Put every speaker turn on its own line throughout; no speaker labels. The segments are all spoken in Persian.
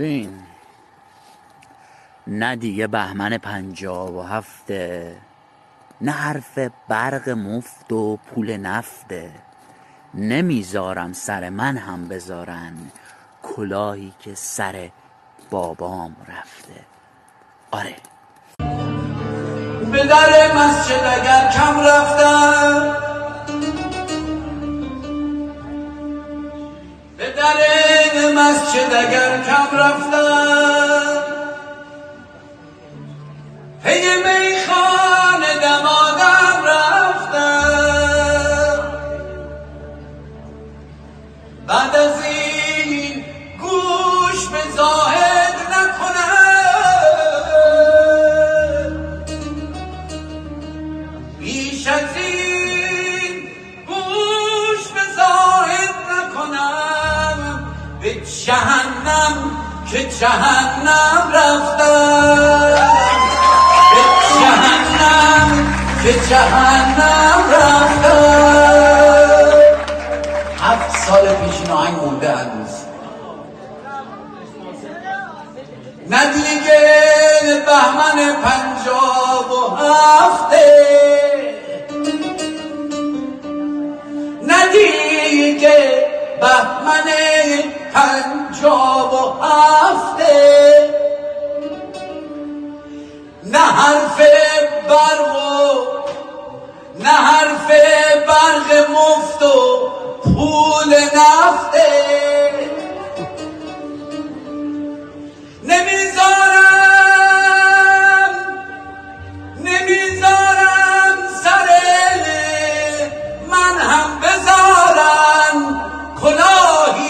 ببین. نه دیگه بهمن پنجاب و هفته نه حرف برق مفت و پول نفته نمی‌ذارم سر من هم بذارن کلاهی که سر بابام رفته. آره.
به در مسجد اگر کم رفتم مسجد اگر کم رفتم پی جهنم رفتم به جهنم که جهنم رفتم هفت سال پیش این آهنگ مونده هنوز. نه دیگه بهمن پنجاب و هفته. نه دیگه بهمن پنجاب و هفته. نه حرف برق و نه حرف برق مفت و پول نفته. نمی‌ذارم نمی‌ذارم سر من هم بذارن کلاهی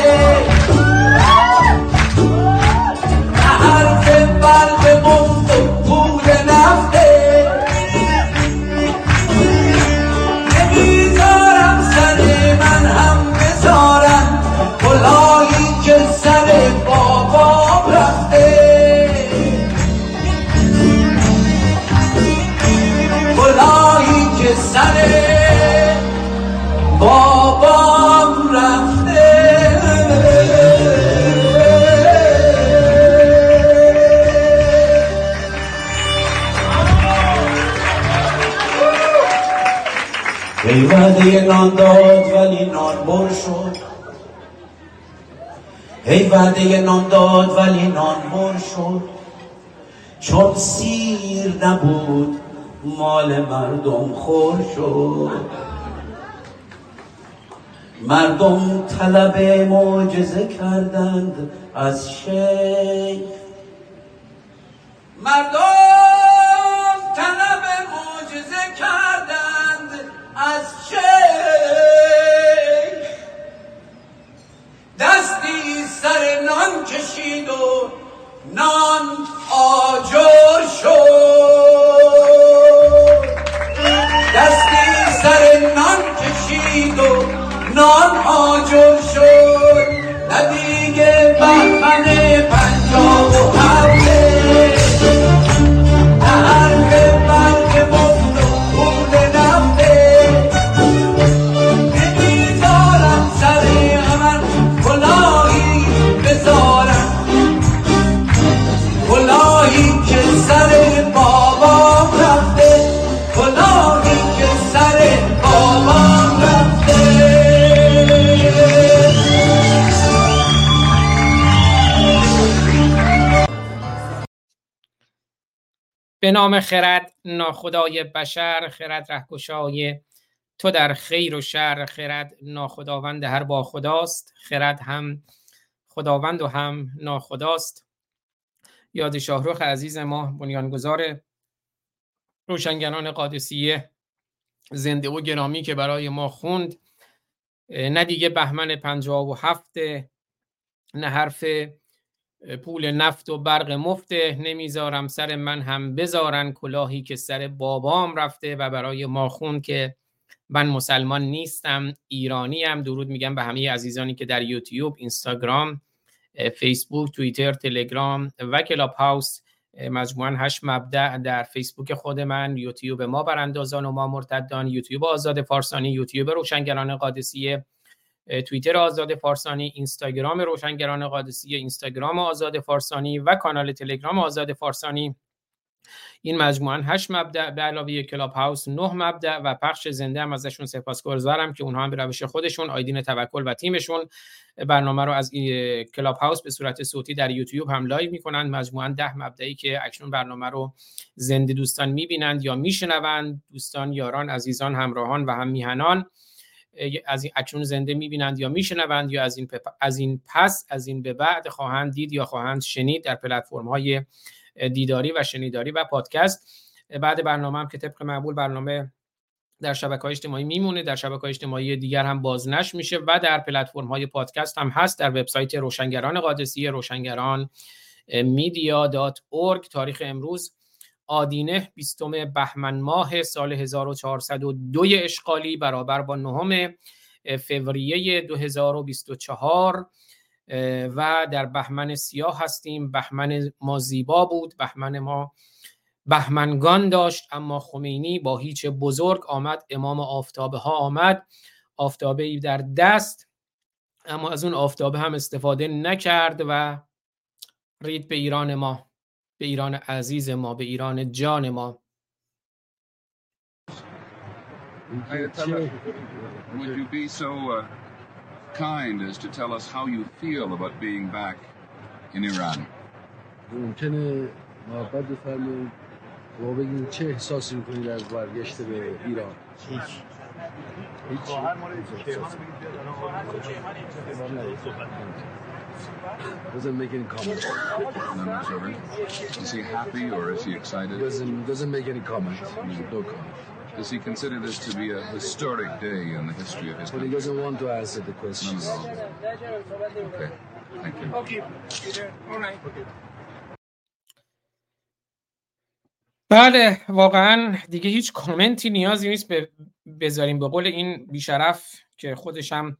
نان داد ولی نان بر شد. ای وعده نان داد ولی نان بر شد. چون سیر نبود مال مردم خور شد. مردم طلب معجزه کردند از شیخ مردم دستی سر نان کشید و نان آجر شد. دستی سر نان کشید و نان آجر شد. نه دیگه بهمن پنجاب و هفته.
به نام خرد ناخدای بشر خرد رهگشای. تو در خیر و شر خرد ناخداوند هر با خداست. خرد هم خداوند و هم ناخداست. یاد شاهروخ عزیز ما بنیانگذار روشنگران قادسیه زنده و گرامی که برای ما خوند. نه دیگه بهمن پنجاب و هفته نه حرف پول نفت و برق مفته نمی‌ذارم سر من هم بذارن کلاهی که سر بابام رفته و برای ما خون که من مسلمان نیستم ایرانی هم درود میگم به همه عزیزانی که در یوتیوب اینستاگرام فیسبوک توییتر تلگرام و کلاب هاوس مجموعا هشت مبدع در فیسبوک خود من یوتیوب ما براندازان و ما مرتدان یوتیوب آزاد فارسانی یوتیوب روشنگران قادسیه توییتر آزاد فارسانی اینستاگرام روشنگران قادسیه اینستاگرام آزاد فارسانی و کانال تلگرام آزاد فارسانی. این مجموعا هشت مبدأ به علاوه کلاب هاوس نه مبدأ و پخش زنده هم ازشون سپاسگزارم که اونها هم به روش خودشون آیدین توکل و تیمشون برنامه رو از کلاب هاوس به صورت صوتی در یوتیوب هم live می‌کنند مجموعا ده مبدأی که اکنون برنامه رو زنده دوستان می‌بینند یا میشنوند. دوستان یاران عزیزان همراهان و هم میهنان. از این اکنون زنده می‌بینند یا میشنوند یا از این از این پس از این به بعد خواهند دید یا خواهند شنید در پلتفرم های دیداری و شنیداری و پادکست. بعد برنامه هم که طبق معمول برنامه در شبکه های اجتماعی میمونه در شبکه های اجتماعی دیگر هم بازنش میشه و در پلتفرم های پادکست هم هست. در وبسایت روشنگران قادسی روشنگران میدیا دات تاریخ امروز آدینه 20 بهمن ماه سال 1402 اشغالی برابر با نهم فوریه 2024 و در بهمن سیاه هستیم. بهمن ما زیبا بود. بهمن ما بهمنگان داشت. اما خمینی با هیچ بزرگ آمد. امام آفتابه ها آمد. آفتابه ای در دست. اما از اون آفتابه هم استفاده نکرد و رید به ایران ما. به ایران عزیز ما به ایران جان ما.
Would you be so uh, kind as to tell us how you feel about being back in Iran?
ممکنه محبت بفرمایید و چه احساسی می‌کنید از برگشت به ایران؟ هیچ. هیچ. Doesn't make any comment.
None whatsoever. Is he happy or is he excited?
Doesn't doesn't make any comment. No comment.
Does he consider this to be a historic day in the history of his
But he
country?
doesn't want to answer the questions.
at all. Okay. Thank you.
بله واقعا دیگه هیچ کامنتی نیازی نیست بذاریم به قول این بیشرف که خودش هم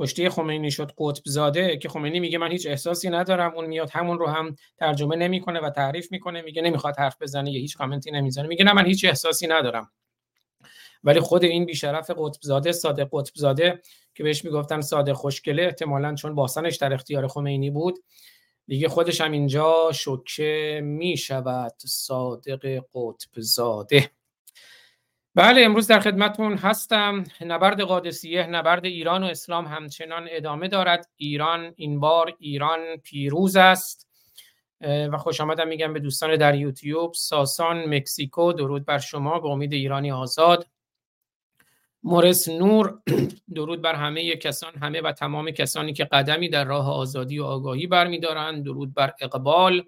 کشته خمینی شد قطب زاده که خمینی میگه من هیچ احساسی ندارم اون میاد همون رو هم ترجمه نمی‌کنه و تعریف می‌کنه میگه نمی‌خواد حرف بزنه یا هیچ کامنتی نمی‌زنه میگه نه من هیچ احساسی ندارم. ولی خود این بیشرف قطب زاده صادق قطب زاده که بهش می‌گفتن صادق خوشگله احتمالاً چون باسنش در اختیار خمینی بود دیگه خودش هم اینجا شوکه می شود صادق قطب زاده بله امروز در خدمتون هستم. نبرد قادسیه نبرد ایران و اسلام همچنان ادامه دارد. ایران این بار ایران پیروز است. و خوش آمدم میگم به دوستان در یوتیوب ساسان مکزیکو درود بر شما به امید ایرانی آزاد. مورس نور درود بر همه کسان همه و تمام کسانی که قدمی در راه آزادی و آگاهی برمیدارند. درود بر اقبال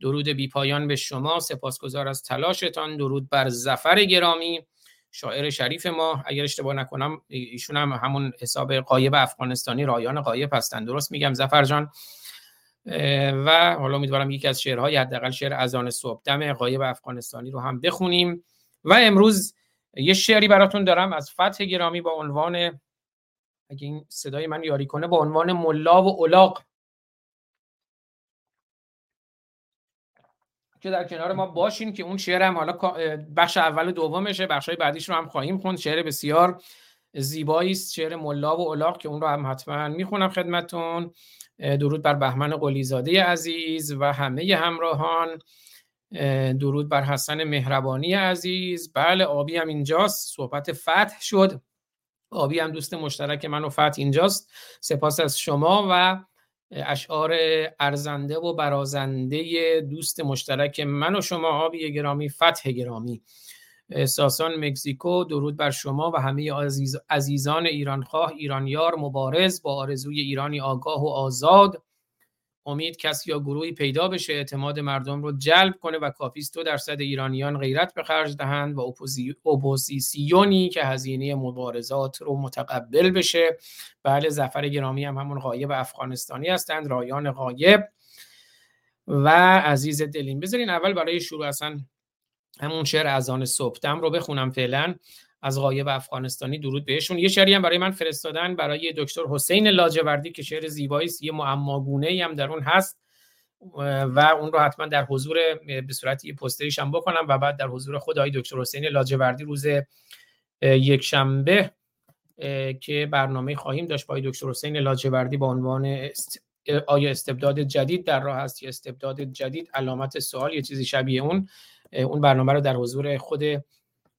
درود بی پایان به شما سپاسگزار از تلاشتان. درود بر زفر گرامی. شاعر شریف ما اگر اشتباه نکنم ایشون هم همون حساب قایب افغانستانی رایان قایب هستن. درست میگم زفر جان؟ و حالا امیدوارم یکی از شعرهای حداقل شعر اذان صبح دم قایب افغانستانی رو هم بخونیم. و امروز یه شعری براتون دارم از فتح گرامی با عنوان اگه این صدای من یاری کنه با عنوان ملا و الاغ. که در کنار ما باشین که اون شعر هم حالا بخش اول و دومشه بخش های بعدیش رو هم خواهیم خوند. شعر بسیار زیبایی است شعر ملا و الاغ که اون رو هم حتما می‌خونم خدمتون. درود بر بهمن قلیزاده عزیز و همه همراهان. درود بر حسن مهربانی عزیز. بله آبی هم اینجاست. صحبت فتح شد. آبی هم دوست مشترک من و فتح اینجاست. سپاس از شما و اشعار ارزنده و برازنده دوست مشترک من و شما آبی گرامی فتح گرامی. ساسان مکزیکو درود بر شما و همه عزیز عزیزان ایرانخواه ایرانیار مبارز با آرزوی ایرانی آگاه و آزاد. امید کسی یا گروهی پیدا بشه اعتماد مردم رو جلب کنه و کافیست دو درصد ایرانیان غیرت به خرج دهند و اپوزی... اپوزیسیونی که هزینه مبارزات رو متقبل بشه. بله زفر گرامی هم همون غایب افغانستانی هستند رایان غایب. و عزیز دلین بذارین اول برای شروع اصلا همون شعر اذان صبحدم رو بخونم فعلا. از غایب افغانستانی درود بهشون. یه شعری هم برای من فرستادن برای دکتر حسین لاجوردی که شعر زیبایی است یه معماگونه هم در اون هست. و اون رو حتما در حضور به صورت یه پستریش هم بکنم و بعد در حضور خدای دکتر حسین لاجوردی روز یک شنبه که برنامه خواهیم داشت با دکتر حسین لاجوردی با عنوان آیا استبداد جدید در راه است یا استبداد جدید؟ علامت سوال یه چیزی شبیه اون. اون برنامه رو در حضور خود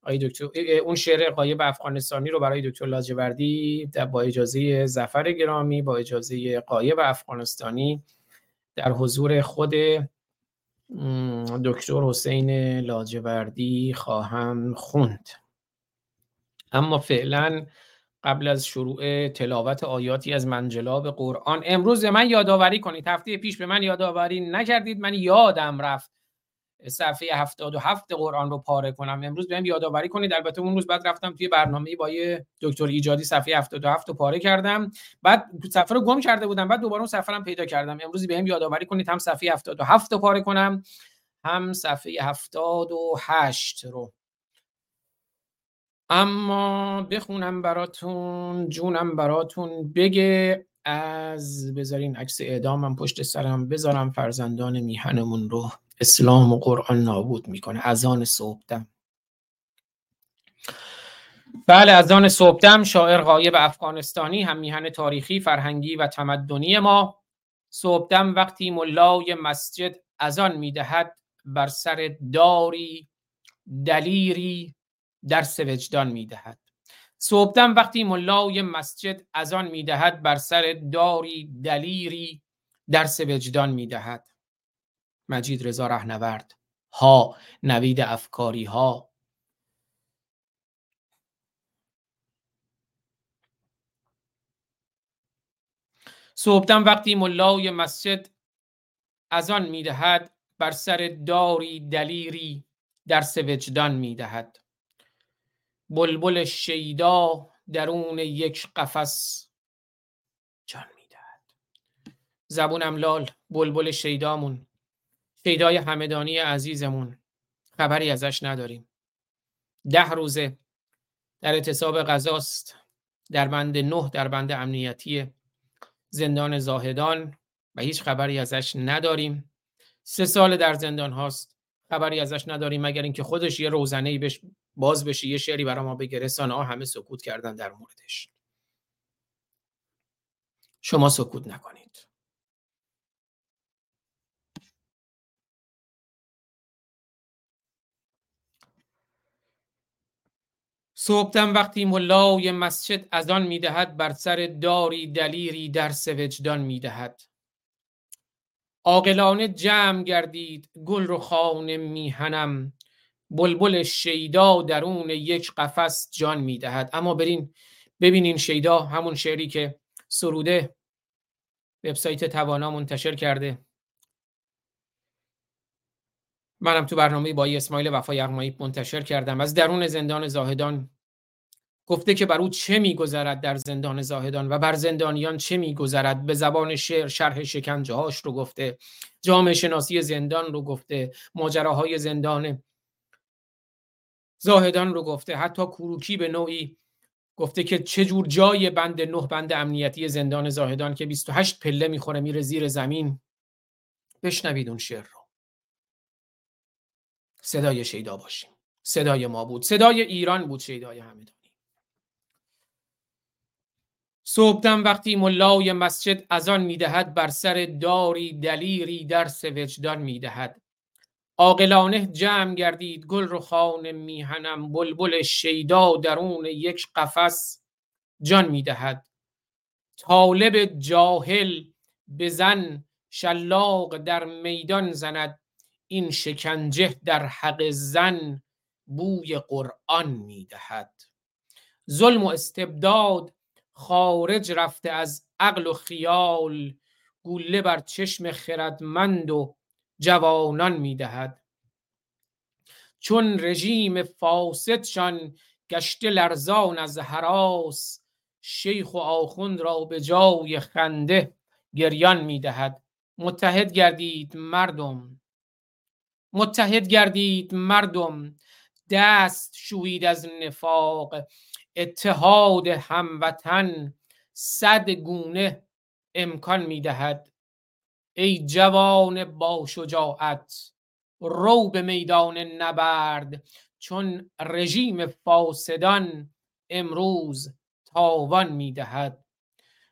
آقای دکتر اون شعر قایب افغانستانی رو برای دکتر لاجوردی با اجازه زفر گرامی با اجازه قایب افغانستانی در حضور خود دکتر حسین لاجوردی خواهم خوند. اما فعلا قبل از شروع تلاوت آیاتی از منجلاب قرآن امروز من یادآوری کنید هفته پیش به من یادآوری نکردید من یادم رفت. صفحه 77 قرآن رو پاره کنم. امروز بهم یادآوری کنید. البته اون روز بعد رفتم توی برنامه با یه دکتر ایجادی صفحه 77 رو پاره کردم. بعد صفحه رو گم کرده بودم. بعد دوباره اون صفحه رو پیدا کردم. امروز بهم یادآوری کنید هم صفحه 77 رو پاره کنم هم صفحه 78 رو. اما بخونم براتون جونم براتون. بگه از بذارین عکس اعدامم پشت سرم. بذارم فرزندان میهنمون رو. اسلام و قرآن نابود می‌کنه. اذان صبحدم. بله از آن صبحدم شاعر غایب افغانستانی هم میهن تاریخی فرهنگی و تمدنی ما. صبحدم وقتی ملای مسجد اذان می‌دهد بر سر داری دلیری درس وجدان می‌دهد. صبحدم وقتی ملای مسجد اذان می‌دهد بر سر داری دلیری درس وجدان می‌دهد. مجید رضا رهنورد. ها نوید افکاری ها. صبحدم وقتی ملای مسجد از آن می‌دهد بر سر داری دلیری درس وجدان می‌دهد. بلبل شیدا درون یک قفس جان می‌دهد. زبونم لال بلبل شیدامون. شیدای همدانی عزیزمون. خبری ازش نداریم. ده روزه در اعتصاب غذاست در بند نه در بند امنیتی زندان زاهدان و هیچ خبری ازش نداریم. سه سال در زندان هاست. خبری ازش نداریم مگر اینکه خودش یه روزنه ای بش باز بشه یه شعری برای ما بگه رسانه ها همه سکوت کردن در موردش. شما سکوت نکنید. صبحدم وقتی ملای مسجد از آن می‌دهد بر سر داری دلیری درس وجدان می‌دهد. عاقلانه جمع گردید گل رو خانه میهنم. بلبل شیدا درون یک قفس جان می‌دهد. اما برین ببینین شیدا همون شعری که سروده وبسایت توانا منتشر کرده. منم تو برنامه با اسماعیل وفا یغمایی منتشر کردم. از درون زندان زاهدان گفته که بر او چه میگذرد در زندان زاهدان و بر زندانیان چه میگذرد؟ به زبان شعر شرح شکنجه هاش رو گفته. جامعه شناسی زندان رو گفته. ماجراهای زندان زاهدان رو گفته. حتی کوروکی به نوعی گفته که چه جور جای بند نه بند امنیتی زندان زاهدان که 28 پله می‌خوره میره زیر زمین. بشنوید اون شعر رو. صدای شیدا باشیم. صدای ما بود. صدای ایران بود شیدای همدان صبحدم وقتی ملای مسجد از آن می‌دهد بر سر داری دلیری درس وجدان می‌دهد. عاقلانه جمع گردید گل رو خان میهنم بلبل شیدا درون یک قفس جان می‌دهد. طالب جاهل بزن شلاق در میدان زند این شکنجه در حق زن بوی قرآن می‌دهد. ظلم و استبداد خارج رفته از عقل و خیال گوله بر چشم خردمند و جوانان می‌دهد. چون رژیم فاسدشان گشته لرزان از حراس شیخ و آخوند را به جای خنده گریان می‌دهد. متحد گردید مردم. متحد گردید مردم. دست شوید از نفاق. اتحاد هموطن صد گونه امکان می‌دهد ای جوان با شجاعت رو به میدان نبرد چون رژیم فاسدان امروز تاوان می‌دهد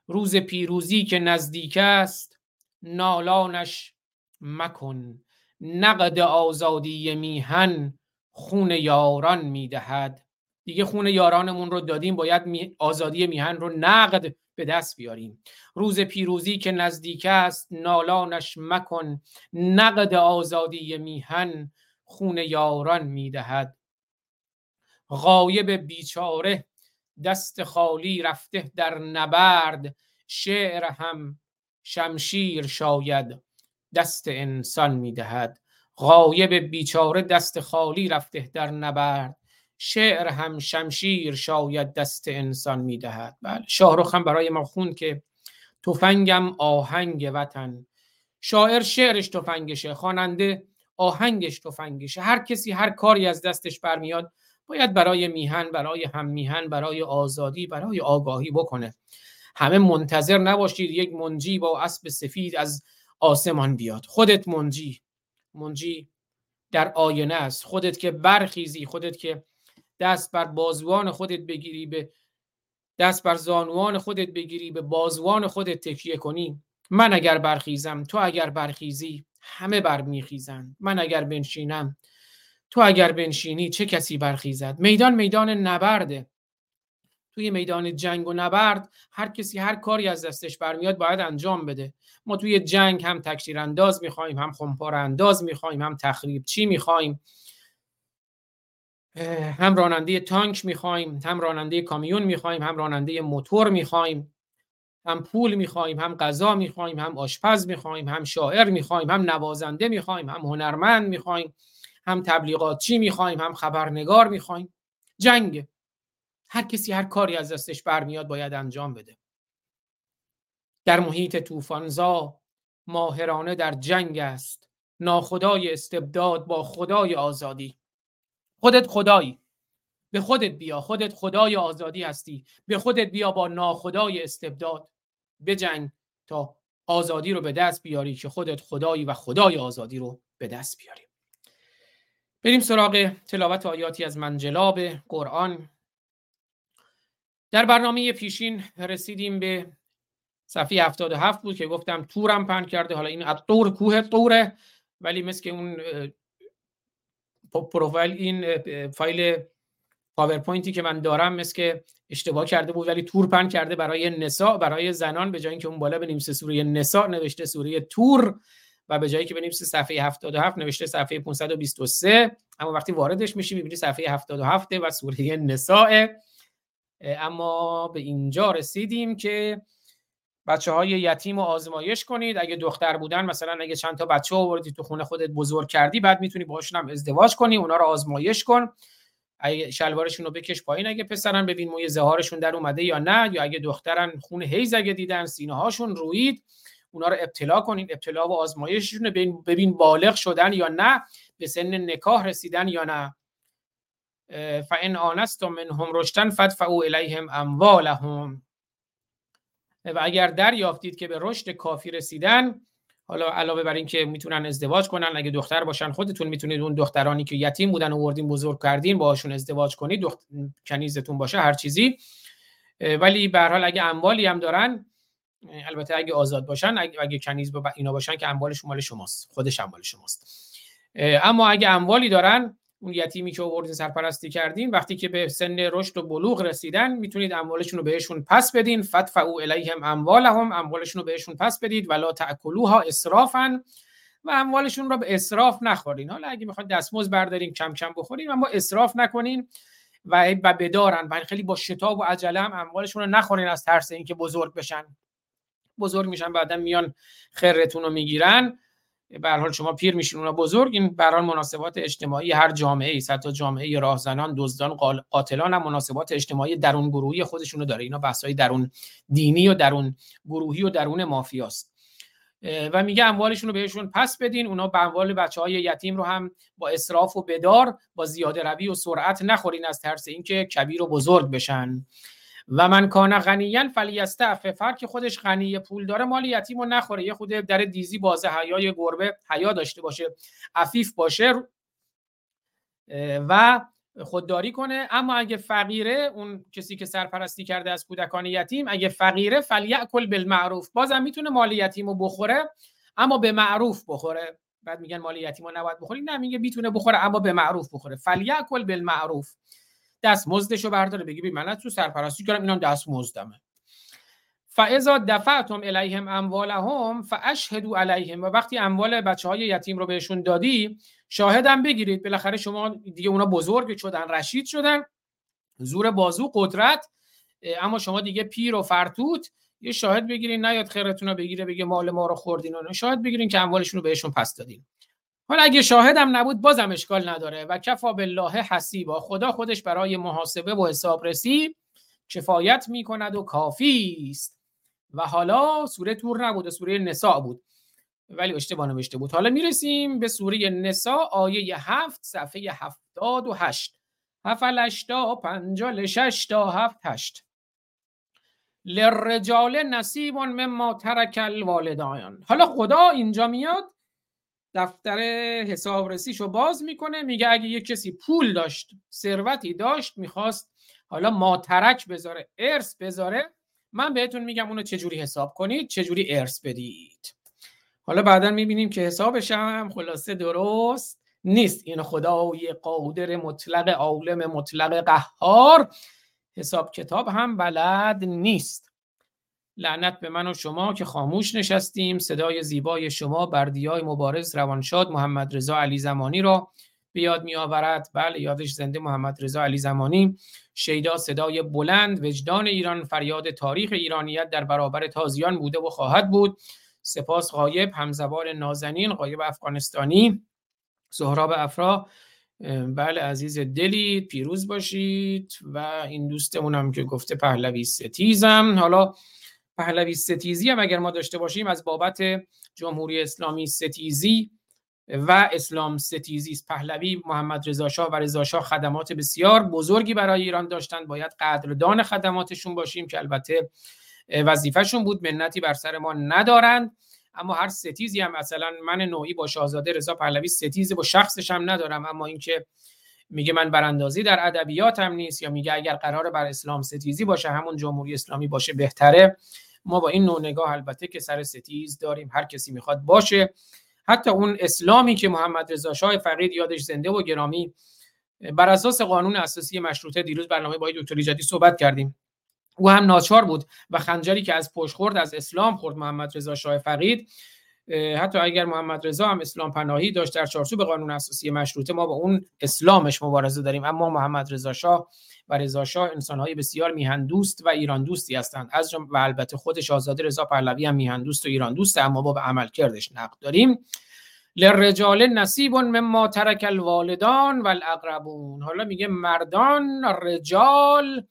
روز پیروزی که نزدیک است نالانش مکن. نقد آزادی میهن خون یاران می‌دهد دیگه خون یارانمون رو دادیم باید آزادی میهن رو نقد به دست بیاریم. روز پیروزی که نزدیک است نالانش مکن. نقد آزادی میهن خون یاران می‌دهد. غایب بیچاره دست خالی رفته در نبرد. شعر هم شمشیر شاید دست انسان می‌دهد. غایب بیچاره دست خالی رفته در نبرد. شعر هم شمشیر شاید دست انسان می‌دهد. بله شاهرخ هم برای ما خون که تفنگم آهنگ وطن. شاعر شعرش تفنگشه خواننده آهنگش تفنگشه. هر کسی هر کاری از دستش برمیاد باید برای میهن برای هم میهن برای آزادی برای آگاهی بکنه. همه منتظر نباشید یک منجی با اسب سفید از آسمان بیاد. خودت منجی. منجی در آینه است. خودت که برخیزی خودت که دست بر بازوان خودت بگیری به دست بر زانوان خودت بگیری به بازوان خودت تکیه کنی. من اگر برخیزم تو اگر برخیزی همه برمیخیزند من اگر بنشینم تو اگر بنشینی چه کسی برخیزد؟ میدان میدان نبرده توی میدان جنگ و نبرد هر کسی هر کاری از دستش برمیاد باید انجام بده. ما توی جنگ هم تکشیر انداز می‌خوایم هم خمپار انداز می‌خوایم هم تخریب چی می‌خوایم هم راننده تانک می‌خوایم هم راننده کامیون می‌خوایم هم راننده موتور می‌خوایم هم پول می‌خوایم هم غذا می‌خوایم هم آشپز می‌خوایم هم شاعر می‌خوایم هم نوازنده می‌خوایم هم هنرمند می‌خوایم هم تبلیغاتچی می‌خوایم هم خبرنگار می‌خوایم جنگ هر کسی هر کاری از دستش برمیاد باید انجام بده در محیط طوفانزا ماهرانه در جنگ است ناخدای استبداد با خدای آزادی خودت خدایی. به خودت بیا. خودت خدای آزادی هستی. به خودت بیا با ناخدای استبداد. بجنگ تا آزادی رو به دست بیاری که خودت خدایی و خدای آزادی رو به دست بیاری. بریم سراغ تلاوت آیاتی از منجلاب قرآن. در برنامه پیشین رسیدیم به صفحه 77 بود که گفتم تور هم پهن کرده. حالا این از طور کوه طوره ولی مثل اون پروفایل این فایل PowerPoint ی که من دارم مثل که اشتباه کرده بود ولی تور پهن کرده برای نساء برای زنان به جای اینکه اون بالا بنویسه سوره نساء نوشته سوره طور و به جایی که بنویسه صفحه 77 نوشته صفحه 523 اما وقتی واردش میشی می‌بینی صفحه 77 و سوره نساء. اما به اینجا رسیدیم که بچه های یتیم رو آزمایش کنید. اگه دختر بودن مثلا اگه چند تا بچه آوردی تو خونه خودت بزرگ کردی بعد می‌تونی باشون هم ازدواج کنی اونا رو آزمایش کن. اگه شلوارشون رو بکش پایین اگه پسرن ببین موی زهارشون در اومده یا نه. یا اگه دخترن خون هیز اگه دیدن سینه هاشون روید اونا رو ابتلا کنین ابتلا و آزمایششون ببین ببین بالغ شدن یا نه به سن نکاح رسیدن یا نه. فان آنستم منهم رشدن فدفعوا الیهم اموالهم و اگر دریافتید که به رشد کافی رسیدن حالا علاوه بر اینکه می‌تونن ازدواج کنن اگه دختر باشن خودتون می‌تونید اون دخترانی که یتیم بودن و وردین بزرگ کردین باهاشون ازدواج کنید دخت... کنیزتون باشه هر چیزی. ولی به حال اگه اموالی هم دارن البته اگه آزاد باشن اگه, اگه کنیز با اینا باشن که اموالش مال شماست خودش اموال شماست. اما اگه اموالی دارن اون یتیمی که آوردین سرپرستی کردین وقتی که به سن رشد و بلوغ رسیدن می‌تونید اموالشون رو بهشون پس بدین. فدفعوا الیهم اموالهم اموالشون رو بهشون پس بدید. ولا تاکلوها اسرافا و اموالشون رو به اسراف نخورین. حالا اگه می‌خواید دستمزد بردارین کم کم بخورین اما اسراف نکنین و و بدارن. و خیلی با شتاب و عجله هم اموالشون رو نخورین از ترس اینکه بزرگ بشن. بزرگ میشن بعدا میان خرتون رو می‌گیرن. به حال شما پیر میشین اونا بزرگ این به مناسبات اجتماعی هر جامعه ای حتی جامعه راهزنان دزدان قاتلان هم مناسبات اجتماعی درون گروهی خودشونو داره. اینا بحثای درون دینی و درون گروهی و درون مافیاست. و میگه اموالشون رو بهشون پس بدین. اونا به اموال بچه های یتیم رو هم با اصراف و بدار با زیاده روی و سرعت نخورین از ترس اینکه کبیر و بزرگ بشن. و من کان غنیان فلیستعفف هر که خودش غنی پول داره مال یتیم نخوره. یه خود در دیزی بازه حیای گربه حیا داشته باشه عفیف باشه و خودداری کنه. اما اگه فقیره اون کسی که سرپرستی کرده از کودکان یتیم اگه فقیره فلیأکل بالمعروف. بازم می‌تونه مال یتیم بخوره اما به معروف بخوره. بعد میگن مال یتیم نباید بخوری. نه میگه می‌تونه بخوره اما به معروف بخوره. فلیأکل بالمعروف. دست مزدشو برداره بگی من از تو سرپرستی کردم اینم دست مزدمه. فاذا دفعتم الیهم اموالهم فاشهدوا علیهم و وقتی اموال بچه های یتیم رو بهشون دادی شاهدم بگیرید. بالاخره شما دیگه اونا بزرگ شدن رشید شدن. زور بازو قدرت. اما شما دیگه پیر و فرتوت. یه شاهد بگیرین نیاد خیرتون رو بگیره بگه مال ما رو خوردین و شاهد بگیرین که اموالشون رو بهشون پس دادین. حالا اگه شاهدم نبود بازم اشکال نداره و کفا بالله حسیبا. خدا خودش برای محاسبه و حسابرسی کفایت می‌کند و کافی است. و حالا سوره تور نبود سوره نساء بود. ولی اشتباه نوشته بود. حالا می‌رسیم به سوره نساء آیه هفت صفحه هفتاد و هشت. هفلش تا پنجال شش تا هفت هشت. لرجال نصیب مما ترک الوالدان. حالا خدا اینجا میاد دفتر حسابرسیشو باز می‌کنه میگه اگه یک کسی پول داشت ثروتی داشت می‌خواست حالا ماترک بذاره ارث بذاره من بهتون میگم اونو چجوری حساب کنید؟ چجوری ارث بدید؟ حالا بعدا می‌بینیم که حسابش هم خلاصه درست نیست. این خدای قادر مطلق عالم مطلق قهار حساب کتاب هم بلد نیست. لعنت به من و شما که خاموش نشستیم. صدای زیبای شما بردیای مبارز روانشاد محمد رضا علی زمانی را به یاد می آورد. بله یادش زنده محمد رضا علی زمانی. شیدا صدای بلند وجدان ایران فریاد تاریخ ایرانیت در برابر تازیان بوده و خواهد بود. سپاس غایب همزبان نازنین غایب افغانستانی. زهراب افرا بله عزیز دلید پیروز باشید. و این دوستمون هم که گفته پهلوی ستیزم. حالا پهلوی ستیزی هم اگر ما داشته باشیم از بابت جمهوری اسلامی ستیزی و اسلام ستیزی است. پهلوی محمد رضا و رضا خدمات بسیار بزرگی برای ایران داشتن. باید قدردان خدماتشون باشیم که البته وظیفهشون بود منتی بر سر ما ندارند. اما هر ستیزی هم مثلا من نوعی با شاهزاده رضا پهلوی ستیزی با شخصش هم ندارم. اما اینکه میگه من براندازی در ادبیاتم نیست یا میگه اگر قرار بر اسلام ستیزی باشه همون جمهوری اسلامی باشه بهتره. ما با این نوع نگاه البته که سر ستیز داریم هر کسی می‌خواد باشه. حتی اون اسلامی که محمد رضا شاه فقید یادش زنده و گرامی بر اساس قانون اساسی مشروطه دیروز برنامه با دکتر ایجادی صحبت کردیم. او هم ناچار بود و خنجری که از پشت خورد از اسلام خورد محمد رضا شاه فقید. حتی اگر محمد رضا هم اسلام پناهی داشت در چارچوب قانون اساسی مشروطه ما با اون اسلامش مبارزه داریم. اما محمد رضا شاه و رضا شاه انسانهای بسیار میهن دوست و ایران دوستی هستند. از و البته خودش آزاده رضا پهلوی هم میهن دوست و ایران دوست اما ما به عمل کردش نقد داریم. لرجال نصیب مما ترک الوالدان و حالا میگه مردان رجال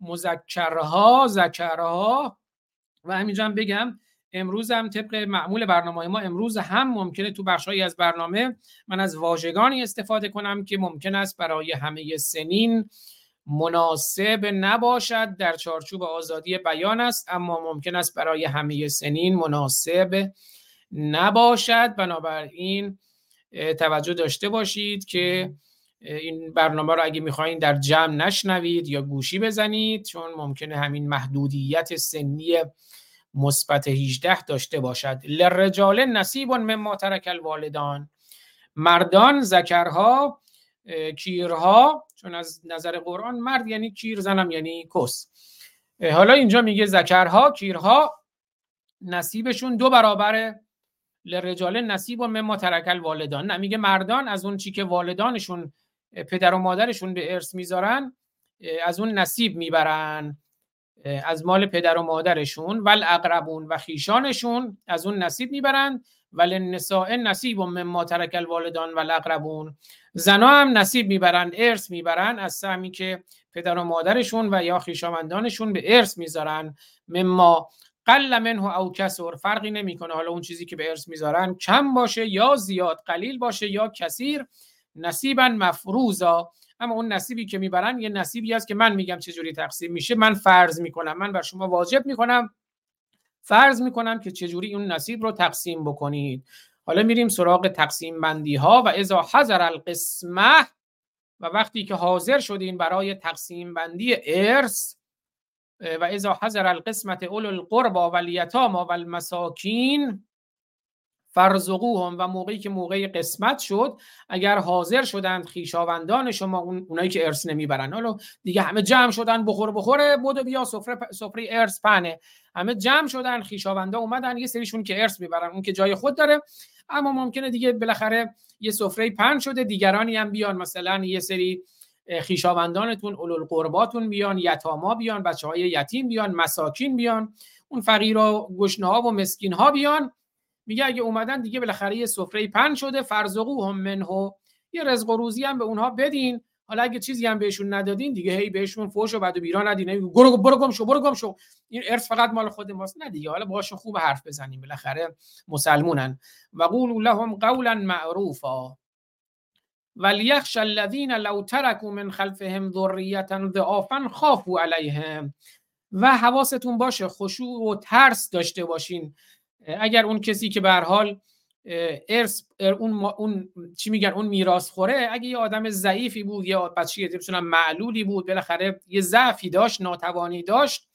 مذکرها ذکرها. و همینجا هم بگم امروز هم طبق معمول برنامه ما امروز هم ممکنه تو بخشهایی از برنامه من از واژگانی استفاده کنم که ممکن است برای همه سنین مناسب نباشد در چارچوب آزادی بیان است اما ممکن است برای همه سنین مناسب نباشد. بنابراین توجه داشته باشید که این برنامه رو اگه می‌خواین در جمع نشنوید یا گوشی بزنید چون ممکنه همین محدودیت سنی مثبت 18 داشته باشد. لرجال نصیب مما ترک الوالدان. مردان ذکرها کیرها چون از نظر قرآن مرد یعنی کیر زنم یعنی کس. حالا اینجا میگه ذکرها کیرها نصیبشون دو برابر لرجال نصیب و مما ترک الوالدان. نه میگه مردان از اون چی که والدانشون پدر و مادرشون به ارث می‌ذارن از اون نصیب می‌برن از مال پدر و مادرشون. ول اقربون و خیشانشون از اون نصیب می‌برن. ول نساء نصیب مما ترک الوالدان و اقربون زنا هم نصیب می‌برن ارث می‌برن از سهمی که پدر و مادرشون و یا خیشامندانشون به ارث می‌ذارن. مما قل منه او کسر فرقی نمی‌کنه. حالا اون چیزی که به ارث می‌ذارن کم باشه یا زیاد قلیل باشه یا کثیر نصیبا مفروضا. اما اون نصیبی که می‌برن یه نصیبی هست که من میگم چجوری تقسیم میشه. من فرض می‌کنم. من بر شما واجب می‌کنم فرض می‌کنم که چجوری اون نصیب رو تقسیم بکنید. حالا میریم سراغ تقسیم بندی ها و اذا حضر القسمه و وقتی که حاضر شدین برای تقسیم بندی ارث و اذا حضر القسمت اول القربا و الیتاما و المساکین فرزقوهم و موقعی که موقع قسمت شد اگر حاضر شدند خیشاوندان شما اون اونایی که ارث نمی‌برن. حالا دیگه همه جمع شدن بخور بخوره بود بیا سفره سفره ارث پنه همه جمع شدن خیشاوندا اومدن یه سریشون که ارث می‌برن اون که جای خود داره. اما ممکنه دیگه بالاخره یه سفره پن شده دیگرانی هم بیان. مثلا یه سری خیشاوندانتون اولو قرباتون بیان یتاما بیان بچه های یتیم بیان مساکین بیان اون فقیر و گشنه ها و مسکین ها بیان. میگه اگه اومدن دیگه بالاخره یه سفره پن شده فرزقو هم منهو. یه رزق و روزی هم به اونها بدین. حالا اگه چیزی هم بهشون ندادین دیگه هی بهشون فوش و بعد و بیرا ندین. برو برو گم شو برو گم شو. این ارث فقط مال خود ماست. نه دیگه حالا باهاشون خوب حرف بزنیم. بالاخره مسلمونن. و قولوا لهم قولا معروفا. وليخش الذين لو تركوا من خلفهم ذرية ضعافا خافوا عليهم. و حواستون باشه خشوع و ترس داشته باشین. اگر اون کسی که به حال ارث اون اون چی میگن اون میراث خوره اگه یه آدم ضعیفی بود یا بچه مثلا معلولی بود بالاخره یه ضعفی داشت ناتوانی داشت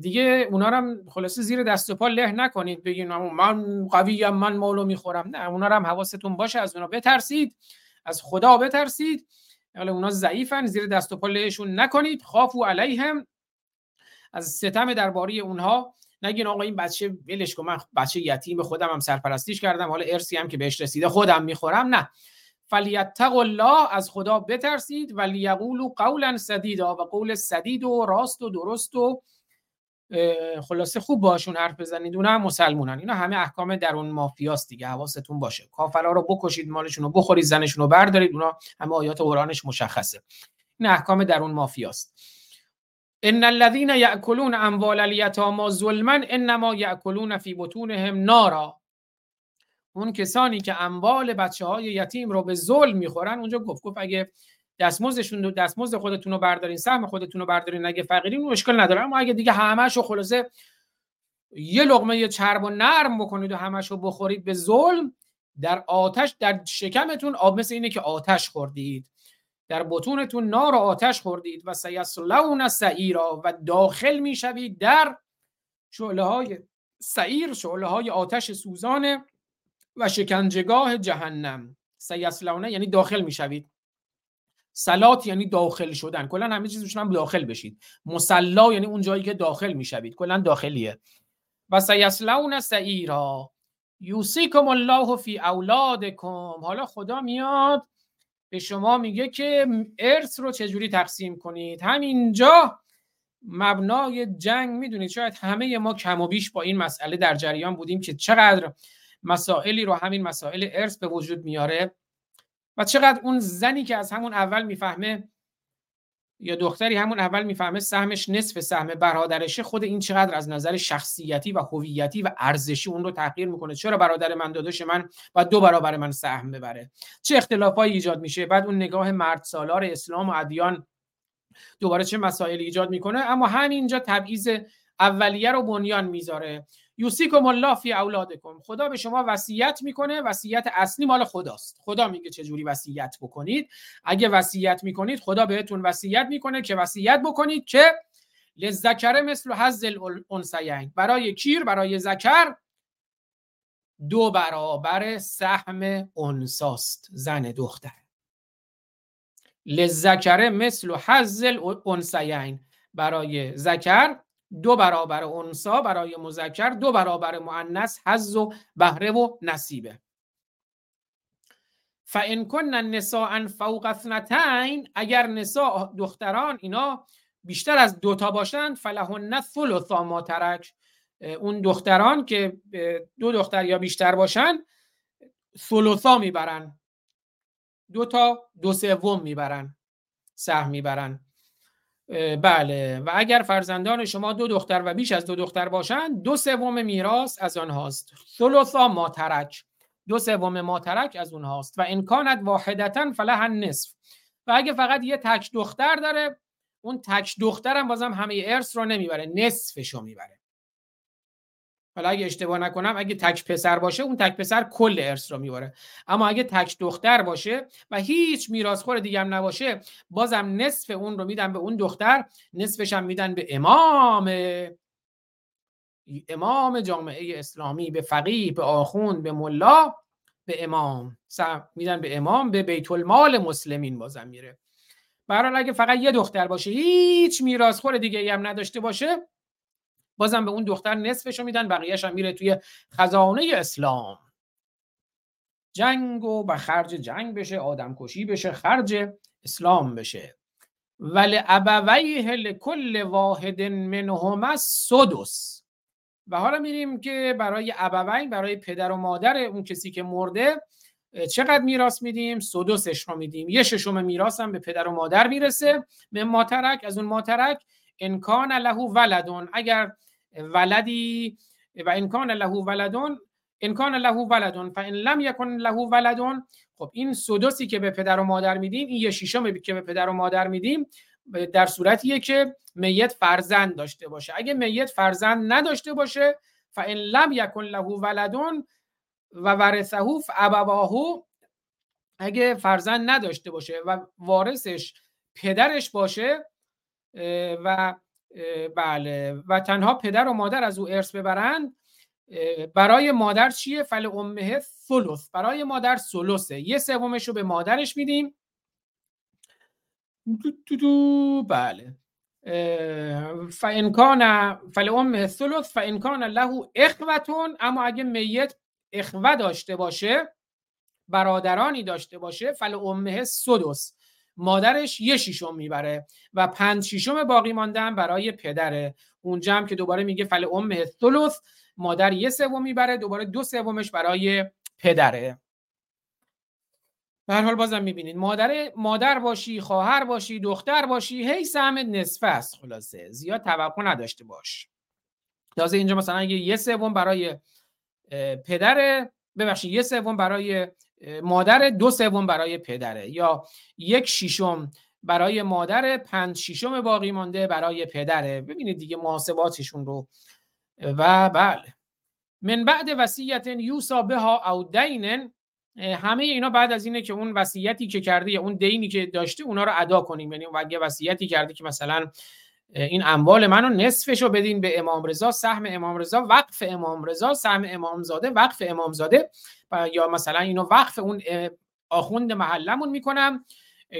دیگه اونا هم خلاصه زیر دست و پا له نکنید بگین من قویم من مالو می‌خورم. نه اونا هم حواستون باشه از اونا بترسید از خدا بترسید. حالا اونا ضعیفن زیر دست و پا لهشون نکنید. خافو علیهم. از ستم درباره اونها نگین آقا این بچه ولش کن من بچه یتیم خودم هم سرپرستیش کردم حالا ارسی هم که بهش رسیده خودم می‌خورم نه. فلیتق الله از خدا بترسید و لیقولوا قولا سدیدا و قول سدید و راست و درست و خلاصه خوب باشون حرف بزنید اونا هم مسلمونن. اینا همه احکام درون مافیاست دیگه حواستون باشه. کافرها رو بکشید مالشون رو بخورید زنشون رو بردارید اونا همه آیات قرآنش مشخصه. این احکام درون مافیاست. ان الذين ياكلون اموال اليتامى ظلما انما ياكلون في بطونهم نارا اون کسانی که اموال بچه های یتیم رو به ظلم می‌خورن اونجا گفت گفت اگه دستمزدشون دستمزد خودتون رو بردارین سهم خودتون رو بردارین اگه فقیرین اون نداره. اما اگه دیگه همش خلاصه یه لقمه یه چرب و نرم بکنید و همش بخورید به ظلم در آتش در شکمتون آب مثل اینه که آتش خوردید. در بطونتون نار و آتش خوردید و سیصلون سعیرا و داخل می‌شوید در شعله های سعیر شعله های آتش سوزانه و شکنجگاه جهنم. سیصلونه یعنی داخل می‌شوید. سلات یعنی داخل شدن. کلا همه چیزشون هم داخل بشید. مسلا یعنی اون جایی که داخل می‌شوید. کلا داخلیه. و سیصلون سعیرا. یوسیکم الله فی اولادکم. حالا خدا میاد به شما میگه که ارث رو چجوری تقسیم کنید؟ همینجا مبنای جنگ می‌دونید شاید همه ما کم و بیش با این مسئله در جریان بودیم که چقدر مسائلی رو همین مسائل ارث به وجود میاره و چقدر اون زنی که از همون اول می‌فهمه یا دختری همون اول می‌فهمه سهمش نصف سهم برادرشه خود این چقدر از نظر شخصیتی و هویتی و ارزشی اون رو تغییر می‌کنه؟ چرا برادر من داداش من و دو برابر من سهم ببره؟ چه اختلافایی ایجاد میشه؟ بعد اون نگاه مرد سالار اسلام و ادیان دوباره چه مسائلی ایجاد می‌کنه؟ اما همینجا تبعیض اولیه رو بنیان می‌ذاره. یوسیکم الله فی اولادکم. خدا به شما وصیت می‌کنه وصیت اصلی مال خداست. خدا میگه چه جوری وصیت بکنید. اگه وصیت می‌کنید خدا بهتون وصیت می‌کنه که وصیت بکنید که لذکر مثل حظ الانثیین. برای کیر؟ برای ذکر دو برابر سهم انساست زن دختر. لذکر مثل حظ الانثیین. برای ذکر دو برابر انسا برای مذکر دو برابر مؤنث حظ و بهره و نصیبه. فان کن نساء فوق اثنتین اگر نساء دختران اینا بیشتر از دوتا باشند فلهن ثلثا ما ترک اون دختران که دو دختر یا بیشتر باشن ثلثا می‌برن. دو تا دو سوم می‌برن. سهم می‌برن. بله. و اگر فرزندان شما دو دختر و بیش از دو دختر باشند دو سوم میراث از آنهاست. ثلثا ما ترک دو سوم ما ترک از اونهاست. و امکانت واحدتا فله نصف و اگه فقط یه تک دختر داره اون تک دخترم بازم همه ارث رو نمی‌بره نصفشو می‌بره. حالا اگه اشتباه نکنم اگه تک پسر باشه اون تک پسر کل ارث رو می‌بره اما اگه تک دختر باشه و هیچ میراثخور دیگه هم نباشه بازم نصف اون رو میدن به اون دختر نصفش هم میدن به امام. امام جامعه اسلامی به فقیه به آخوند به ملا به امام. میدن به امام به بیت المال مسلمین بازم میره. برحال اگه فقط یه دختر باشه هیچ میراثخور دیگه هم نداشته باشه بازم به اون دختر نصفش رو میدن بقیهش هم میره توی خزانه اسلام. جنگ و به خرج جنگ بشه آدم کشی بشه خرج اسلام بشه. ولی ابویه کل واحد منهما سدس و حالا میریم که برای ابوین برای پدر و مادر اون کسی که مرده چقدر میراث میدیم؟ سدسش رو میدیم. یه ششم میراث هم به پدر و مادر می‌رسه. به ماترک از اون ماترک انکان له ولدون اگر ولدی و انکان له ولدون انکان له ولدون فان لم یکن له ولدون خب این سدسی که به پدر و مادر میدیم این یه شیشم که به پدر و مادر میدیم در صورتیه که میت فرزند داشته باشه. اگه میت فرزند نداشته باشه فان لم یکن له ولدون و ورثه ابواهو اگه فرزند نداشته باشه و وارثش پدرش باشه و بله. و تنها پدر و مادر از او ارث ببرند برای مادر چیه؟ فل امه ثلث برای مادر ثلثه یه سومش رو به مادرش میدیم. دو دو بله. فان کان فل امه ثلث فان کان له اخوتون. اما اگه میت اخوه داشته باشه برادرانی داشته باشه فل امه سدس. مادرش یه شیشم می‌بره و پنج شیشم باقی ماندن برای پدره. اونجا هم که دوباره میگه فل امه ثلث مادر یه سوم می‌بره دوباره دو سومش برای پدره. به حال بازم می‌بینید مادر مادر باشی خواهر باشی دختر باشی هی سهم نصفه است. خلاصه زیاد توقع نداشته باش. تازه اینجا مثلا اگه یه سوم برای پدر ببخشید یه سوم برای مادر دو سوم برای پدره یا یک شیشم برای مادر پنج شیشم باقی مانده برای پدره. ببینید دیگه محاسباتشون رو. و بله. من بعد وصیت یوسا بها او دینن همه اینا بعد از اینه که اون وصیتی که کرده یا اون دینی که داشته اونا رو ادا کنیم. یعنی اگه وصیتی کرده که مثلا این اموال منو نصفش رو بدین به امام رضا سهم امام رضا وقف امام رضا سهم امام زاده وقف امام زاده یا مثلا اینو وقف اون آخوند محلمون می‌کنم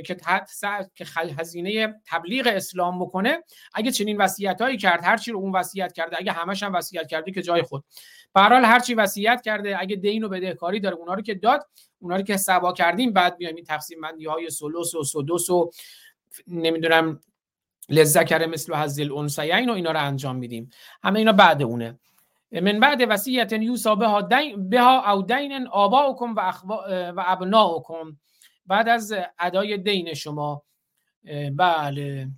که که هزینه تبلیغ اسلام بکنه. اگه چنین وصیت هایی کرد هر چی رو اون وصیت کرده اگه همش هم وصیت کرده که جای خود. به هر هر چی وصیت کرده اگه دین و بدهکاری داره اونا رو که داد اونا رو که سبا کردیم بعد بیایم این تقسیم بندی های سلوس و سدوس و نمی‌دونم لذکر مثل حزل الانثیین و اینا رو انجام میدیم. همه اینا بعد اونه. من بعد وصیت یوسا بها دین بها او دین آباؤکم و, و ابناؤکم. بعد از ادای دین شما. بله.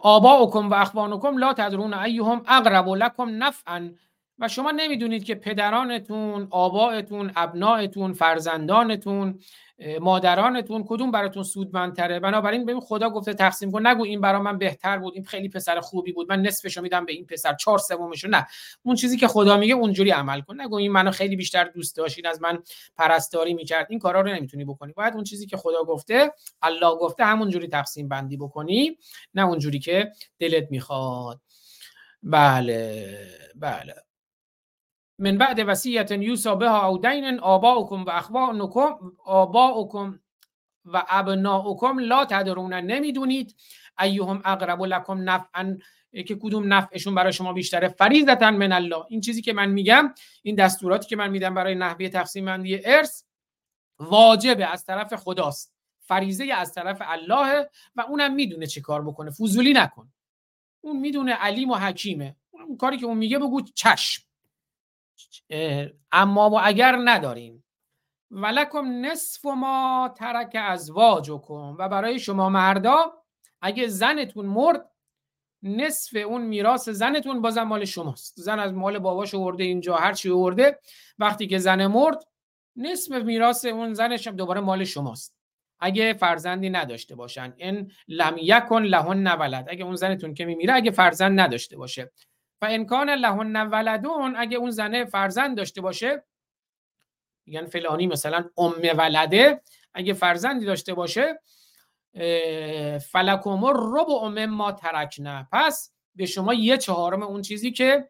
آباؤکم و اخوانکم لا تدرون ایهم اقرب لکم نفعا. و شما نمی‌دونید که پدرانتون، آبائتون، ابنائتون، فرزندانتون مادرانتون کدوم براتون سودمندتره؟ بنابراین ببین خدا گفته تقسیم کن. نگو این برا من بهتر بود این خیلی پسر خوبی بود. من نصفشو میدم به این پسر چهار سومشو. نه. اون چیزی که خدا میگه اونجوری عمل کن. نگو این منو خیلی بیشتر دوست داشتین از من پرستاری می‌کرد. این کارا رو نمی‌تونی بکنی. باید اون چیزی که خدا گفته الله گفته همونجوری تقسیم بندی بکنی. نه اونجوری که دلت می‌خواد. بله بله. من بعد وصیت یوسا بها او دین آباؤکم و اخوانکم آباؤکم و ابناؤکم لا تدرون نمی‌دونید. ایهم اقرب لکم نفعا که کدوم نفعشون برای شما بیشتره؟ فریضتا من الله. این چیزی که من میگم این دستوراتی که من میدم برای نحوه تقسیم بندی ارث واجبه از طرف خداست. فریضه از طرف الله و اونم می‌دونه چه کار بکنه. فضولی نکن. اون می‌دونه علیم و حکیمه. اون کاری که اون میگه بگو چشم. اما و اگر نداریم. ولکم نصف ما ترک ازواجکم. و برای شما مردا اگه زنتون مرد نصف اون میراث زنتون بازم مال شماست. زن از مال باباش ورده اینجا هر چی ورده وقتی که زن مرد نصف میراث اون زنش دوباره مال شماست. اگه فرزندی نداشته باشن. این لم یکن لهن ولد. اگه اون زنتون که میمیره اگه فرزند نداشته باشه. و امکان لهن ولدون اگه اون زنه فرزند داشته باشه میگن فلانی مثلا ام ولده اگه فرزندی داشته باشه فلکم رب ام ما ترکنه پس به شما یه چهارم اون چیزی که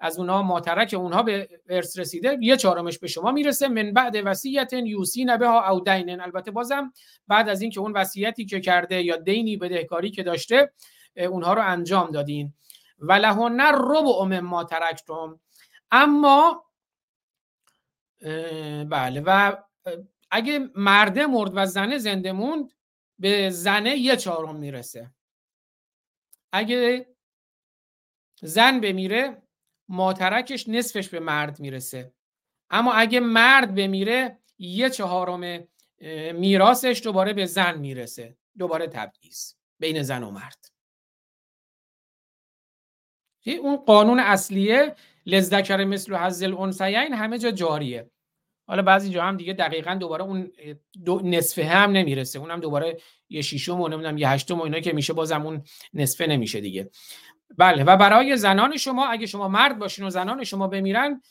از اونها ماترک اونها به ارث رسیده یه چهارمش به شما می‌رسه. من بعد وصیت یوسی نبه ها او دینن. البته بازم بعد از اینکه اون وصیتی که کرده یا دینی بدهکاری که داشته اونها رو انجام دادین. و لهن ربع ام ما ترکتم. اما بله و اگه مرده مرد و زنه زنده موند به زنه یه چهارم می‌رسه. اگه زن بمیره ماترکش نصفش به مرد می‌رسه. اما اگه مرد بمیره یه چهارم میراثش دوباره به زن می‌رسه. دوباره تبعیض بین زن و مرد. اون قانون اصلیه لزدکر مثل حزل الانثیین همه جا جاریه. حالا بعضی جا هم دیگه دقیقا دوباره اون دو نصفه هم نمی‌رسه. اونم دوباره یه شیشم و نمی‌دونم یه هشتم و اینا که میشه بازم اون نصفه نمیشه دیگه. بله و برای زنان شما اگه شما مرد باشین و زنان شما بمیرن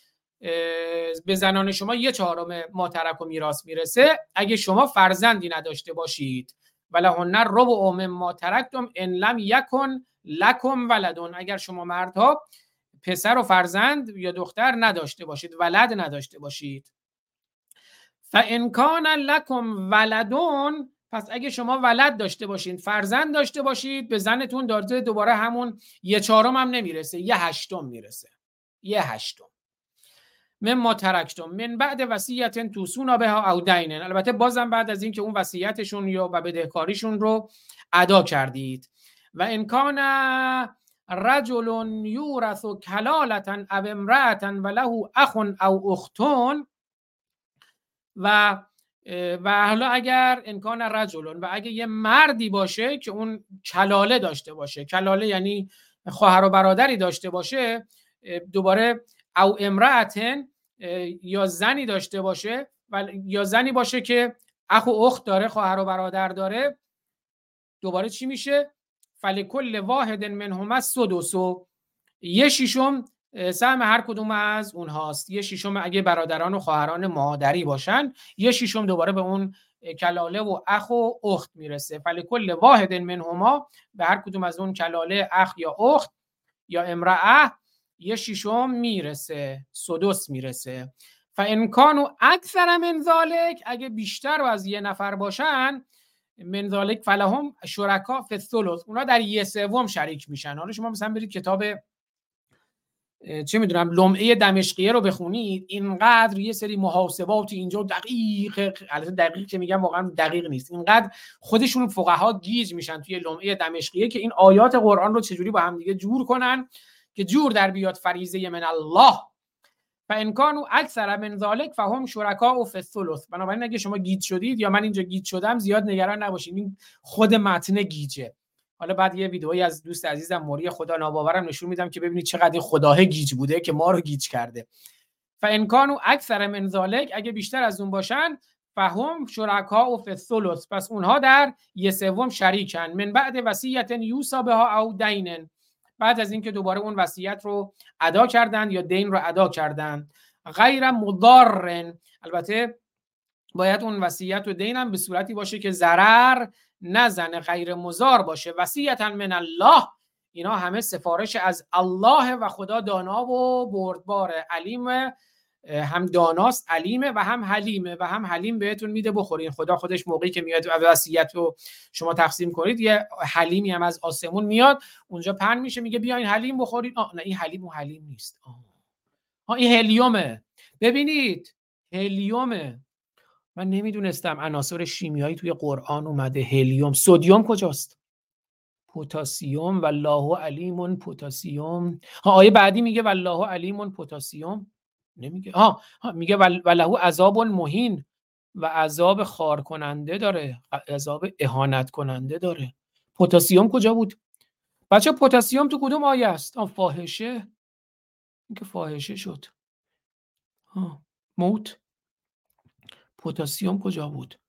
به زنان شما یه چهارم ماترک و میراث می‌رسه. اگه شما فرزندی نداشته باشید ولهن ام ما ترکتم ان لم یکن لکم ولدون اگر شما مردها پسر و فرزند یا دختر نداشته باشید ولد نداشته باشید. فانکان لکم ولدون پس اگه شما ولد داشته باشید فرزند داشته باشید به زنتون دارده دوباره همون یه چهارم هم نمی‌رسه یه هشتم می‌رسه. یه هشتم. من ما ترکتم. من بعد وصیت توسونا بها او دینن. البته بازم بعد از اینکه اون وصیتشون یا و بدهکاریشون رو ادا کردید. و امکان رجل یورث کلالتا او امرأتا و له اخ او اختون و و حالا اگر امکان رجلون و اگه یه مردی باشه که اون کلاله داشته باشه. کلاله یعنی خواهر و برادری داشته باشه دوباره او امرأتن یا زنی داشته باشه و یا زنی باشه که اخ و اخت داره خواهر و برادر داره دوباره چی میشه؟ فلکل واحد منهما سدوسو یه شیشم سهم هر کدوم از اونهاست. یه شیشم اگه برادران و خواهران مادری باشن یه شیشم دوباره به اون کلاله و اخ و اخت می‌رسه. فلکل واحد منهما به هر کدوم از اون کلاله اخ یا اخت یا امرأه یه شیشم می‌رسه سدوس می‌رسه. فانکانو اکثر من ذالک اگه بیشتر و از یه نفر باشن من ذالک فلهم شرکا الثلث. اونا در یه سوم شریک میشن. حالا شما مثلا برید کتاب چه می‌دونم لمعه دمشقیه رو بخونید اینقدر یه سری محاسبات اینجا دقیق البته دقیق که میگم واقعا دقیق نیست. اینقدر خودشون فقها گیج میشن توی لمعه دمشقیه که این آیات قرآن رو چجوری با هم دیگه جور کنن. که جور در بیاد فریضة من الله. و إن كانوا أكثر من ذلك فهم شركاء في الثلث بنابراین اگه شما گیج شدید یا من اینجا گیج شدم زیاد نگران نباشید این خود متن گیجه. حالا بعد یه ویدئویی از دوست عزیزم موری خدا ناباورم نشون میدم که ببینید چقدر خداه گیج بوده که ما رو گیج کرده. فإن كانوا أكثر من ذلك اگه بیشتر از اون باشن فهم شركاء في الثلث پس اونها در یه سوم شریکن. من بعد وصية يوصى بها أو دين. بعد از اینکه دوباره اون وصیت رو ادا کردن یا دین رو ادا کردن غیر مضار البته باید اون وصیت و دین هم به صورتی باشه که ضرر نزنه غیر مزار باشه. وصیتا من الله. اینا همه سفارش از الله و خدا دانا و بردباره علیم هم داناست علیمه و هم حلیمه و هم حلیم بهتون میده بخورین. خدا خودش موقعی که میاد وصیت رو شما تقسیم کنید. یه حلیمی هم از آسمون میاد. اونجا پن میشه میگه بیاین حلیم بخورید آه نه این حلیم و حلیم نیست. آه. این هلیومه. ببینید هلیومه. من نمی‌دونستم عناصر شیمیایی توی قرآن اومده. هلیوم. سودیوم کجاست؟ پوتاسیوم والله علیمون پوتاسیوم آیه بعدی میگه والله علیمون پوتاسیوم نمیگه. ها, ها میگه ولهو عذاب مهین و عذاب خار کننده داره عذاب اهانت کننده داره. پتاسیم کجا بود؟ بچه پتاسیم تو کدوم آیه است؟ آن فاحشه. اینکه فاحشه شد. ها موت. پتاسیم کجا بود؟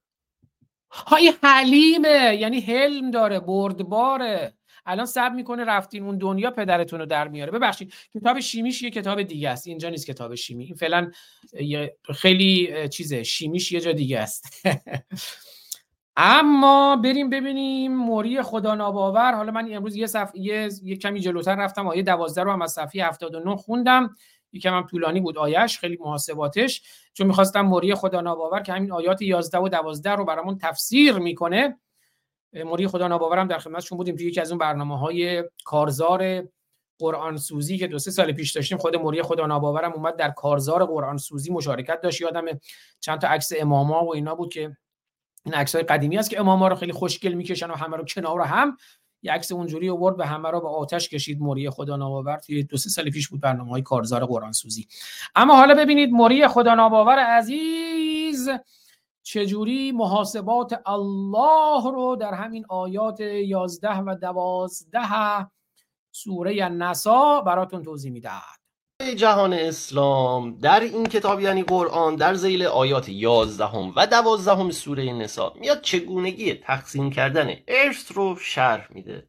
های حلیمه یعنی حلم داره بردباره. الان سب می‌کنه رفتین اون دنیا پدرتون رو در میاره. ببخشید کتاب شیمیش یه کتاب دیگه است. اینجا نیست کتاب شیمی. این فعلا خیلی چیزه. شیمیش یه جا دیگه است. اما بریم ببینیم موری خدا ناباور. حالا من امروز یه, صف... یه... یه کمی جلوتر رفتم. آیه 12 رو هم از صفحه 79 خوندم. یکم هم طولانی بود آیش خیلی محاسباتش. چون می‌خواستم موری خدا ناباور که همین آیات 11 و 12 رو برامون تفسیر می‌کنه. موری خدا ناباورم در خدمتشون بودیم توی یکی از اون برنامه های کارزار قرآن سوزی که دو سه سال پیش داشتیم خود موری خدا ناباورم اومد در کارزار قرآن سوزی مشارکت داشت. یادم چند تا عکس اماما و اینا بود که این عکس های قدیمی است که اماما رو خیلی خوشگل می‌کشن و همه رو کنار هم. یه عکس اونجوری آورد به همه رو به آتش کشید موری خدا ناباور. توی دو سه سال پیش بود برنامه های کارزار قرآن سوزی اما حالا ببینید موری خدا ناباور عزیز چجوری محاسبات الله رو در همین آیات 11 و 12 سوره نسا براتون توضیح می‌دهد.
جهان اسلام در این کتاب یعنی قرآن در زیل آیات 11 و 12 سوره نسا میاد چگونگی تقسیم کردن ارث رو شرح میده.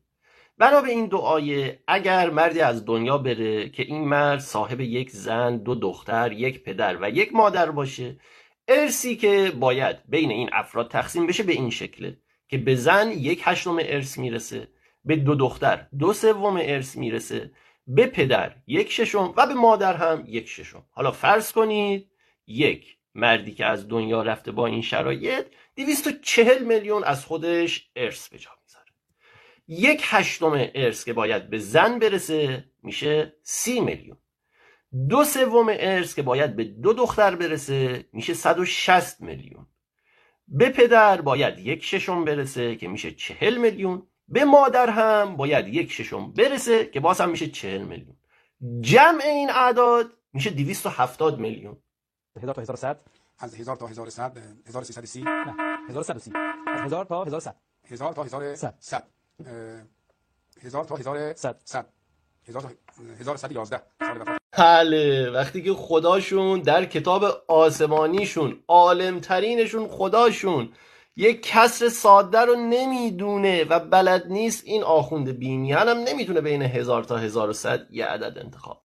بنا به این دو آیه اگر مردی از دنیا بره که این مرد صاحب یک زن دو دختر یک پدر و یک مادر باشه ارسی که باید بین این افراد تقسیم بشه به این شکله که به زن یک هشتم ارث می‌رسه به دو دختر دو سوم ارث می‌رسه به پدر یک ششم و به مادر هم یک ششم. حالا فرض کنید یک مردی که از دنیا رفته با این شرایط چهل میلیون از خودش ارث به جا می‌ذاره. یک هشتم ارث که باید به زن برسه میشه سی میلیون. دو سوم ارث که باید به دو دختر برسه میشه 160 میلیون. به پدر باید یک ششم برسه که میشه چهل میلیون. به مادر هم باید یک ششم برسه که باز هم میشه چهل میلیون. جمع این اعداد میشه 270 میلیون.
1000 تا 1100 از 1000 تا 1100 1330 نه 1130 از 1000 تا 1100 1000 تا 1100 1000 تا 1100 1111
بله وقتی که خداشون در کتاب آسمانیشون عالمترینشون خداشون یک کسر ساده رو نمی‌دونه و بلد نیست این آخوند بینیان هم نمی‌تونه بین هزار تا هزار و صد یه عدد انتخاب.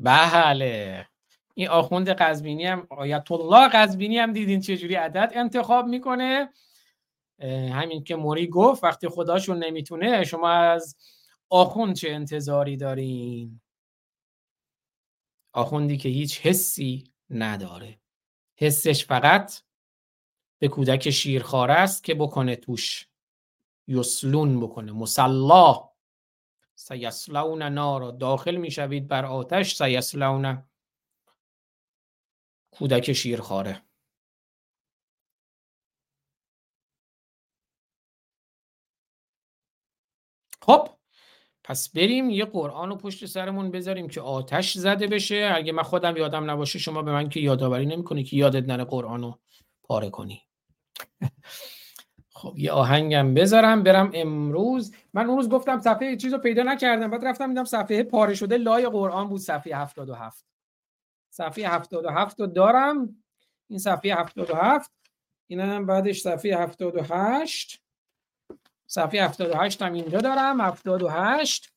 بله. این آخوند قزبینی هم آیت الله قزبینی هم دیدین چجوری عدد انتخاب می‌کنه؟ همین که موری گفت وقتی خداشون نمی‌تونه شما از آخوند چه انتظاری دارین؟ آخوندی که هیچ حسی نداره. حسش فقط به کودک شیرخواره است که بکنه توش. یسلون بکنه. مسلا. سیسلون نارا. داخل می‌شوید بر آتش سیسلون کودک شیرخواره. خب پس بریم یه قرآن رو پشت سرمون بذاریم که آتش زده بشه. اگه من خودم یادم نباشه شما به من که یادآوری نمی‌کنی که یادت نره قرآن رو پاره کنی. خب یه آهنگم بذارم برم امروز. من اون روز گفتم صفحه چیز رو پیدا نکردم بعد رفتم دیدم صفحه پاره شده لای قرآن بود صفحه 77 صفحه 77 رو دارم. این صفحه 77 اینم بعدش صفحه 78 صفحه 78 هم اینجا دارم. 78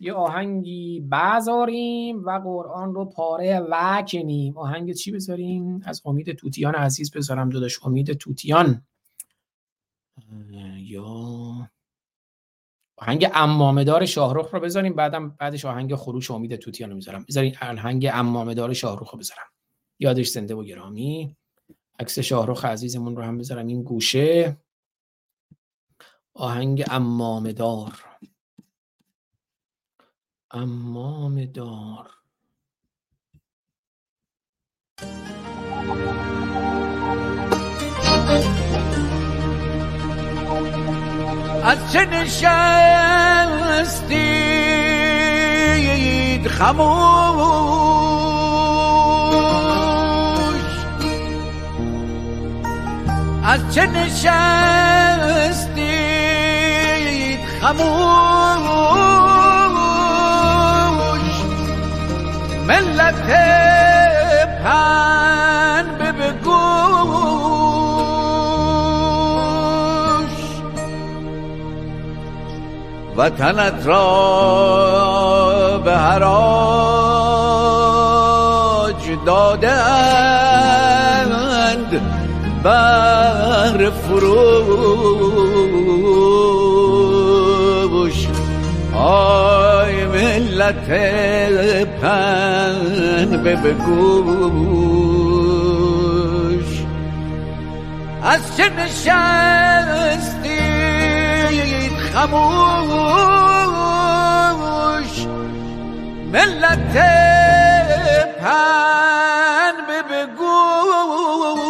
یه آهنگی بذاریم و قرآن رو پاره و کنیم. آهنگ چی بذاریم؟ از امید توتیان عزیز بذارم داداش. امید توتیان. یا آهنگ امامدار شاهرخ رو بذاریم. بعدم بعدش آهنگ خروش امید توتیان رو می‌ذارم. بذاریم آهنگ امامدار شاهرخ رو بذارم. یادش زنده و گرامی. عکس شاهرخ عزیزمون رو هم بذارم. این گوشه. آهنگ امامه دار. امامه دار.
از چه نشستید خموش؟ از چه نشستید خموش ملت پن به بگوش وطنت را به حراج دادند بر فروش آی ملت پن به بگوش از چه نشستید خموش ملت پن به بگوش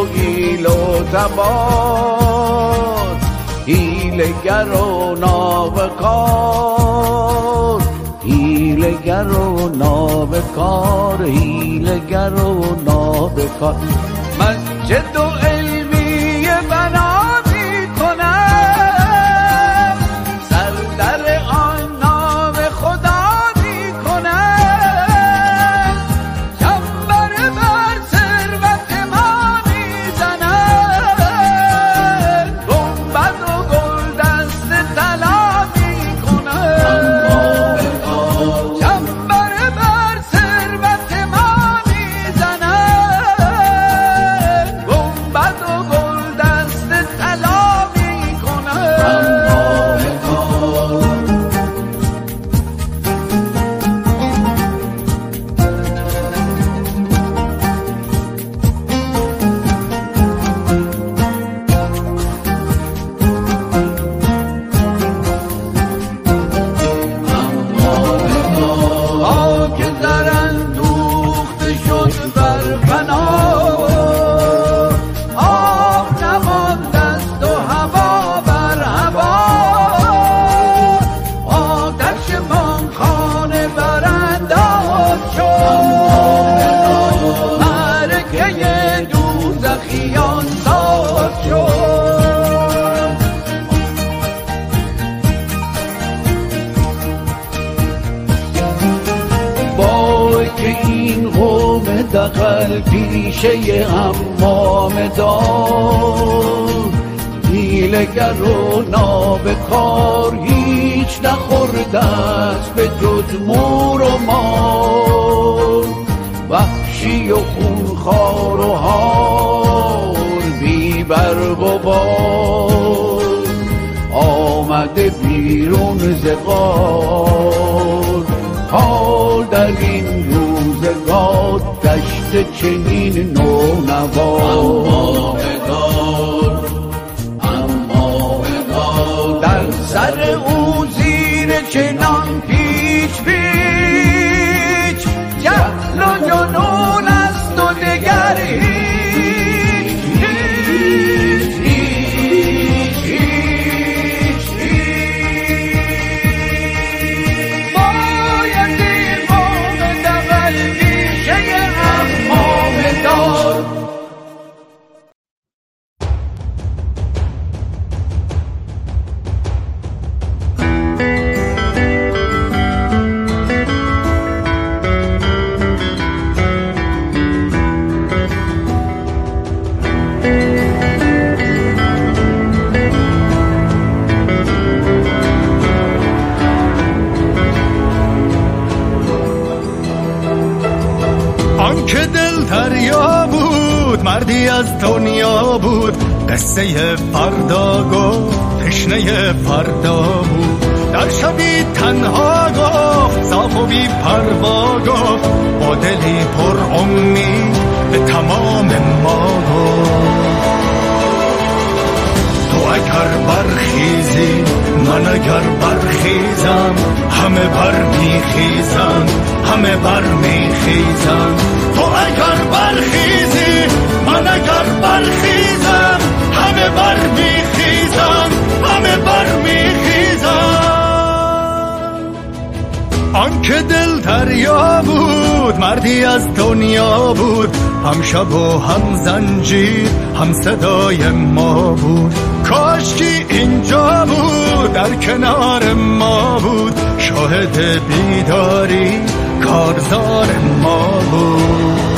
و گیل و تبار هیلگر و نابکار هیلگر و نابکار هیلگر و نابکار پیشه امام دار هیلگر و نابکار هیچ نخورده است به جز مور و مار. وحشی و خونخوار و هار بی برگ و بار. آمده بیرون ز غار حال در این روزگار دشت چنین نو نوا در سر او زیر چنان پیچ پیچ جهل و جنون
مردی از دنیا بود. قصه فردا گفت تشنه فردا بود. در شبی تنها گفت صاف و بی پروا گفت با دلی پر امید به تمام ما گفت تو اگر برخیزی من اگر برخیزم همه بر میخیزن همه بر میخیزن تو اگر برخیزی اگر برخیزم همه همه میخیزن آنکه دل دریا بود مردی از دنیا بود هم شب و هم زنجیر هم صدای ما بود. کاشکی اینجا بود در کنار ما بود شاهد بیداری کارزار ما بود.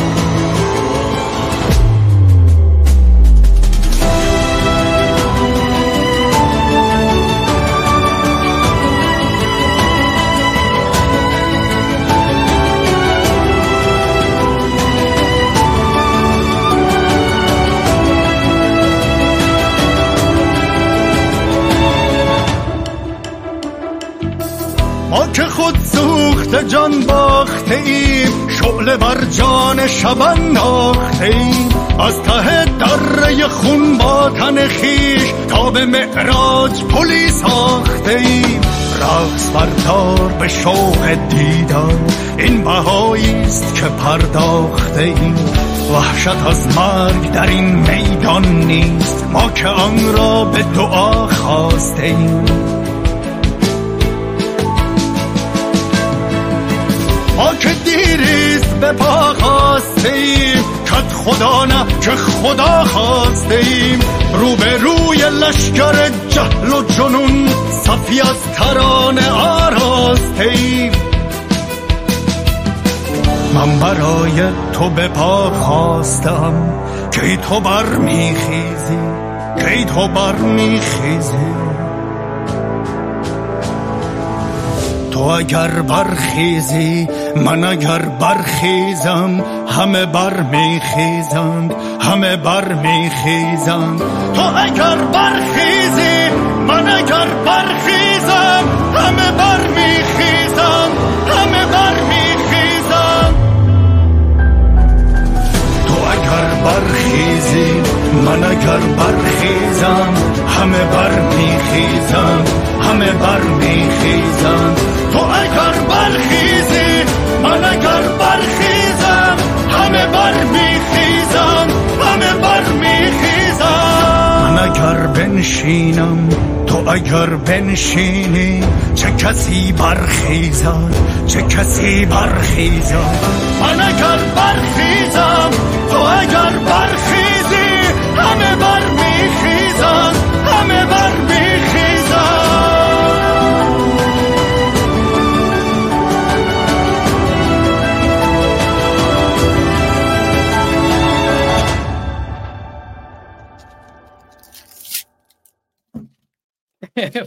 سوخته جان باخته ایم شعله بر جان شب انداخته ایم از ته دره خون با تن خویش تا به معراج پلی ساخته ایم رقص بردار به شوق دیدار این بهایی است که پرداخته ایم وحشت از مرگ در این میدان نیست ما که آن را به دعا خواسته ایم. به پا خواسته ایم کت خدا نه که خدا خواسته ایم رو به روی لشکر جهل و جنون صفی از ترانه آراسته ایم من برای تو به پا خواستم کی تو بر میخیزی کی تو بر تو اگر برخیزی من اگر برخیزم همه بر میخیزند همه بر میخیزند تو اگر برخیزی من اگر برخیزم همه بر میخیزند همه بر میخیزند تو اگر برخیزی من اگر برخیزم همه بر میخیزند همه بر میخیزند تو اگر برخیزی من اگر برخیزم همه بر میخیزم همه بر میخیزم من اگر بنشینم تو اگر بنشینی چه کسی برخیزد چه کسی برخیزد من اگر برخیزم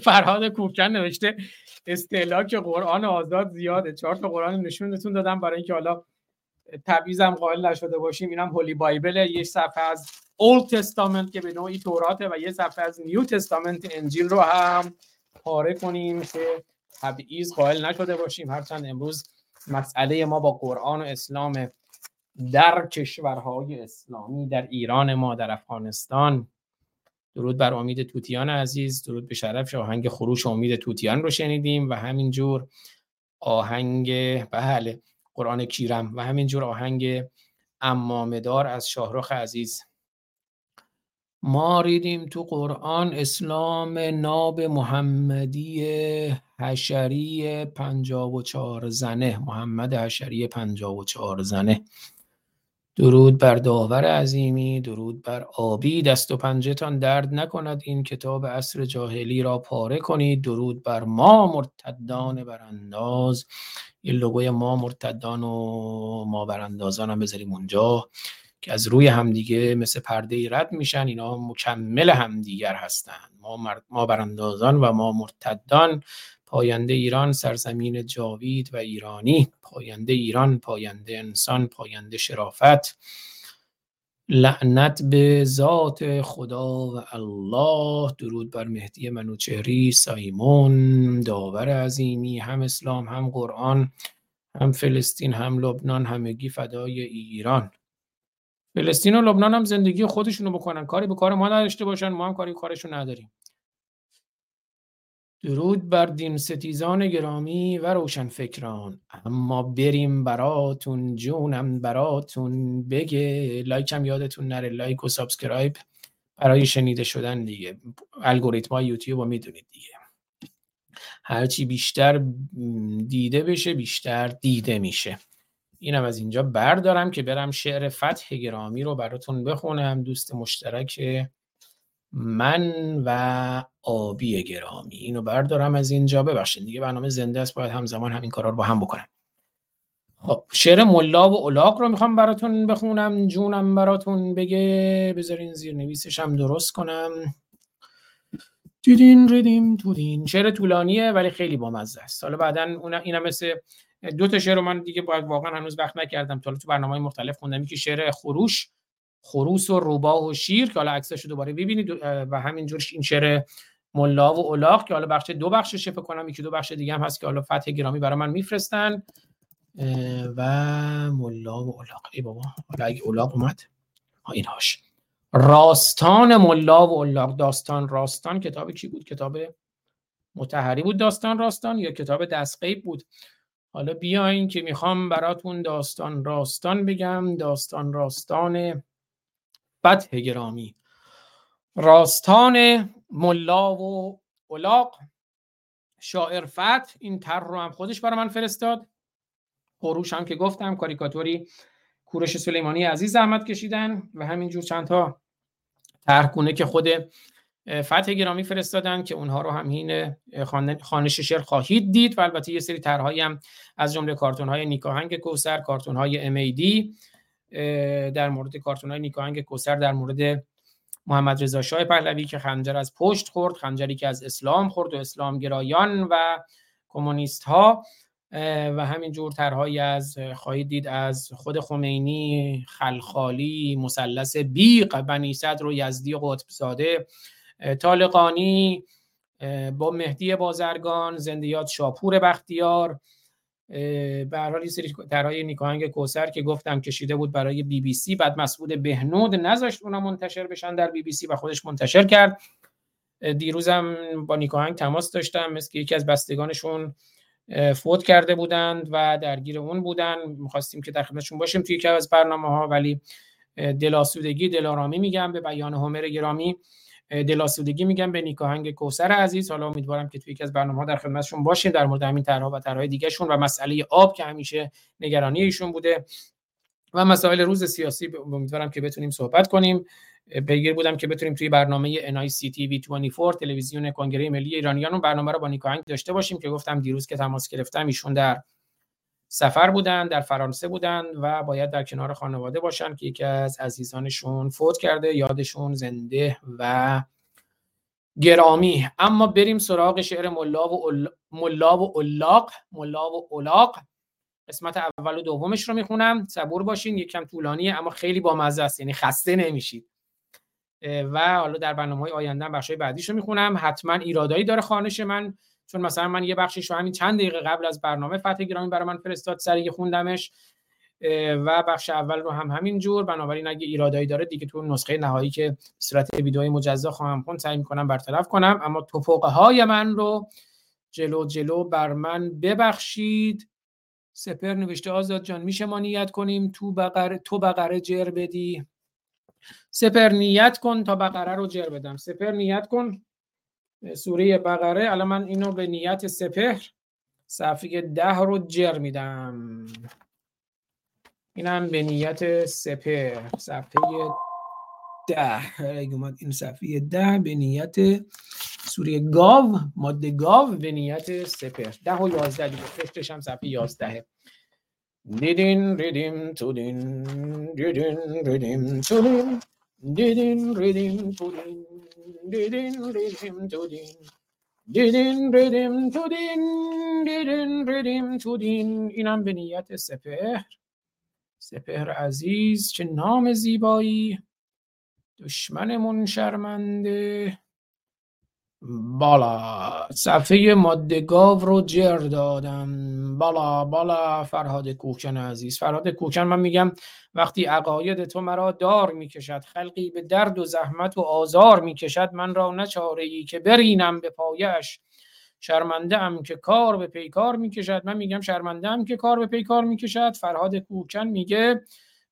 فرهاد کوکن نوشته استهلاک قرآن آزاد زیاده. چهار تا قرآن نشونتون دادم. برای اینکه حالا تبعیضم قائل نشده باشیم اینم هولی بایبل یه صفحه از اولد تستامنت که به نوعی توراته و یه صفحه از نیو تستامنت انجیل رو هم پاره کنیم که تبعیض قائل نشده باشیم. هرچند امروز مسئله ما با قرآن و اسلام در کشورهای اسلامی در ایران ما در افغانستان درود بر امید توتیان عزیز درود به شرف آهنگ خروش امید توتیان رو شنیدیم و همینجور آهنگ بله قرآن کیرم و همینجور آهنگ امامدار از شاهرخ عزیز. ما ریدیم تو قرآن اسلام ناب محمدی حشری پنجاب و چهار زنه محمد حشری پنجاب و چهار زنه. درود بر داور عظیمی درود بر آبی. دست و پنجهتان درد نکند این کتاب عصر جاهلی را پاره کنید. درود بر ما مرتدان برانداز. این لوگوی ما مرتدان و ما براندازان هم بذاریم اونجا که از روی همدیگه مثل پرده رد میشن. اینا مکمل همدیگر هستند ما, ما براندازان و ما مرتدان. پاینده ایران سرزمین جاوید و ایرانی پاینده ایران پاینده انسان پاینده شرافت. لعنت به ذات خدا و الله. درود بر مهدی منوچهری سایمون داور عظیمی هم اسلام هم قرآن هم فلسطین هم لبنان همگی فدای ایران. فلسطین و لبنان هم زندگی خودشونو بکنن. کاری به کار ما نداشته باشن. ما هم کاری کارشون نداریم. درود بر دین ستیزان گرامی و روشن فکران اما بریم براتون جونم براتون بگه. like هم یادتون نره. like و subscribe برای شنیده شدن دیگه. الگوریتم های یوتیوب رو می‌دونید دیگه. هرچی بیشتر دیده بشه بیشتر دیده میشه. اینم از اینجا بردارم که برم شعر فتح گرامی رو براتون بخونم. دوست مشترک من و آبی گرامی. اینو بردارم از اینجا. ببخشید دیگه برنامه زنده است. باید همزمان همین کارا رو با هم بکنم. خب شعر ملا و الاغ رو می‌خوام براتون بخونم. جونم براتون بگه. بذارین زیر نویسش هم درست کنم. دیدین ریدیم تودین. شعر طولانیه ولی خیلی بامزه است. حالا بعدا اینم مثل دو تا شعر رو من دیگه باید واقعا هنوز وقت نکردم. تا تو برنامه مختلف خوندم. که شعر خروش. خروس و روباه و شیر که حالا عکسش رو دوباره ببینید و همینجور این شعر ملا و الاغ که حالا بخش دو بخشش فکر کنم یکی دو بخش دیگه هم هست که حالا فتح گرامی برای من میفرستن. و ملا و الاغ ای بابا حالا اگه الاغ اومد اینهاش راستان ملا و الاغ داستان راستان. کتاب کی بود؟ کتاب متحری بود داستان راستان یا کتاب دستقیب بود؟ حالا بیاین که می‌خوام براتون داستان راستان بگم. داستان راستان فتح گرامی راستان ملا و الاغ شاعر فتح این تر رو هم خودش برای من فرستاد. خروش هم که گفتم کاریکاتوری کورش سلیمانی عزیز زحمت کشیدن و همینجور چند تا طرحگونه که خود فتح گرامی فرستادن که اونها رو هم خانش شعر خواهید دید. و البته یه سری طرحهایی هم از جمله کارتون های نیکاهنگ کوسر کارتون های ام در مورد کارتون های نیکاهنگ کوسر در مورد محمد رضا شاه پهلوی که خنجر از پشت خورد خنجری که از اسلام خورد و اسلام گرایان و کمونیست ها و همین جور طرحهایی از خواهید دید از خود خمینی خلخالی مثلث بیق بنی صدر و یزدی قطب زاده طالقانی با مهدی بازرگان زندیات شاپور بختیار به هر حال سری طرحهای نیکاهنگ کوسر که گفتم کشیده بود برای بی بی سی بعد مسعود بهنود نذاشت اونا منتشر بشن در بی بی سی و خودش منتشر کرد. دیروزم با نیکاهنگ تماس داشتم مثل یکی از بستگانشون فوت کرده بودند و درگیر اون بودن. می‌خواستیم که در خدمتشون باشیم توی یکی از برنامه ها ولی دلاسودگی دلارامی میگم به بیان همر گرامی. دلاسودگی میگم به نیکاهنگ کوسر عزیز. حالا امیدوارم که توی یکی از برنامه ها در خدمتشون باشیم در مورد همین طرحها و دیگه شون و مسئله آب که همیشه نگرانی ایشون بوده و مسائل روز سیاسی. امیدوارم که بتونیم صحبت کنیم. بگیر بودم که بتونیم توی برنامه NIC TV 24 تلویزیون کنگره ملی ایرانیان برنامه رو با نیکاهنگ داشته باشیم که گفتم دیروز که تماس گرفتم ایشون در سفر بودن در فرانسه بودن و باید در کنار خانواده باشن که یکی از عزیزانشون فوت کرده یادشون زنده و گرامی. اما بریم سراغ شعر ملا و ملا و الاق ملا و الاق. قسمت اول و دومش رو می‌خونم. صبور باشین یکم طولانیه اما خیلی با مزه است یعنی خسته نمیشید. و حالا در برنامه های آینده بخش بعدیش رو می‌خونم. حتما ایرادایی داره خانش من. چون مثلا من یه بخشش رو همین چند دقیقه قبل از برنامه فتح گرامی برای من فرستاد سری خوندمش و بخش اول رو هم همین جور. بنابراین اگه ایرادایی داره دیگه تو نسخه نهایی که صورت ویدئوی مجزا خواهم خوند سعی می‌کنم برطرف کنم. اما توفقه های من رو جلو جلو بر من ببخشید. سپر نوشته آزاد جان میشه ما نیت کنیم؟ تو بقره تو بقره جر بدی. سپر نیت کن تا بقره رو جر بدم. سپر نیت کن. سوره بقره. الان من اینو به نیت سپهر صفحه ده رو جر میدم. اینم به نیت سپهر صفحه ده. اومد این صفحه ده به نیت سوره گاو ماده گاو به نیت سپهر. ده و یازده دیگه پشتش هم صفحه یازده. دیدین ریدیم تو دین دیدین ریدیم تو دین دیدین ریدیم تو دین دیدین ریدیم تو دین دیدین ریدیم تو دین ریدیم تو دین اینم به نیت سپهر سپهر عزیز چه نام زیبایی دشمنمون شرمنده بالا. صفحه ماده گاو رو جر دادم. بالا بالا فرهاد کوکن عزیز. فرهاد کوکن من میگم وقتی عقاید تو مرا دار می‌کشد خلقی به درد و زحمت و آزار می‌کشد من را نچاره ای که برینم به پایش شرمنده ام که کار به پیکار می‌کشد. من میگم شرمنده ام که کار به پیکار می‌کشد. فرهاد کوکن میگه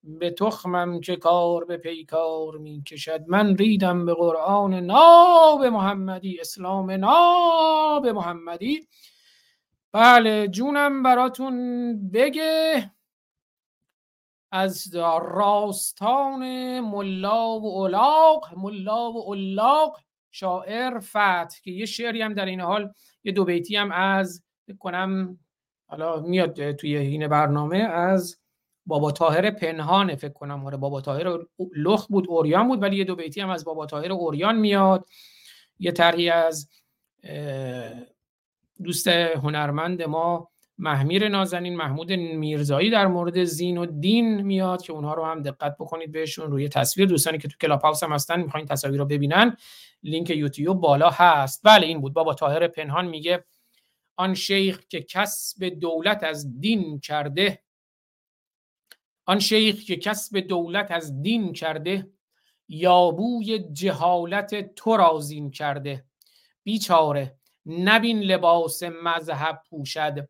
به تخمم که کار به پیکار می کشد من ریدم به قرآن ناب محمدی اسلام ناب محمدی. بله جونم براتون بگه. از راستان ملا و اولاق ملا و اولاق شاعر فتح که یه شعری هم در این حال یه دو بیتی هم از کنم حالا میاد توی این برنامه از بابا تاهر پنهان فکر کنم. آره بابا تاهر لخ بود اوریان بود ولی یه دو بیتی هم از بابا تاهر اوریان میاد. یه طرحی از دوست هنرمند ما محمیر نازنین محمود میرزایی در مورد زین و دین میاد که اونها رو هم دقت بکنید بهشون روی تصویر. دوستانی که تو کلاب هاوس هم هستن می‌خواین تصاویر رو ببینن لینک یوتیوب بالا هست. بله این بود. بابا تاهر پنهان میگه آن شیخ که کسب دولت از دین کرده آن شیخ که کسب دولت از دین کرده یابوی جهالت تو رازین کرده. بیچاره نبین لباس مذهب پوشد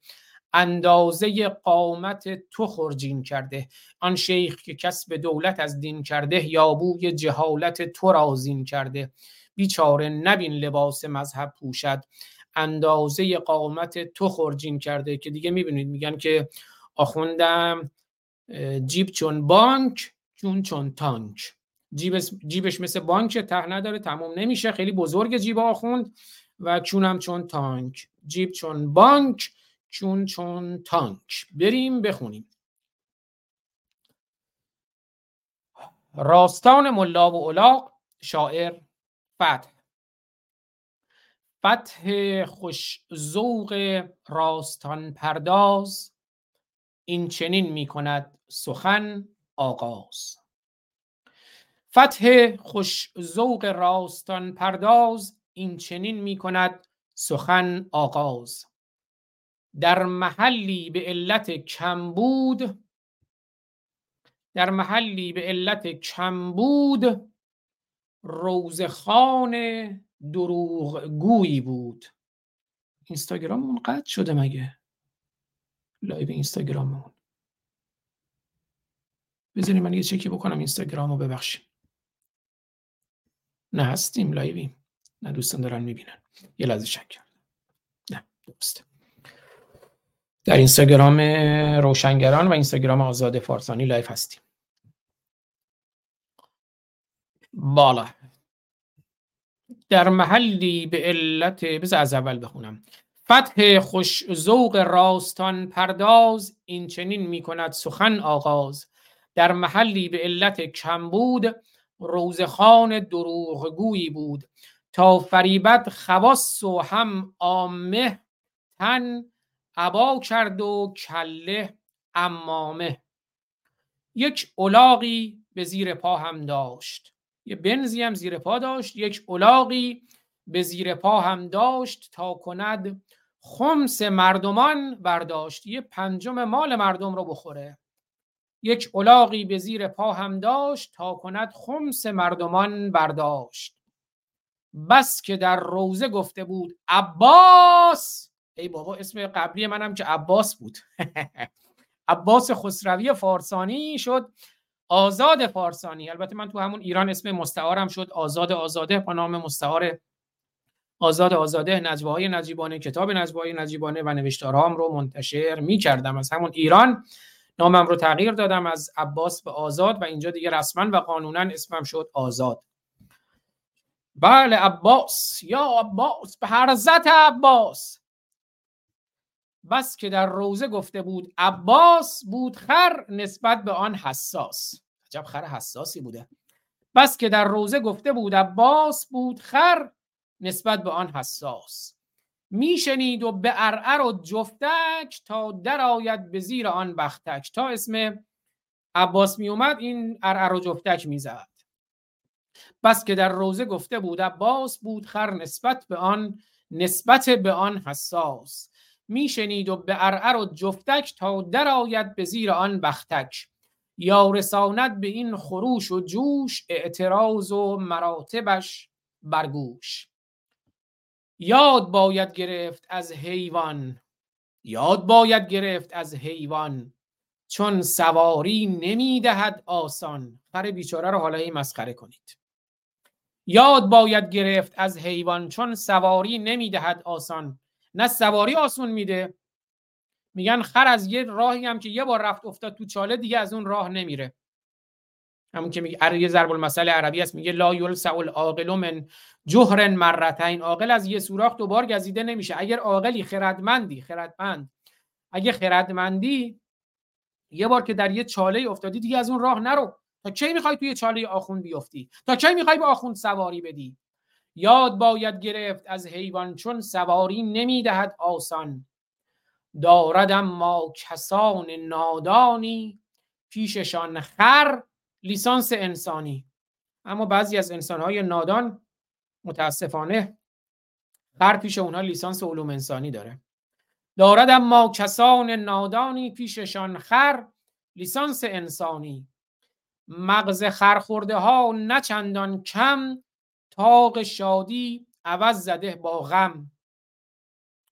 اندازه قامت تو خرجین کرده. آن شیخ که کسب دولت از دین کرده یابوی جهالت تو رازین کرده. بیچاره نبین لباس مذهب پوشد اندازه قامت تو خرجین کرده. که دیگه می‌بینید میگن که آخوندم جیب چون بانک چون چون تانک. جیبش, جیبش مثل بانک ته نداره تموم نمیشه. خیلی بزرگ جیب آخوند و چونم چون تانک. جیب چون بانک چون چون تانک. بریم بخونیم. راستان ملا و اولاق شاعر فتح. فتح خوش ذوق راستان پرداز این چنین می کند سخن آغاز. فتح خوش ذوق راستان پرداز این چنین می کند سخن آغاز. در محلی به علت کمبود در محلی به علت کمبود روزخان دروغ گویی بود. اینستاگراممون قطع شده مگه؟ live اینستاگراممون. بذاریم من یه چکی بکنم اینستاگرام رو ببخشید. نه هستیم live یم نه دوستان دارن می‌بینن. یه لحظه شک نه در اینستاگرام روشنگران و اینستاگرام آزاد فارسانی live هستیم. بالا. در محلی به علت بذار از اول بخونم. فتح خوش ذوق راستان پرداز این چنین می کند سخن آغاز. در محلی به علت کمبود روزخان دروغگویی بود. تا فریبت خواص و هم عامه تن عبا کرد و کله امامه یک اولاغی به زیر پا هم داشت. یه بنزی هم زیر پا داشت. یک اولاغی به زیر پا هم داشت تا کند خمس مردمان برداشت. یه پنجم مال مردم رو بخوره. یک اولاغی به زیر پا هم داشت تا کند خمس مردمان برداشت. بس که در روزه گفته بود عباس! ای بابا اسم قبلی منم که عباس بود. عباس خسروی فارسانی شد آزاد فارسانی. البته من تو همون ایران اسم مستعارم شد آزاد آزاده با نام مستعار آزاد آزاده نجوه های نجیبانه کتاب نجوه های نجیبانه و نوشتارهام رو منتشر می کردم از همون ایران نامم رو تغییر دادم از عباس به آزاد و اینجا دیگه رسما و قانونا اسمم شد آزاد. بله عباس. یا عباس به حرزت عباس. بس که در روزه گفته بود عباس بود خر نسبت به آن حساس. عجب خر حساسی بوده. بس که در روزه گفته بود عباس بود خر نسبت به آن حساس. میشنید و به ارعر و جفتک تا درآید به زیر آن بختک. تا اسم عباس می اومد این ارعر و جفتک می‌زد. بس که در روزه گفته بود عباس بود خر نسبت به آن نسبت به آن حساس. میشنید و به ارعر و جفتک تا درآید به زیر آن بختک. یا رساند به این خروش و جوش اعتراض و مراتبش برگوش یاد باید گرفت از حیوان. یاد باید گرفت از حیوان. چون سواری نمی‌دهد آسان. خر بیچاره رو حالا این مسخره کنید. یاد باید گرفت از حیوان. چون سواری نمی‌دهد آسان. نه سواری آسون میده. میگن خر از یه راهی هم که یه بار رفت افتاد تو چاله دیگه از اون راه نمیره. همون که میگه یه ضرب المثل عربی است میگه لا یلسع العاقل من جهر مرتين عاقل از یه سوراخ دوبار گزیده نمیشه. اگر عاقلی خردمندی خردمند. اگه خردمندی یه بار که در یه چاله افتادی دیگه از اون راه نرو. تا کی می‌خوای توی چاله آخون بیفتی؟ تا کی می‌خوای به آخون سواری بدی؟ یاد باید گرفت از حیوان چون سواری نمی‌دهد آسان. داردم ما کسان نادانی پیششان خر لیسانس انسانی. اما بعضی از انسانهای نادان متاسفانه خر پیش اونها لیسانس علوم انسانی داره. دارد اما کسان نادانی پیششان خر لیسانس انسانی. مغز خرخورده ها نه چندان کم تاق شادی عوض زده با غم.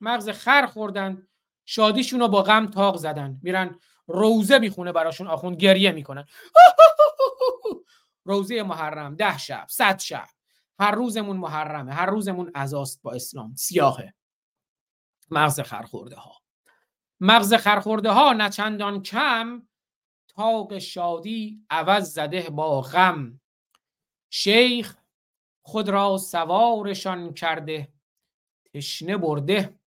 مغز خر خوردن شادیشون رو با غم تاق زدن. میرن روزه می‌خونه براشون آخوند گریه می‌کنن. روزه محرم ده شب صد شب. هر روزمون محرمه هر روزمون ازاست با اسلام. سیاهه. مغز خرخورده ها مغز خرخورده ها نه چندان کم تاق شادی عوض زده با غم. شیخ خود را سوارشان کرده تشنه برده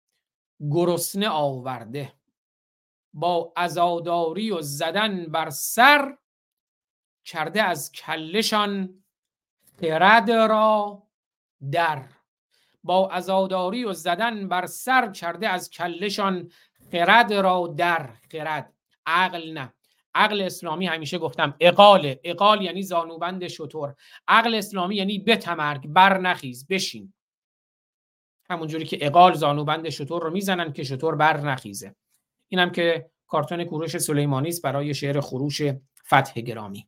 گرسنه آورده. با ازاداری و زدن بر سر کرده از کلشان خرد را در. با ازاداری و زدن بر سر کرده از کلشان خرد را در. خرد. عقل نه. عقل اسلامی همیشه گفتم اقاله. اقال یعنی زانوبند شطور. عقل اسلامی یعنی بتمرگ بر نخیز بشین. همونجوری که اقال زانوبند شطور رو می‌زنن که شطور بر نخیزه. اینم که کارتون کوروش سلیمانی است برای شعر خروش فتح گرامی.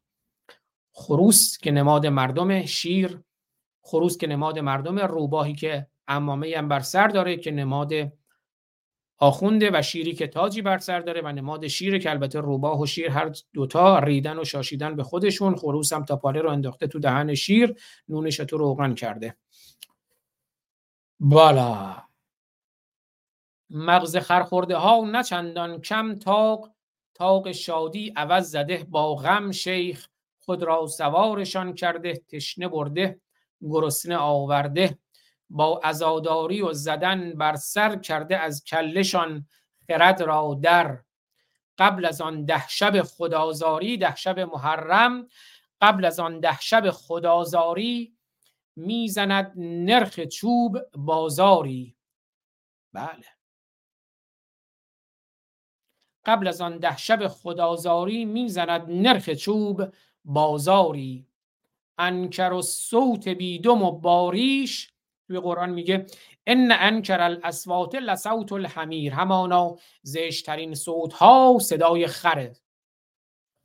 خروس که نماد مردم شیر خروس که نماد مردم روباهی که امامه هم بر سر داره که نماد آخونده و شیری که تاجی بر سر داره و نماد شیر که البته روباه و شیر هر دوتا ریدن و شاشیدن به خودشون. خروس هم تا پاره رو انداخته تو دهن شیر نونش تو روغن کرده. بالا. مغز خرخورده ها نه چندان کم تاق تاق شادی عوض زده با غم شیخ. خود را سوارشان کرده تشنه برده گرسنه آورده با ازاداری و زدن بر سر کرده از کلشان خرد را در. قبل از آن ده شب خدازاری ده شب محرم قبل از آن ده شب خدازاری می‌زند نرخ چوب بازاری. بله. قبل از آن ده شب خدازاری می‌زند نرخ چوب بازاری. انکر و صوت بیدم و باریش. توی قرآن میگه ان انکر الاصوات لصوت الحمیر. همانا زشترین صوت ها صدای خره.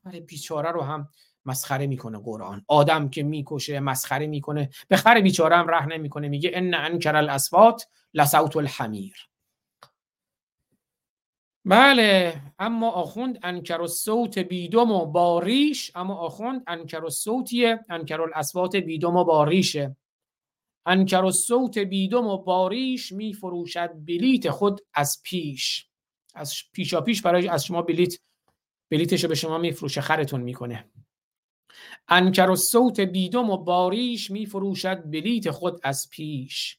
خر بیچاره رو هم مسخره می‌کنه قرآن. آدم که می‌کشه مسخره می‌کنه. به خر بیچاره هم ره نمی‌کنه. میگه ان انکر الاصوات لصوت الحمیر. بله اما آخوند انکر صوت بیدم و باریش اما آخوند انکر صوتیه انکر الاسوات بیدم و باریشه انکر صوت بیدم و باریش میفروشد بلیت خود از پیش. از پیشا پیش برای از شما بلیت بلیتشو به شما میفروشه خرتون می‌کنه. انکر صوت بیدم و باریش میفروشد بلیت خود از پیش.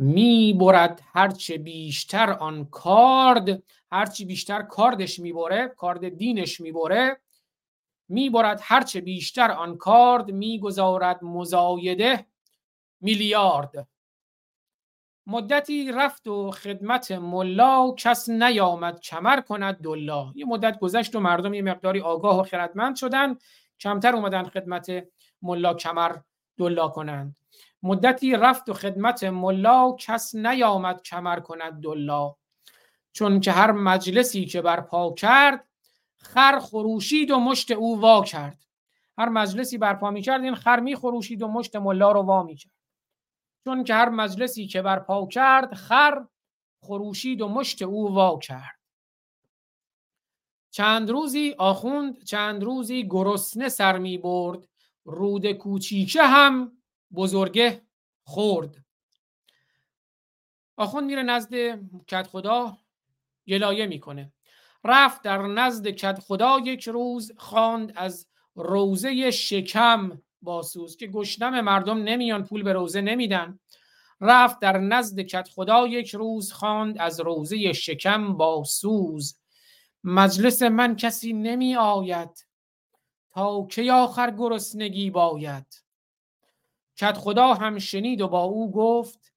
می‌برد هرچه بیشتر آن کارد هرچی بیشتر کاردش می‌بره کارد دینش می‌بره می‌برد هرچه بیشتر آن کارد می‌گذارد مزایده میلیارد. مدتی رفت و خدمت ملا کس نیامد کمر کند دلا. یه مدت گذشت و مردم یه مقداری آگاه و خردمند شدن کمتر اومدن خدمت ملا کمر دلا کنند. مدتی رفت و خدمت ملا کس نیامد کمر کند دلا. چون که هر مجلسی که برپا کرد خر خروشید و مشت او وا کرد. هر مجلسی برپا می کرد این خر می خروشید و مشت ملا رو وا می کرد چون که هر مجلسی که برپا کرد خر خروشید و مشت او وا کرد. چند روزی آخوند چند روزی گرسنه سر می برد رود کوچیکه هم بزرگه خورد. آخوند میره نزد کت خدا گلایه می‌کنه. رفت در نزد کت خدا یک روز خواند از روزه شکم باسوز که گشنم مردم نمیان پول به روزه نمیدن. رفت در نزد کت خدا یک روز خواند از روزه شکم باسوز. مجلس من کسی نمی آید تا که آخر گرسنگی باید؟ کت خدا هم شنید و با او گفت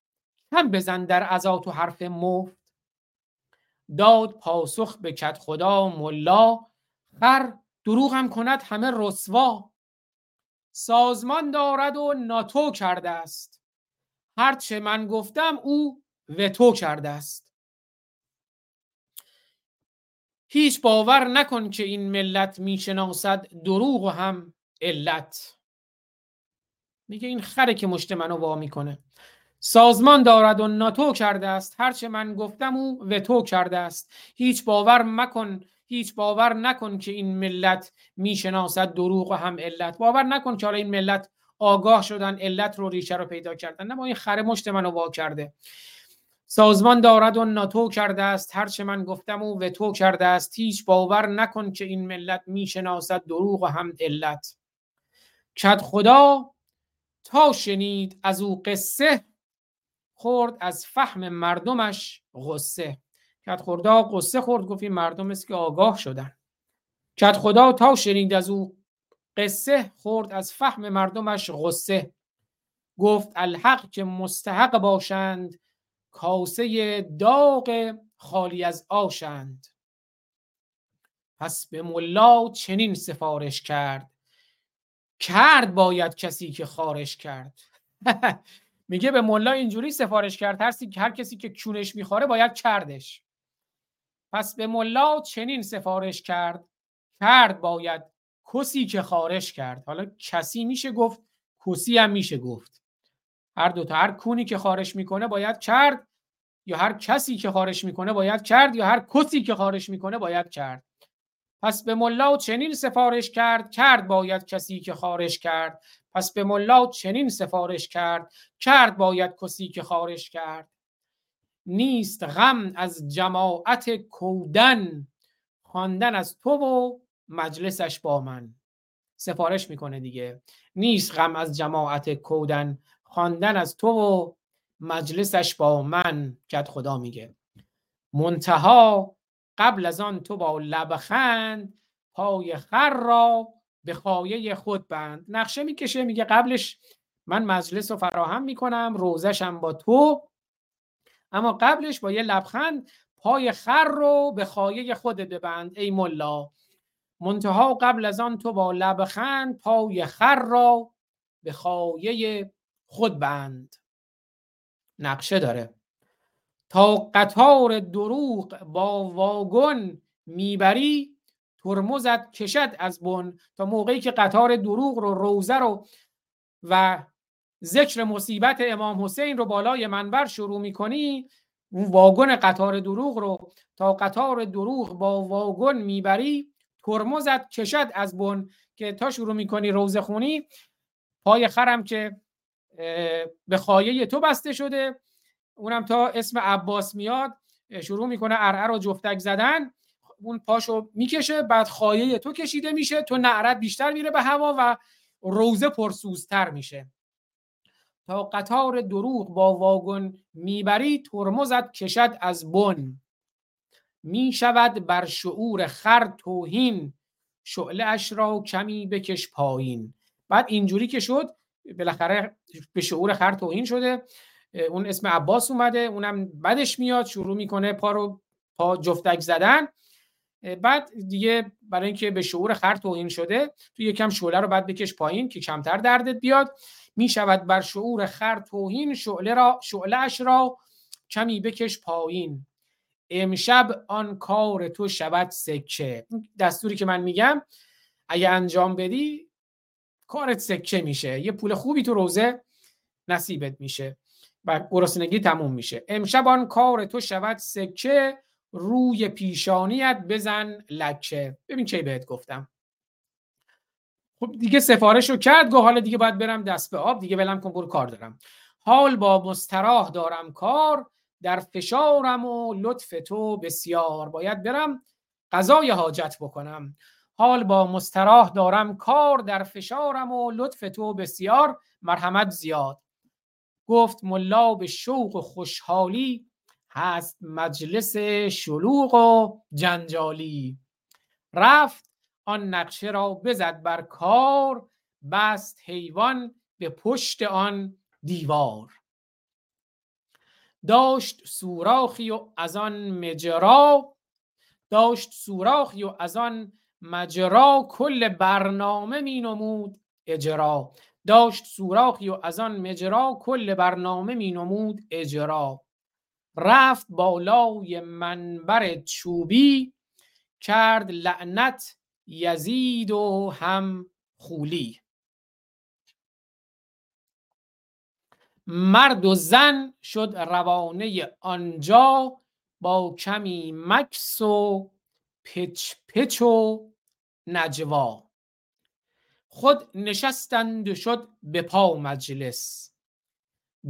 هم بزن در عزات و حرف مفت. داد پاسخ به کت خدا ملا خر دروغ هم کند همه رسوا. سازمان دارد و ناتو کرده است. هرچه من گفتم او وتو کرده است. هیچ باور نکن که این ملت می‌شناسد دروغ و هم علت. میگه این خره که مشت منو وا می‌کنه. سازمان دارد و ناتو کرده است. هرچه من گفتم او وتو کرده است. هیچ باور مکن هیچ باور نکن که این ملت می‌شناسد دروغ و هم علت. باور نکن که حالا این ملت آگاه شدن علت رو ریشه رو پیدا کردن. نه با این خره مشت منو وا کرده. سازمان دارد و ناتو کرده است. هرچه من گفتم او وتو کرده است. هیچ باور نکن که این ملت می‌شناسد دروغ و هم علت. کد خدا تا شنید از او قصه خورد از فهم مردمش غصه. کت خدا قصه خورد گفت این مردم است که آگاه شدن. کت خدا تا شنید از او قصه خورد از فهم مردمش غصه. گفت الحق که مستحق باشند کاسه داغ خالی از آشند. پس به ملا چنین سفارش کرد. کرد باید کسی که خارش کرد. میگه به ملا اینجوری سفارش کرد هر, هر کسی که کونش می‌خوره باید کردش. پس به ملا چنین سفارش کرد کرد باید کسی که خارش کرد. حالا کسی میشه گفت کسی هم میشه گفت. هر دوتا هر کونی که خارش می‌کنه باید کرد یا هر کسی که خارش می‌کنه باید کرد یا هر کسی که خارش می‌کنه باید کرد. پس به ملا چنین سفارش کرد کرد باید کسی که خارش کرد. پس به ملا چنین سفارش کرد کرد باید کسی که خارش کرد. نیست غم از جماعت کودن خواندن از تو و مجلسش با من. سفارش می‌کنه دیگه. نیست غم از جماعت کودن خواندن از تو و مجلسش با من کت خدا میگه. منتها قبل از آن تو با لبخند پای خر را به خایه خود بند. نقشه می‌کشه میگه قبلش من مجلس رو فراهم می‌کنم روزشم با تو. اما قبلش با یه لبخند پای خر رو به خایه خودت ببند. ای ملا منتها قبل از آن تو با لبخند پای خر را به خایه خود بند. نقشه داره. تا قطار دروغ با واگن می‌بری ترمزت کشد از بن. تا موقعی که قطار دروغ رو روزه رو و ذکر مصیبت امام حسین رو بالای منبر شروع می‌کنی اون واگن قطار دروغ رو تا قطار دروغ با واگن می‌بری ترمزت کشد از بن. که تا شروع می‌کنی روزه خونی پای خرم که به خایه تو بسته شده. اونم تا اسم عباس میاد شروع می‌کنه ارعر رو جفتک زدن. اون پاشو می‌کشه بعد خایه تو کشیده میشه. تو نعرت بیشتر میره به هوا و روزه پرسوزتر میشه. تا قطار دروغ با واگن می‌بری ترمزت کشد از بن. می‌شود بر شعور خر توهین. شعله اش را کمی بکش پایین. بعد اینجوری که شد بالاخره به شعور خر توهین شده. اون اسم عباس اومده اونم بدش میاد شروع می‌کنه پا رو پا جفتک زدن. بعد دیگه برای اینکه به شعور خر توهین شده تو یکم شعله رو بعد بکش پایین که کمتر دردت بیاد. می شود بر شعور خر توهین شعله را شعلهش را کمی بکش پایین. امشب آن کار تو شود سکه. دستوری که من میگم اگه انجام بدی کارت سکه میشه. یه پول خوبی تو روزه نصیبت میشه. و گرسنگی تموم میشه. امشب آن کار تو شود سکه روی پیشانیت بزن لکه. ببین چه بهت گفتم. خب دیگه سفارش رو کرد گو حالا دیگه باید برم دست به آب دیگه ولم کن برو کار دارم. حال با مستراح دارم کار در فشارم و لطف تو بسیار. باید برم قضای حاجت بکنم. حال با مستراح دارم کار در فشارم و لطف تو بسیار. مرحمت زیاد. گفت ملا به شوق خوشحالی هست مجلس شلوغ و جنجالی. رفت آن نقشه را بزد بر کار بست حیوان به پشت آن دیوار. داشت سوراخی و از آن مجرا داشت سوراخی و از آن مجرا کل برنامه می نمود اجرا. داشت سوراخی و از آن مجرا کل برنامه می نمود اجرا. رفت بالای منبر چوبی کرد لعنت یزید و هم خولی. مرد و زن شد روانه آنجا با کمی مکس و پچ پچ و نجوا. خود نشستند شد به پا مجلس.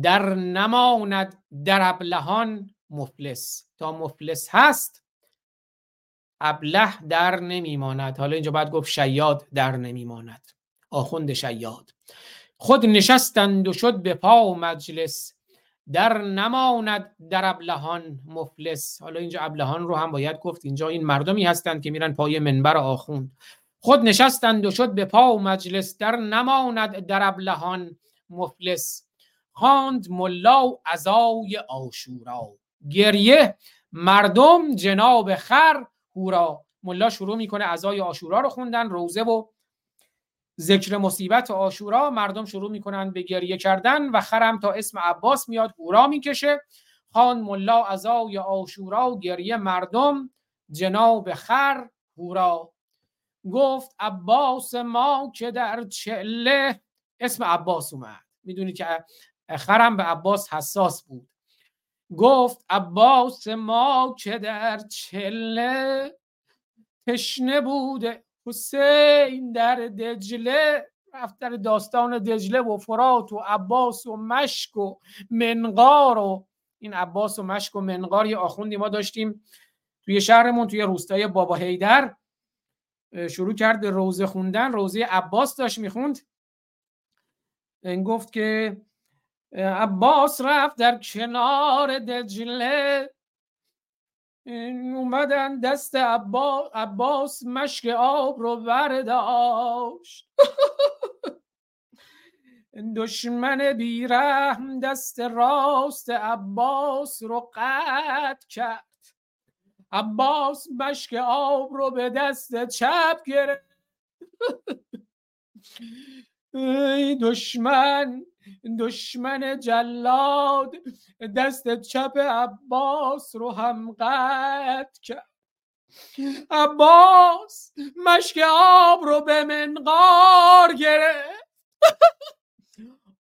در نماند در ابلهان مفلس. تا مفلس هست ابله در نمیماند. حالا اینجا باید گفت شیاد در نمیماند. آخوند شیاد. خود نشستند و شد به پا مجلس. در نماند در ابلهان مفلس. حالا اینجا ابلهان رو هم باید گفت. اینجا این مردمی هستند که میرن پای منبر آخوند. خود نشستند و شد به پا و مجلس در نماند در ابلهان مفلس. خواند ملا و ازای آشورا. گریه مردم جناب خر هورا. ملا شروع می‌کنه ازای آشورا رو خوندن روزه و ذکر مصیبت آشورا. مردم شروع می‌کنن به گریه کردن و خرم تا اسم عباس میاد هورا می‌کشه. خان ملا ازای آشورا و گریه مردم جناب خر هورا. گفت عباس ما که در چله اسم عباس اومد. می‌دونی که خرم به عباس حساس بود. گفت عباس ما که در چله تشنه بوده. حسین در دجله رفت در داستان دجله و فرات و عباس و مشک و منقار و این عباس و مشک و منقار یه آخوندی ما داشتیم توی شهرمون توی روستای بابا هیدر شروع کرد به روزه خوندن. روزه عباس داشت می‌خوند. گفت که عباس رفت در کنار دجله. اومدن دست عباس, عباس مشک آب رو برداشت. دشمن بیرحم دست راست عباس رو قطع کرد. عباس مشک آب رو به دست چپ گرفت. ای دشمن دشمن جلاد دست چپ عباس رو هم قطع کرد. عباس مشک آب رو به منقار گرفت.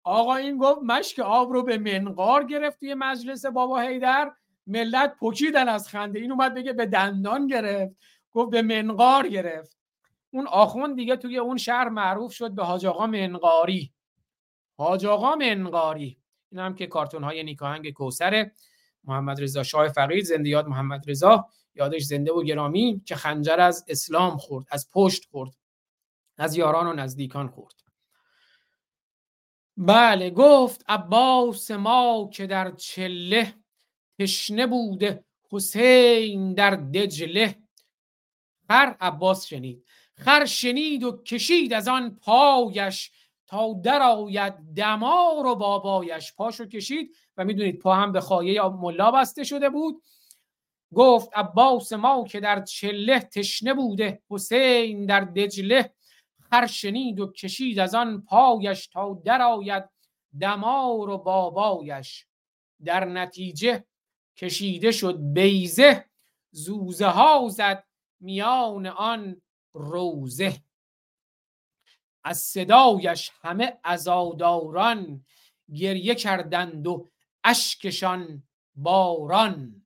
آقا این گفت مشک آب رو به منقار گرفت توی مجلس بابا هیدر ملت پکیدن از خنده. این اومد بگه به دندان گرفت گفت به منقار گرفت. اون آخوند دیگه توی اون شهر معروف شد به حاج آقا منقاری. حاج آقا منقاری. این هم که کارتون های نیکاهنگ کوسر محمد رضا شاه فقید زنده یاد محمد رضا. یادش زنده و گرامی که خنجر از اسلام خورد از پشت خورد از یاران و نزدیکان خورد. بله گفت عباس ما که در چله تشنه بوده. حسین در دجله. خر عباس شنید. خر شنید و کشید از آن پایش تا در آید دمار و بابایش. پاشو کشید و می‌دونید پا هم به خایه ملا بسته شده بود. گفت عباس ما که در چله تشنه بوده. حسین در دجله. خر شنید و کشید از آن پایش تا درآید دمار و بابایش. در نتیجه کشیده شد بیزه زوزه ها زد میان آن روزه از صدایش همه ازاداران گریه کردند و اشکشان باران.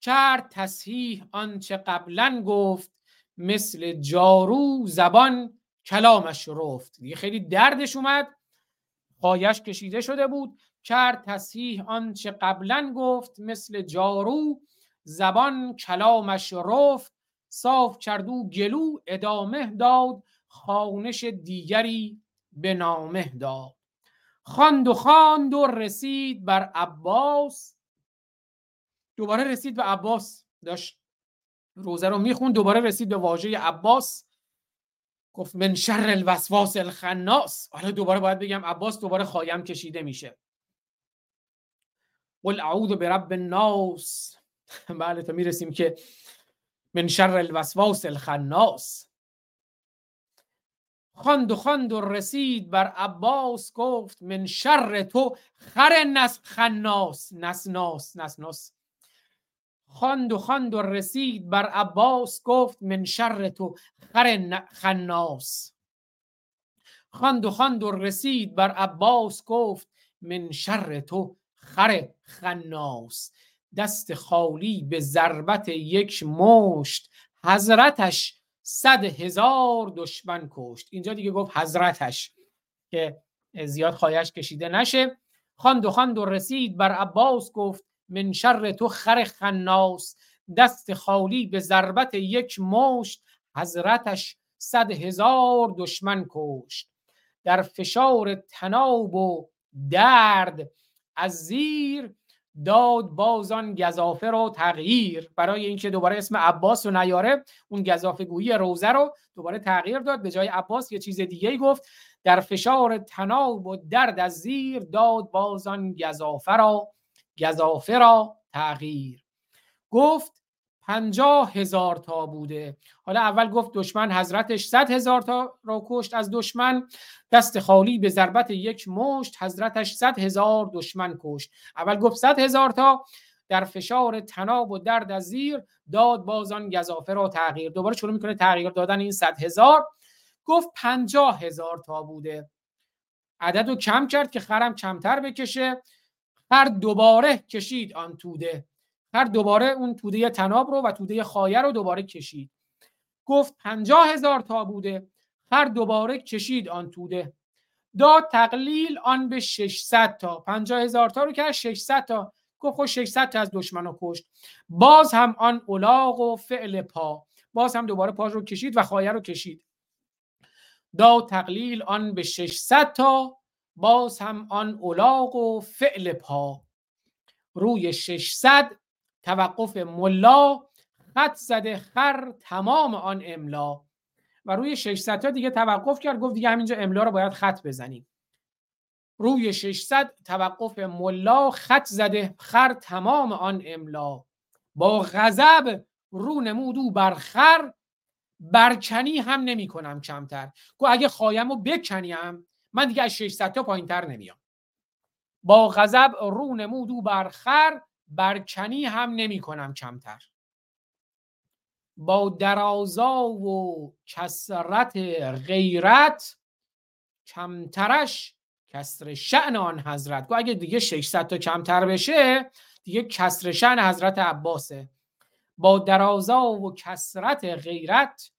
کرد تصحیح آنچه قبلا گفت مثل جارو زبان کلامش رفت. خیلی دردش اومد. پایش کشیده شده بود. کرد تصحیح آنچه قبلا گفت مثل جارو زبان کلامش رفت صاف کردو گلو ادامه داد خانش دیگری به نامه داد. خواند و خواند و رسید بر عباس. دوباره رسید به عباس. داشت روزه رو می‌خوند دوباره رسید به واژه عباس. گفت من شر الوسواس الخناس. حالا دوباره باید بگم عباس دوباره خایم کشیده میشه. قل اعوذ برب الناس. بله تا می‌رسیم که من شر الوسواس الخناس. خواند و خواند و رسید بر عباس گفت من شر تو خر نس خناس نسناس نسناس. خواند و خواند و رسید بر عباس گفت من شر تو خر خناس. خواند و خواند و رسید بر عباس گفت من شر تو خر خناس. دست خالی به ضربت یک مشت. حضرتش صد هزار دشمن کشت. اینجا دیگه گفت حضرتش که زیاد خواهش کشیده نشه. خواند و خواند و رسید بر عباس گفت من شر تو خر خناس. دست خالی به ضربت یک مشت. حضرتش صد هزار دشمن کشت. در فشار تناب و درد از زیر داد بازان گذافه رو تغییر. برای اینکه دوباره اسم عباس رو نیاره اون گذافه گویی روزه رو دوباره تغییر داد. به جای عباس یه چیز دیگه گفت. در فشار تناب و درد از زیر داد بازان گذافه را گذافه را تغییر. گفت پنجاه هزار تا بوده. حالا اول گفت دشمن حضرتش صد هزار تا را کشت. از دشمن دست خالی به ضربت یک مشت حضرتش صد هزار دشمن کشت. اول گفت صد هزار تا در فشار تناب و درد از زیر داد بازان گذافه را تغییر. دوباره شروع می‌کنه تغییر دادن این صد هزار. گفت پنجاه هزار تا بوده. عدد رو کم کرد که خرم کمتر بکشه. هر دوباره کشید آن توده. هر دوباره اون توده تناب رو و توده خایه رو دوباره کشید. گفت پنجاه هزار تا بوده. هر دوباره کشید آن توده. داد تقلیل آن به 600 تا. پنجاه هزار تا رو کرد 600 تا. گفت خود 600 تا از دشمن رو کشت. باز هم آن اولاغ و فعل پا. باز هم دوباره پاش رو کشید و خایه رو کشید. داد تقلیل آن به 600 تا. باز هم آن اولاغ و فعل پا. روی 600 توقف ملا خط زده خر تمام آن املا. و روی 600 تا دیگه توقف کرد گفت دیگه همینجا املا رو باید خط بزنیم. روی 600 توقف ملا خط زده خر تمام آن املا. با غضب رو نمود او بر خر برکنی هم نمی کنم کمتر. گفت اگه خایم رو بکنیم من دیگه از 600 تا پایین تر نمیام. با غضب رو نمود او بر خر برکنی هم نمی کنم کمتر. با درازا و کسرت غیرت کمترش کسر شعن آن حضرت. گو اگه دیگه 600 تا کمتر بشه دیگه کسر شعن حضرت عباسه. با درازا و کسرت غیرت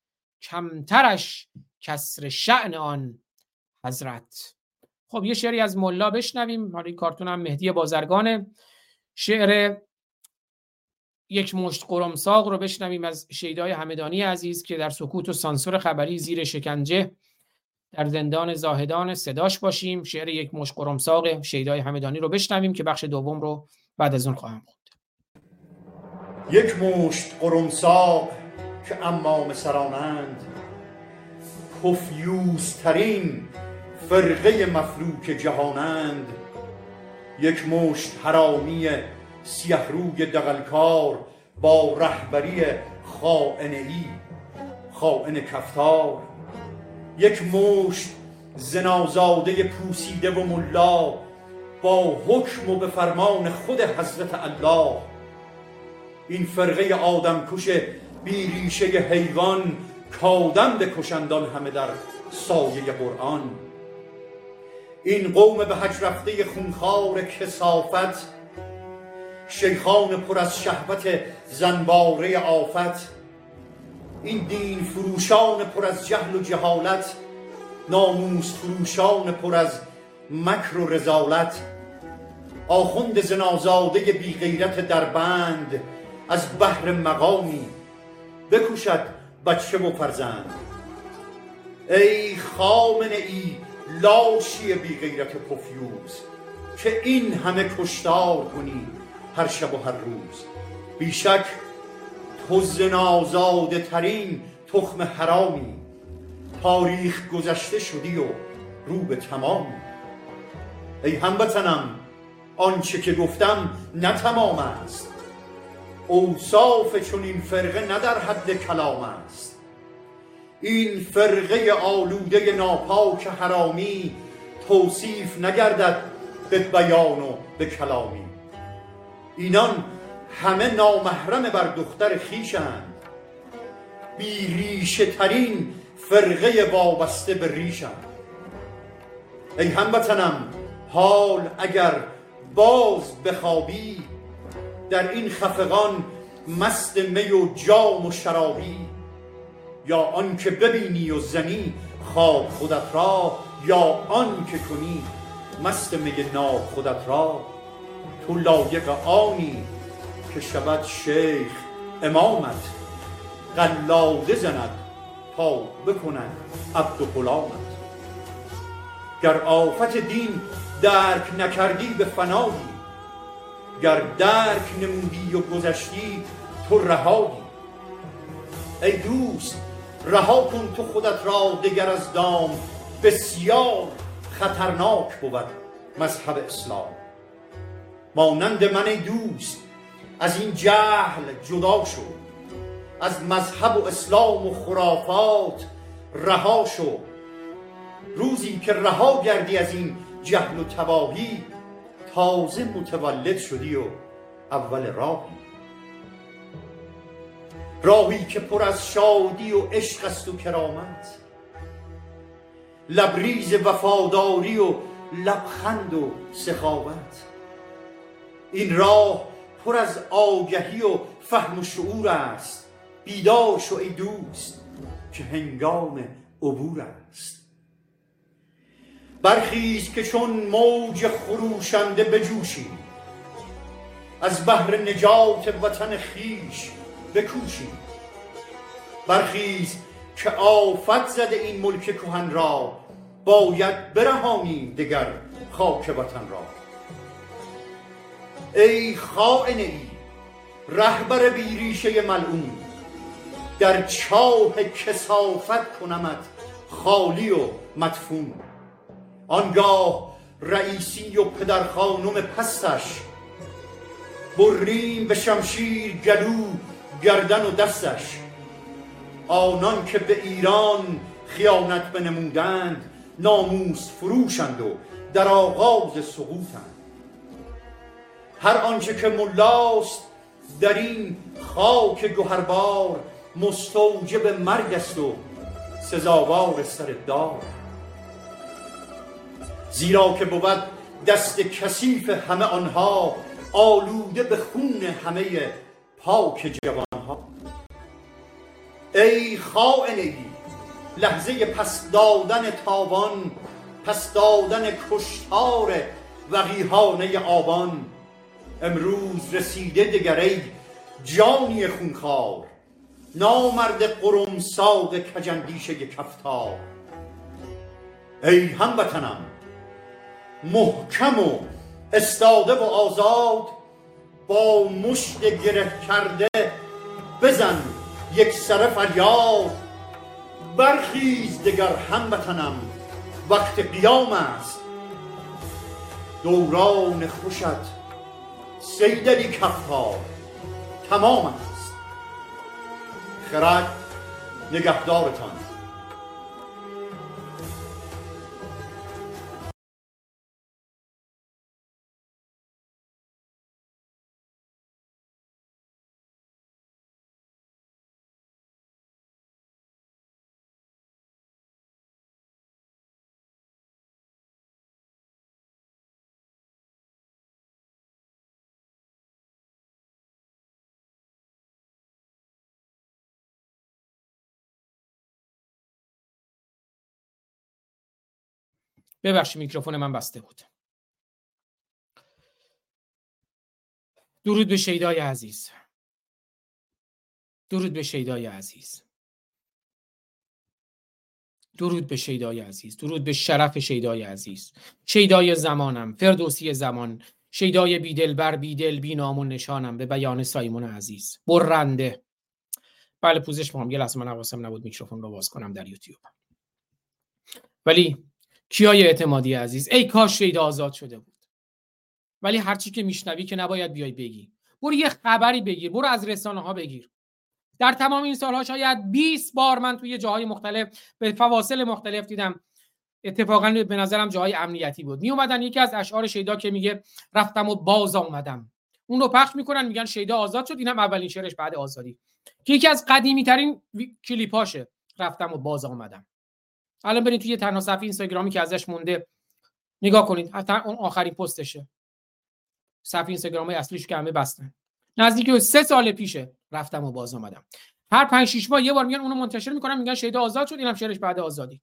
کمترش کسر شعن آن حضرت. خب یه شعری از ملا بشنویم. حالا این کارتون هم مهدی بازرگانه. شعر یک مشت قرمساق رو بشنویم از شیدای همدانی عزیز که در سکوت و سانسور خبری زیر شکنجه در زندان زاهدان صداش باشیم. شعر یک مشت قرمساق شیدای همدانی رو بشنویم که بخش دوم رو بعد از اون خواهم بود
یک مشت قرمساق که امام سرانند پفیوزترین فرقه مفلوک جهانند یک مشت حرامی سیه روی دقلکار با رهبری خائن ای خائن کفتار. یک مشت زنازاده پوسیده و ملا با حکم و به فرمان خود حضرت الله. این فرقه آدم کش بی ریشه حیوان کادم بکشندان همه در سایه قرآن. این قوم به حج رفته خونخوار کسافت شیخان پر از شهوت زنباره آفت. این دین فروشان پر از جهل و جهالت ناموس فروشان پر از مکر و رزالت. آخوند زنازاده بی غیرت در بند از بحر مقامی بکشد بچه و فرزند. ای خامنه ای لاشی بی غیرت پفیوز که این همه کشتار کنی هر شب و هر روز. بیشک تو زنازاده ترین تخم حرامی تاریخ گذشته شدی و رو به تمامی. ای هموطنم آنچه که گفتم نه تمام است. اوصاف چون این فرقه نه در حد کلام است. این فرقه آلوده ناپاک حرامی توصیف نگردد به بیان و به کلامی. اینان همه نامحرم بر دختر خیشند بی ریشه ترین فرقه وابسته به ریشند. ای هموطنم حال اگر باز بخوابی در این خفقان مست می و جام و شرابی. یا آن که ببینی و زنی خواب خودت را یا آن که کنی مست می خودت را. تو لایق آنی که شود شیخ امامت. قلاده زند تا بکند عبد و غلامت. گر آفت دین درک نکردی به فنایی گر درک نمودی و گذشتی تو رهایی. ای دوست رها کن تو خودت را دگر از دام. بسیار خطرناک بود مذهب اسلام. مانند من دوست از این جهل جدا شو. از مذهب و اسلام و خرافات رها شو. روزی که رها گردی از این جهل و تباهی تازه متولد شدی و اول راهی. راهی که پر از شادی و عشق است و کرامت. لبریز وفاداری و لبخند و سخاوت. این راه پر از آگهی و فهم و شعور است. بیدار شو ای دوست که هنگام عبور است. برخیز که چون موج خروشنده بجوشیم. از بهر نجات وطن خیش بکوشیم. برخیز که آفت زده این ملک کهن را باید برهانیم دگر خاک وطن را. ای خائن ای رهبر بیریشه ملعون در چاه کسافت کنمت خالی و مدفون. آنگاه رئیسی و پدر خانم پستش بریم به شمشیر گلو گردن و دستش. آنان که به ایران خیانت بنمودند ناموس فروشند و در آغاز سقوطند. هر آنچه که ملاست در این خاک گهربار مستوجب مرگ است و سزاوار سر دار. زیرا که بود دست کثیف همه آنها آلوده به خون همه پاک ای خائنگی لحظه پس دادن تاوان پس دادن کشتار وقیهانه آبان. امروز رسیده دگری جانی خونخوار نامرد قرمساق کجندیشه کفتار. ای هموطنم محکم و استاده و آزاد با مشت گره کرده بزن یک سر فریاد. برخیز دگر هموطنم وقت قیام است. دوران خوشت سیدلی کفتار تمام است. خرد نگهدارتان.
ببخشید میکروفون من بسته بود. درود به شیدای عزیز. درود به شیدای عزیز. درود به شیدای عزیز. درود به شرف شیدای عزیز. شیدای زمانم فردوسی زمان. شیدای بیدل بر بیدل بی نامون نشانم به بیان سایمون عزیز. برنده. بله پوزش مهم یه لحظه من حواسم نبود میکروفون رو باز کنم در یوتیوب. ولی کیای اعتمادی عزیز؟ ای کاش شیدا آزاد شده بود. ولی هرچی که میشنوی که نباید بیای بگی. برو یه خبری بگیر برو از رسانه ها بگیر. در تمام این سالها شاید 20 بار من توی جاهای مختلف به فواصل مختلف دیدم. اتفاقا به نظرم جاهای امنیتی بود. می اومدن یکی از اشعار شیدا که میگه رفتم و باز آمدم. اون رو پخش می‌کنن میگن شیدا آزاد شد. اینم اولین شعرش بعد آزادی. که یکی از قدیمی ترین کلیپاشه. رفتم و باز آمدم. الان برید توی تنها صفحه اینستاگرامی که ازش مونده نگاه کنید. حتی اون آخرین پستشه. صفحه اینستاگرامی اصلیش که همه بستن. نزدیک سه سال پیشه. رفتم و باز آمدم هر پنج شش ماه یه بار میگن اونو منتشر می‌کنن میگن شهید آزاد شد اینم شعرش بعد آزادی.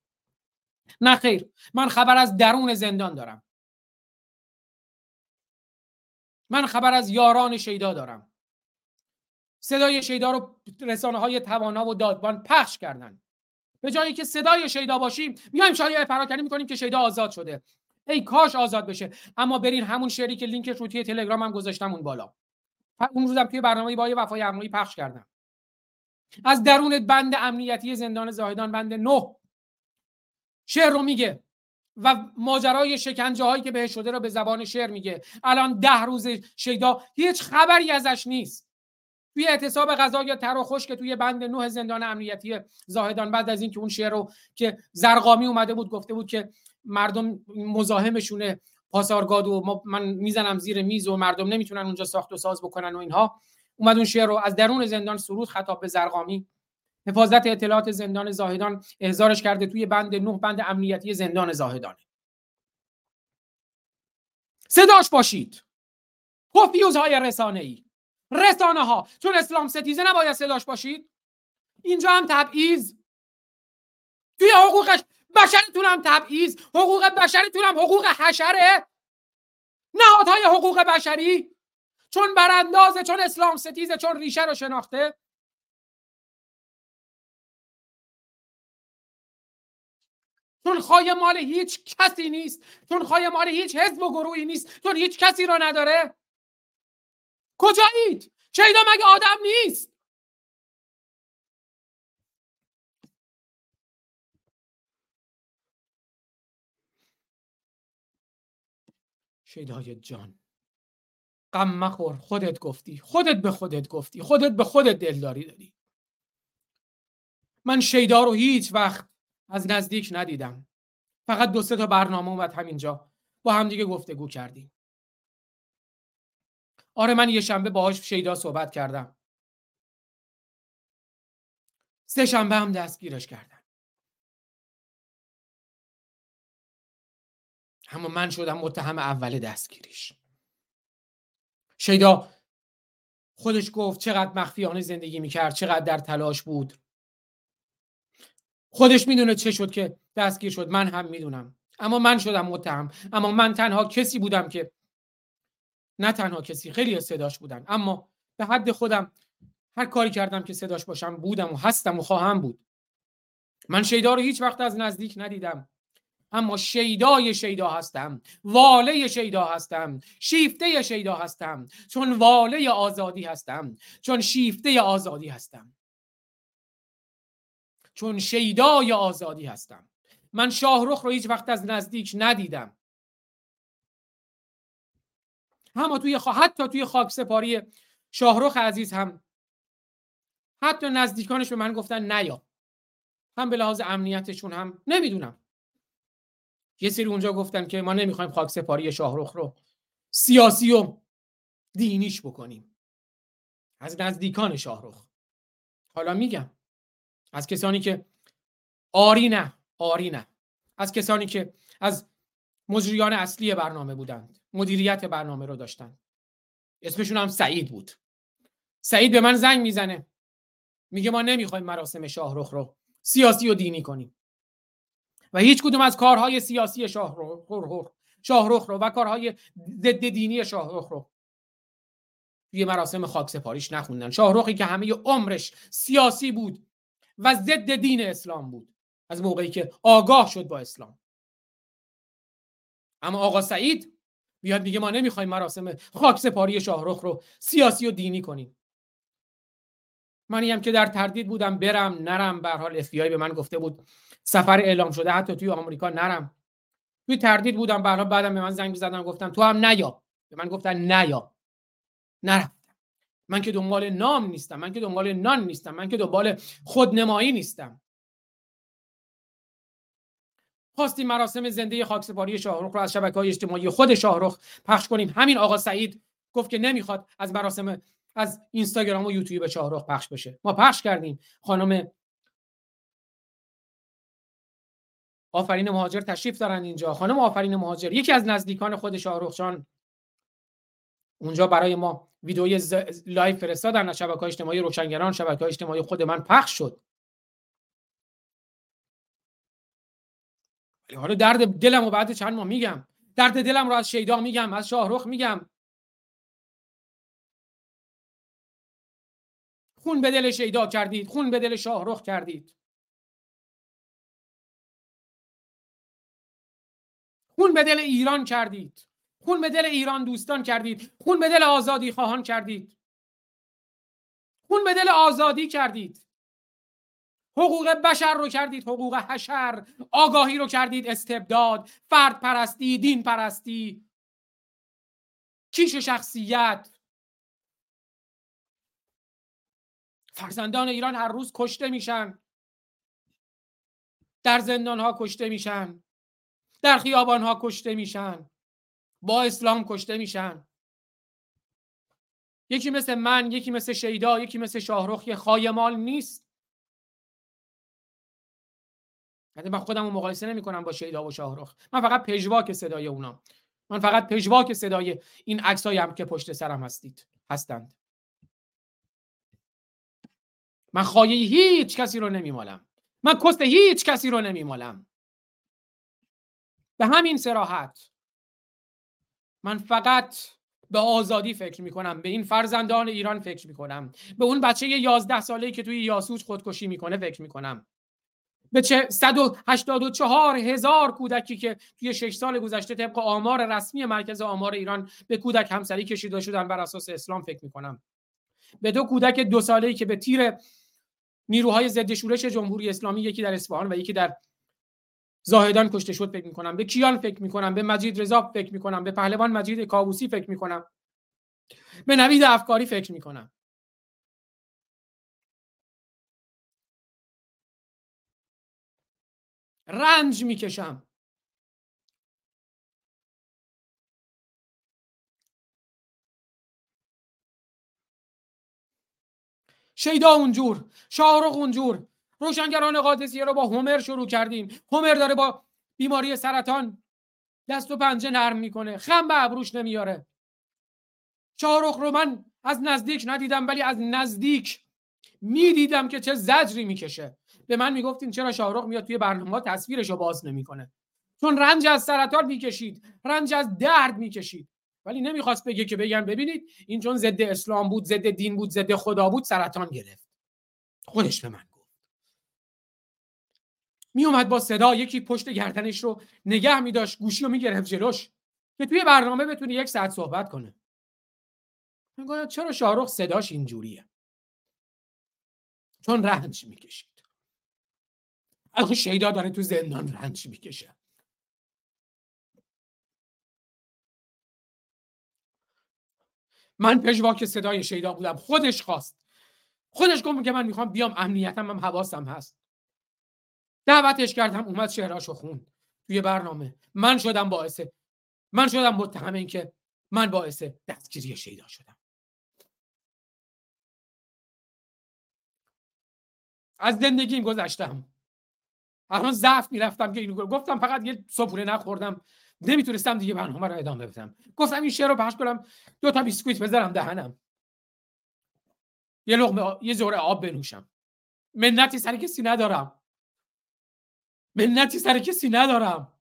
نه خیر. من خبر از درون زندان دارم. من خبر از یاران شیدا دارم. صدای شیدا رو رسانه های توانا و دادبان پخش کردن. به جایی که صدای شیدا باشیم میایم شایعه پراکنی می‌کنیم که شیدا آزاد شده. ای کاش آزاد بشه. اما برین همون شعری که لینکش رو توی تلگرام هم گذاشتم اون بالا. اون روزم توی برنامه با وفای امنی پخش کردم. از درون بند امنیتی زندان زاهدان بند نه. شعر رو میگه و ماجرای شکنجه هایی که بهش شده رو به زبان شعر میگه. الان ده روز شیدا هیچ خبری ازش نیست. توی اعتصاب غذا یا تر و خشک توی بند نه زندان امنیتی زاهدان بعد از اینکه اون شعر رو که زرقامی اومده بود گفته بود که مردم مزاحمشونه پاسارگاد و من می‌زنم زیر میز و مردم نمی‌تونن اونجا ساخت و ساز بکنن و اینها. اومد اون شعر رو از درون زندان سرود خطاب به زرقامی. حفاظت اطلاعات زندان زاهدان احضارش کرده توی بند نه بند امنیتی زندان زاهدان. صداش باشید. های رسانه ای رسانه ها چون اسلام ستیزه نباید صداش باشید. اینجا هم تبعیض. توی حقوق بشرتون هم تبعیض. حقوق بشرتون هم حقوق حشره. نهادهای حقوق بشری. چون براندازه چون اسلام ستیزه چون ریشه رو شناخته. چون خواهی مال هیچ کسی نیست. چون خواهی مال هیچ حزب و گروهی نیست. چون هیچ کسی رو نداره. کجایید؟ شیدا مگه آدم نیست؟ شیدای جان غم مخور خودت گفتی خودت به خودت گفتی خودت به خودت دلداری داری. من شیدا رو هیچ وقت از نزدیک ندیدم. فقط دو سه تا برنامه اومد همینجا. با همدیگه گفتگو کردیم. آره من یه شنبه باهاش شیدا صحبت کردم. سه شنبه هم دستگیرش کردم اما من شدم متهم اول دستگیریش. شیدا خودش گفت چقدر مخفیانه زندگی می‌کرد چقدر در تلاش بود. خودش می‌دونه چه شد که دستگیر شد من هم می‌دونم. اما من شدم متهم. اما من تنها کسی بودم که نه تنها کسی خیلی صداش بودن. اما به حد خودم هر کاری کردم که صداش باشم بودم و هستم و خواهم بود. من شیدا رو هیچ وقت از نزدیک ندیدم. اما شیدای شیدا هستم واله شیدا هستم شیفته شیدا هستم. چون واله آزادی هستم چون شیفته آزادی هستم. چون شیدای آزادی هستم. من شاهرخ رو هیچ وقت از نزدیک ندیدم. هم توی خوا... حتی توی خاک سپاری شاهرخ عزیز هم حتی نزدیکانش به من گفتن نیا. هم به لحاظ امنیتشون هم نمی‌دونم. یه سری اونجا گفتن که ما نمی‌خوایم خاک سپاری شاهرخ رو سیاسی و دینیش بکنیم. از نزدیکان شاهرخ. حالا میگم. از کسانی که آری نه آری نه. از کسانی که از مجریان اصلی برنامه بودند. مدیریت برنامه رو داشتن. اسمشون هم سعید بود. سعید به من زنگ می‌زنه. میگه ما نمی‌خوایم مراسم شاهرخ رو سیاسی و دینی کنیم. و هیچ کدوم از کارهای سیاسی شاهرخ شاهرخ رو و کارهای ضد دینی شاهرخ رو توی مراسم خاک سپاریش نخوندن. شاهرخی که همه عمرش سیاسی بود و ضد دین اسلام بود. از موقعی که آگاه شد با اسلام. اما آقا سعید بیاد میگه ما نمی‌خوایم مراسم خاک سپاری شاهرخ رو سیاسی و دینی کنیم. منی هم که در تردید بودم برم نرم. به حال اف به من گفته بود سفر اعلام شده حتی توی آمریکا نرم. توی تردید بودم به بعدم به من زنگ زدن گفتم تو هم نیا. به من گفتن نیا. نرفتم. من که دنبال نام نیستم من که دنبال نان نیستم من که دنبال خودنمایی نیستم. خواستیم مراسم زنده خاکسپاری شاهرخ رو از شبکه های اجتماعی خود شاهرخ پخش کنیم. همین آقا سعید گفت که نمی‌خواد از مراسم از اینستاگرام و یوتیوب شاهرخ پخش بشه. ما پخش کردیم. خانم آفرین مهاجر تشریف دارن اینجا. خانم آفرین مهاجر یکی از نزدیکان خود شاهرخ جان اونجا برای ما ویدئوی live فرستادن از شبکه اجتماعی روشنگران. شبکه اجتماعی خود من پخش شد. ولی حالا درد دلم و بعد چند ماه میگم. درد دلم رو از شیدا میگم از شاهرخ میگم. خون به دل شیدا کردید خون به دل شاهرخ کردید. خون به دل ایران کردید. خون به دل ایران دوستان کردید. خون به دل آزادی خواهان کردید. خون به دل آزادی کردید. حقوق بشر رو کردید حقوق حشر. آگاهی رو کردید استبداد فرد پرستی دین پرستی کیش شخصیت. فرزندان ایران هر روز کشته میشن. در زندان ها کشته میشن. در خیابان ها کشته میشن. با اسلام کشته میشن. یکی مثل من یکی مثل شیدا یکی مثل شاهرخ یه خایمال نیست. من خودم رو مقایسه نمی کنم با شیدا و شاهرخ. من فقط پژواک صدای اونا. من فقط پژواک صدای این عکسایی هم که پشت سرم هستید هستند. من خواهی هیچ کسی رو نمیمالم. من کست هیچ کسی رو نمیمالم. به همین سراحت من فقط به آزادی فکر می‌کنم به این فرزندان ایران فکر می‌کنم به اون بچه یازده ساله که توی یاسوج خودکشی می‌کنه فکر می‌کنم. به چه 184 هزار کودکی که توی 6 سال گذشته طبق آمار رسمی مرکز آمار ایران به کودک همسری کشیده شدن بر اساس اسلام فکر می‌کنم. به دو کودک دو ساله‌ای که به تیر نیروهای ضد شورش جمهوری اسلامی یکی در اصفهان و یکی در زاهدان کشته شد فکر می‌کنم. به کیان فکر می‌کنم؟ به مجید رضا فکر می‌کنم. به پهلوان مجید کابوسی فکر می‌کنم. به نوید افکاری فکر می‌کنم. رنج می‌کشم. شیدا اونجور شاهرخ اونجور. روشنگران قادسیه رو با هومر شروع کردیم. هومر داره با بیماری سرطان دست و پنجه نرم می‌کنه. خم به ابروش نمیاره. شاهرخ رو من از نزدیک ندیدم ولی از نزدیک می‌دیدم که چه زجری می‌کشه. به من می‌گفتیم چرا شاهرخ میاد توی برنامه تصویرش رو باز نمی‌کنه. چون رنج از سرطان می‌کشید رنج از درد می‌کشید. ولی نمی‌خواست بگه که بگن ببینید این چون ضد اسلام بود ضد دین بود ضد خدا بود سرطان گرفت. خودش به من گفت. میومد با صدا یکی پشت گردنش رو نگه میداشت گوشی رو می‌گرفت جلوش که توی برنامه بتونه یک ساعت صحبت کنه. میگه چرا شاهرخ صداش اینجوریه؟ چون رنج می‌کشید. الان شیدا داره تو زندان رنج می‌کشه. من پژواک صدای شیدا بودم. خودش خواست. خودش گفت که من می‌خوام بیام. امنیتم هم حواسم هست. دعوتش کردم. اومد شعراشو خون توی برنامه. من شدم باعث. من شدم متهم این که من باعث دستگیری شیدا شدم. از زندگیم گذشتم. الان ضعف می‌رفتم که اینو گفتم فقط یه صبحونه نخوردم. نمی‌تونستم دیگه برنامه رو ادامه بدم. گفتم این شعر رو پخش کنم دو تا بیسکویت بذارم دهنم. یه لقمه یه جوره آب بنوشم. منتی سر کسی ندارم. منتی سر کسی ندارم.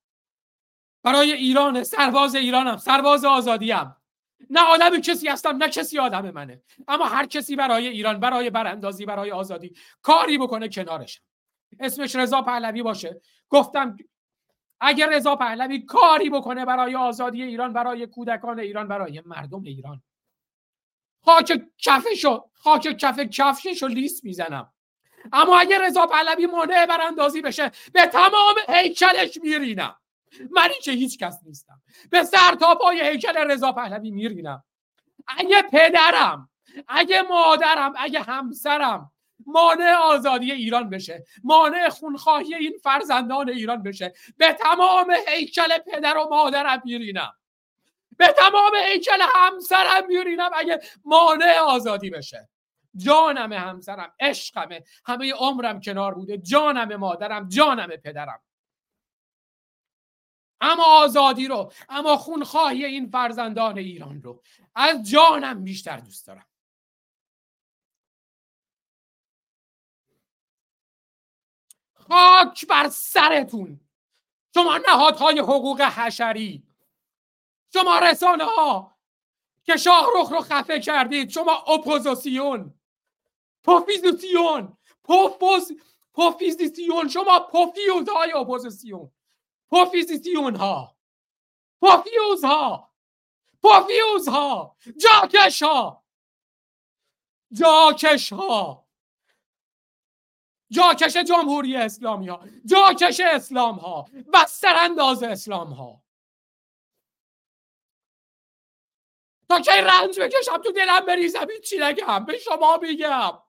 برای ایران سرباز ایرانم. سرباز آزادیم. نه آدم کسی هستم نه کسی آدم منه. اما هر کسی برای ایران برای براندازی برای آزادی کاری بکنه کنارشم. اسمش رضا پهلوی باشه. گفتم اگر رضا پهلوی کاری بکنه برای آزادی ایران برای کودکان ایران برای مردم ایران. خاک کفشو خاک کف کفششو لیست می‌زنم. اما اگر رضا پهلوی مانع براندازی بشه به تمام هیکلش میرینم. من که هیچ کس نیستم. به سر تا پای هیکل رضا پهلوی میرینم. اگه پدرم اگه مادرم اگه همسرم مانع آزادی ایران بشه مانع خونخواهی این فرزندان ایران بشه. به تمام هیکل پدر و مادرم میرینم به تمام هیکل همسرم میرینم اگه مانع آزادی بشه. جانم همسرم عشقمه. همه عمرم کنار بوده. جانم مادرم جانم پدرم. اما آزادی رو اما خونخواهی این فرزندان ایران رو از جانم بیشتر دوست دارم. خاک بر سرتون. شما نهادهای حقوق حشری. شما رسانه ها که شاهرخ رو خفه کردید. شما اپوزیسیون. پوفیزیسیون. پوفوز پوفیزیسیون. شما پوفیوز های اپوزیسیون. پوفیزیسیون ها پوفیوز ها پوفیوز ها جاکش ها جاکش ها جاکش جمهوری اسلامی ها جاکش اسلام ها و سرانداز اسلام ها. تا که رنج بکشم تو دلم بریزم چی نگم. به شما میگم.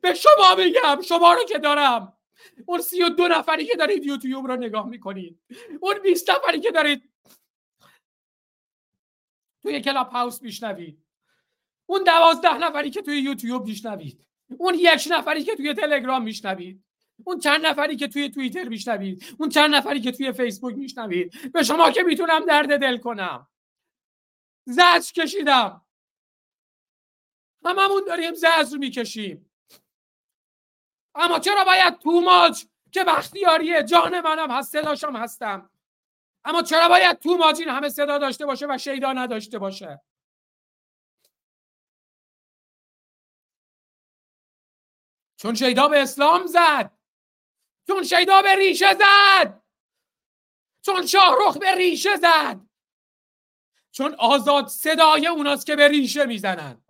به شما میگم. شما رو که دارم. اون سی و دو نفری که دارید یوتیوب رو نگاه می‌کنید. اون بیست نفری که دارید توی کلاب هاوس میشنوید. اون دوازده نفری که توی یوتیوب میشنوید. اون یک نفری که توی تلگرام میشنوید اون چند نفری که توی توییتر میشنوید اون چند نفری که توی فیسبوک میشنوید. به شما که می‌تونم درد دل کنم. زجر کشیدم. هممون داریم زجر می‌کشیم. اما چرا باید توماج که بختیاریه جان منم هست صداشم هستم؟ اما چرا باید توماج این همه صدا داشته باشه و شیدا نداشته باشه؟ چون شیدا به اسلام زد. چون شیدا به ریشه زد. چون شاهرخ به ریشه زد. چون آزاد صدای اوناست که به ریشه می‌زنن.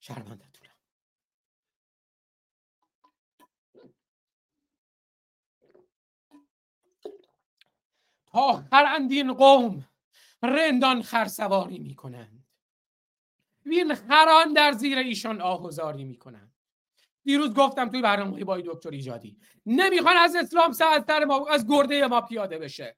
شرمنده تونم تا خرندین قوم رندان خرسواری می‌کنند. وین خران در زیر ایشان آهوزاری می‌کنند. دیروز گفتم توی برنامه با دکتر ایجادی نمی‌خوان از اسلام سعدتر ما از گرده ما پیاده بشه.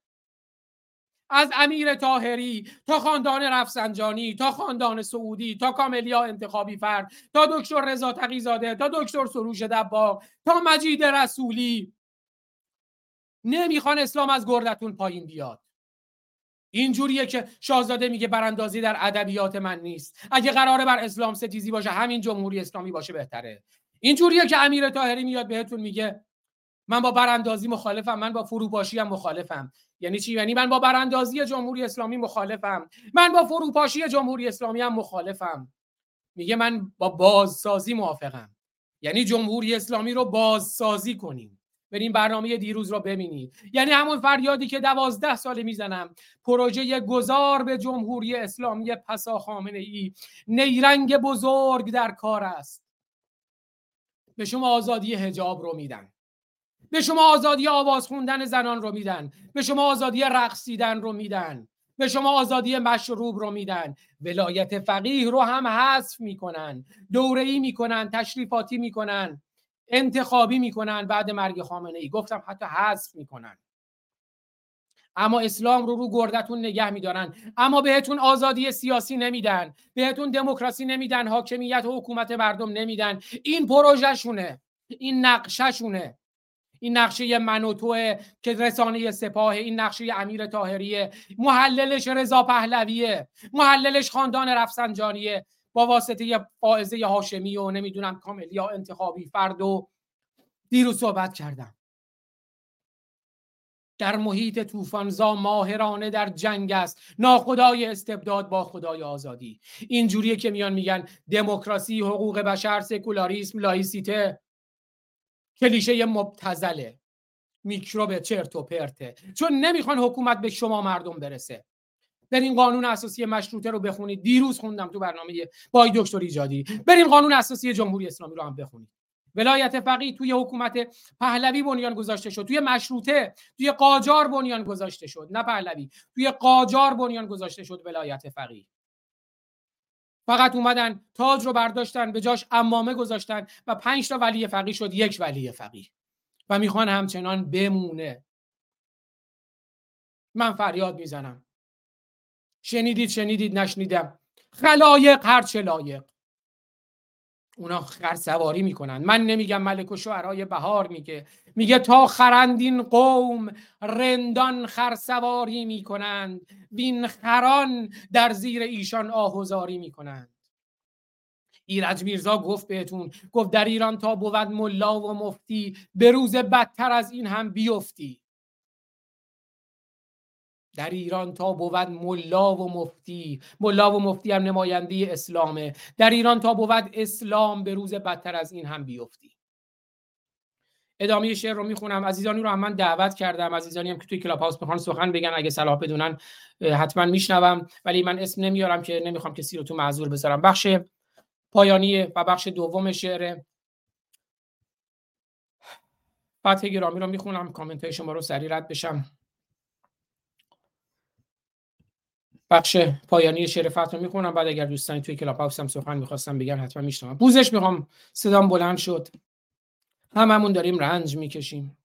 از امیر تاهری تا خاندان رفسنجانی تا خاندان سعودی تا کاملیا انتخابی فرد تا دکتر رضا تقیزاده تا دکتر سروش دباغ تا مجید رسولی. نمی‌خوان اسلام از گردتون پایین بیاد. اینجوریه که شاهزاده میگه براندازی در ادبیات من نیست. اگه قراره بر اسلام ستیزی باشه همین جمهوری اسلامی باشه بهتره. اینجوریه که امیر طاهری میاد بهتون میگه من با براندازی مخالفم من با فروپاشی هم مخالفم. یعنی چی؟ یعنی من با براندازی جمهوری اسلامی مخالفم. من با فروپاشی جمهوری اسلامی هم مخالفم. میگه من با بازسازی موافقم. یعنی جمهوری اسلامی رو بازسازی کنیم. بریم برنامه دیروز رو ببینید یعنی همون فریادی که دوازده ساله می‌زنم. پروژه گذار به جمهوری اسلامی پسا خامنه ای. نیرنگ بزرگ در کار است. به شما آزادی هجاب رو میدن. به شما آزادی آواز خوندن زنان رو میدن. به شما آزادی رقصیدن رو میدن. به شما آزادی مشروب رو میدن. ولایت فقیه رو هم حذف می‌کنن. دوره ای می‌کنن تشریفاتی می‌کنن. انتخابی می‌کنن بعد مرگ خامنه ای گفتم حتی حذف می‌کنن. اما اسلام رو رو گردتون نگه میدارن. اما بهتون آزادی سیاسی نمیدن. بهتون دموکراسی نمیدن. حاکمیت و حکومت مردم نمیدن. این پروژهشونه این نقشهشونه این نقشه من و توه که رسانه سپاه این نقشه امیر تاهریه محللش رضا پهلویه. محللش خاندان رفسنجانیه. با واسطه فائزه هاشمی و نمی‌دونم کاملیا انتخابی فرد و دیروز صحبت کردم. در محیط طوفانزا ماهرانه در جنگ است. ناخدای استبداد با خدای آزادی. اینجوریه که میان میگن دموکراسی حقوق بشر سکولاریسم لایسیته. کلیشه مبتزله میکروب چرت و پرته. چون نمی‌خوان حکومت به شما مردم برسه. برین قانون اساسی مشروطه رو بخونید. دیروز خوندم تو برنامه بای دکتر ایجادی. برین قانون اساسی جمهوری اسلامی رو هم بخونید. ولایت فقیه توی حکومت پهلوی بنیان گذاشته شد. توی مشروطه توی قاجار بنیان گذاشته شد. نه پهلوی توی قاجار بنیان گذاشته شد ولایت فقیه. فقط اومدن تاج رو برداشتن به جاش امامه گذاشتن و پنج تا ولی فقیه شد. یک ولی فقیه. و می‌خوان همچنان بمونه. من فریاد می‌زنم. شنیدید شنیدید نشنیدم. خلایق هر چه لایق. اونا خر سواری می‌کنن. من نمیگم ملک و شعرهای بهار میگه. میگه تا خرندین قوم رندان خر سواری می‌کنند. وین خران در زیر ایشان آهوزاری می‌کنند. ایرج میرزا گفت بهتون گفت در ایران تا بود ملا و مفتی به روز بدتر از این هم بیفتی. در ایران تا بود ملا و مفتی. ملا و مفتی هم نماینده اسلامه. در ایران تا بود اسلام به روز بدتر از این هم بیفتی. ادامه شعر رو می‌خونم. عزیزانی رو هم من دعوت کردم. عزیزانی هم که توی کلاب هاوس بخوان سخن بگن اگه صلاح بدونن حتما میشنوم. ولی من اسم نمیارم که نمی‌خوام کسی رو تو معذور بذارم. بخش پایانی و بخش دوم شعر. فتح گرامی رو می‌خونم. کامنت های شما رو سریع رد بشم. بخش پایانی شعر فتح رو می‌خونم بعد اگر دوستانی توی کلاب هاوس هم سخن می‌خواستم بگن حتما میشنوم. پوزش می‌خوام. صدام بلند شد. هممون داریم رنج می‌کشیم.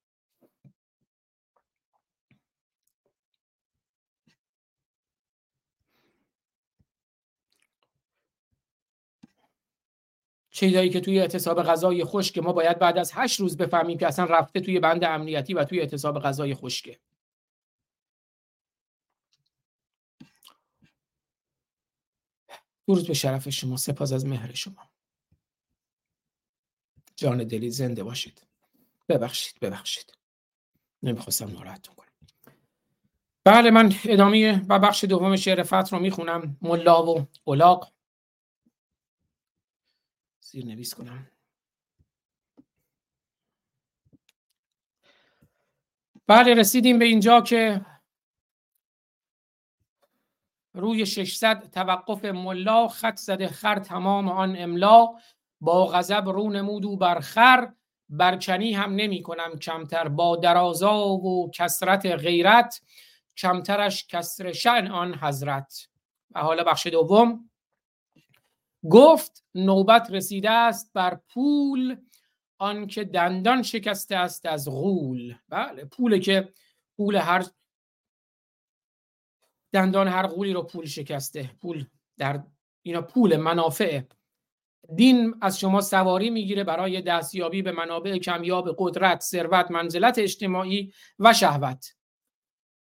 چیزایی که توی اعتصاب غذای خشک ما باید بعد از هشت روز بفهمیم که اصلا رفته توی بند امنیتی و توی اعتصاب غذای خشکه. درود به شرف شما سپاس از مهر شما. جان دلی زنده باشید. ببخشید ببخشید. نمی‌خواستم ناراحتتون کنم. بله من ادامه و بخش دوم شعر فتر رو می‌خونم. ملا و اولاق زیر نویس کنم. بله رسیدیم به اینجا که روی 600 توقف ملا خط زده خر تمام آن املا. با غضب رو نمود و بر خر برکنی هم نمی کنم کمتر. با درازا و کسرت غیرت کمترش کسر شن آن حضرت. و حالا بخش دوم. گفت نوبت رسیده است بر پول آنکه دندان شکسته است از غول. بله پوله که پول هر دندان هر غولی رو پول شکسته پول در اینا پول منافع دین از شما سواری می‌گیره برای دستیابی به منابع کمیاب قدرت ثروت منزلت اجتماعی و شهوت.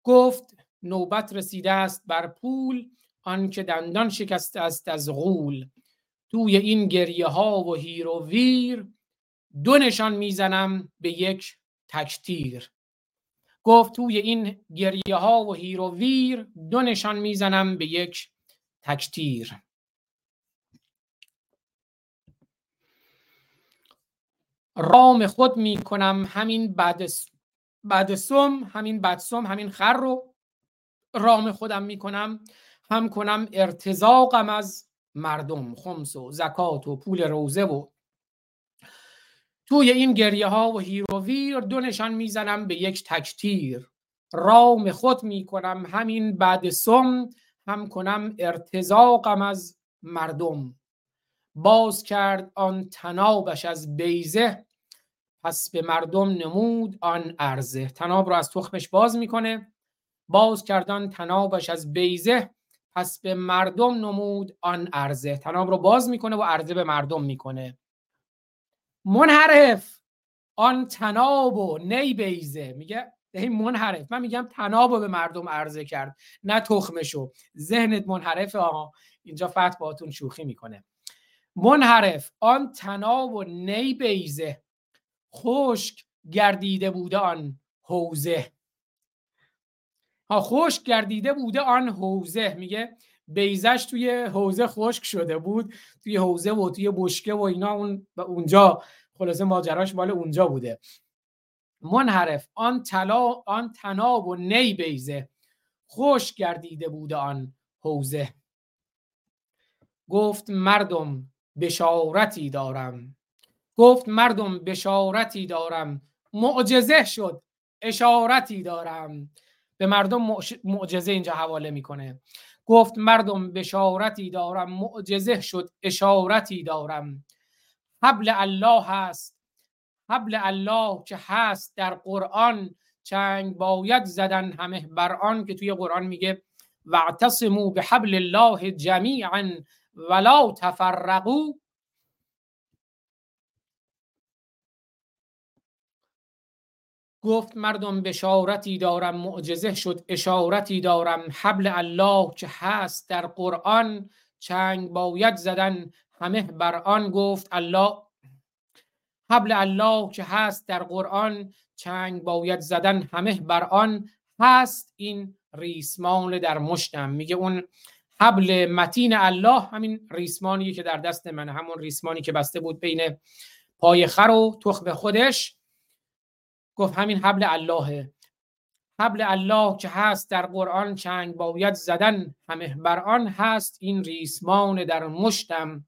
گفت نوبت رسیده است بر پول آنکه دندان شکسته است از غول. توی این گریه ها و هیر و ویر دو نشان می‌زنم به یک تکتیر. گفت توی این گریه ها و هیر و ویر دو نشان می‌زنم به یک تکتیر. رام خود می‌کنم همین بعد بعد سم همین بدسم همین خر رو رام خودم می‌کنم. هم کنم ارتزاقم از مردم خمس و زکات و پول روزه و توی این گریه ها و هیر و ویر دو نشان می‌زنم به یک تکتیر رام خود می کنم همین بعد سم هم کنم ارتزاقم از مردم. باز کرد آن تنابش از بیزه پس به مردم نمود آن ارزه تناب رو از تخمش باز می‌کنه. باز کردن تنابش از بیزه پس به مردم نمود آن ارزه تناب رو باز می‌کنه و ارزه به مردم می‌کنه. منحرف. آن تناب و نی بیزه میگه این منحرف. من میگم تناب به مردم عرضه کرد نه تخمشو ذهنت منحرف آها اینجا فتح باتون شوخی می‌کنه. منحرف. آن تناب و نی بیزه خشک گردیده بوده آن حوزه. ها خشک گردیده بوده آن حوزه. میگه بیزش توی حوزه خشک شده بود توی حوزه و توی بشکه و اینا اون اونجا. خلاصه ماجراش مال اونجا بوده. منحرف آن طلا آن تناب و نی بیزه. خوش گردیده بوده آن حوزه. گفت مردم بشارتی دارم. گفت مردم بشارتی دارم. معجزه شد اشارتی دارم. به مردم معجزه اینجا حواله می‌کنه. گفت مردم بشارتی دارم معجزه شد اشارتی دارم. حبل الله هست حبل الله که هست در قرآن. چنگ باید زدن همه بر آن که توی قرآن میگه واعتصموا به حبل الله جمیعا ولا تفرقوا. گفت مردم بشارتی دارم معجزه شد اشارتی دارم. حبل الله که هست در قرآن چنگ باید زدن. همه بر آن گفت الله. حبل الله که هست در قرآن چنگ باید زدن. همه بر آن هست. این ریسمان در مشتم میگه اون حبل متین الله همین ریسمانیه که در دست من همون ریسمانی که بسته بود بین پای خر و تخم خودش. گفت همین حبل اللهه. حبل الله که هست در قرآن چنگ باید زدن همه بر آن هست این ریسمان در مشتم.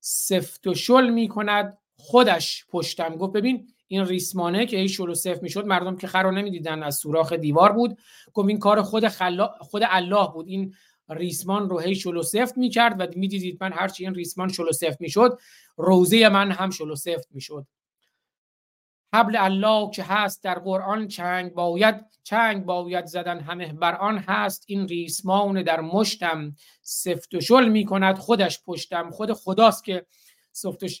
سفت و شل می کند خودش پشتم. گفت ببین این ریسمانه که ای شل و سفت می‌شد مردم که خر رو نمی‌دیدن از سوراخ دیوار بود. گفت این کار خود خلا... خود الله بود. این ریسمان رو هی شل و سفت می‌کرد و می‌دیدید من هرچی این ریسمان شل و سفت می‌شد روزه من هم شل و سفت می‌شد. حبل الله که هست در قرآن چنگ باید چنگ باید زدن همه بر آن هست. این ریسمان در مشتم سفت و شل می کند خودش پشتم. خود خداست که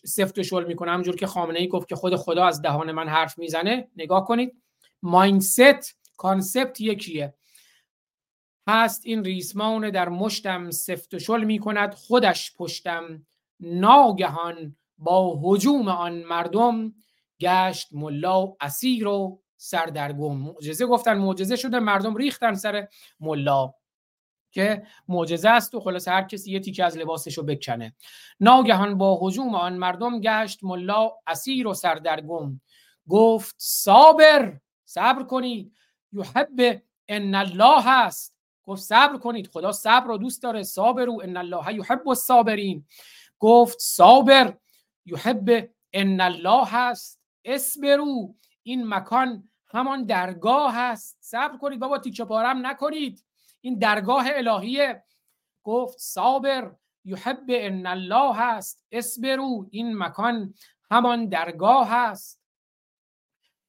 سفت و شل می‌کنه. همونجور که خامنه ای گفت که خود خدا از دهان من حرف می‌زنه. نگاه کنید. مایندست کانسپت یکیه. هست این ریسمان در مشتم سفت و شل می‌کند. خودش پشتم. ناگهان با حجوم آن مردم گشت ملا و اسیر و سردرگم. معجزه گفتن معجزه شده مردم ریختن سر ملا که معجزه است و خلاص هر کسی یه تیکه از لباسش رو بکنه. ناگهان با حجوم آن مردم گشت ملا اسیر و سردرگم. گفت صابر صبر کنید. یحب ان الله هست گفت صبر کنید خدا صبر رو دوست داره. صابر و ان الله یحب الصابرین. گفت صابر یحب ان الله هست اسبرو این مکان همان درگاه هست صبر کنید بابا تیکه پارم نکنید. این درگاه الهیه. گفت صابر یحب ان الله هست اسبرو این مکان همان درگاه هست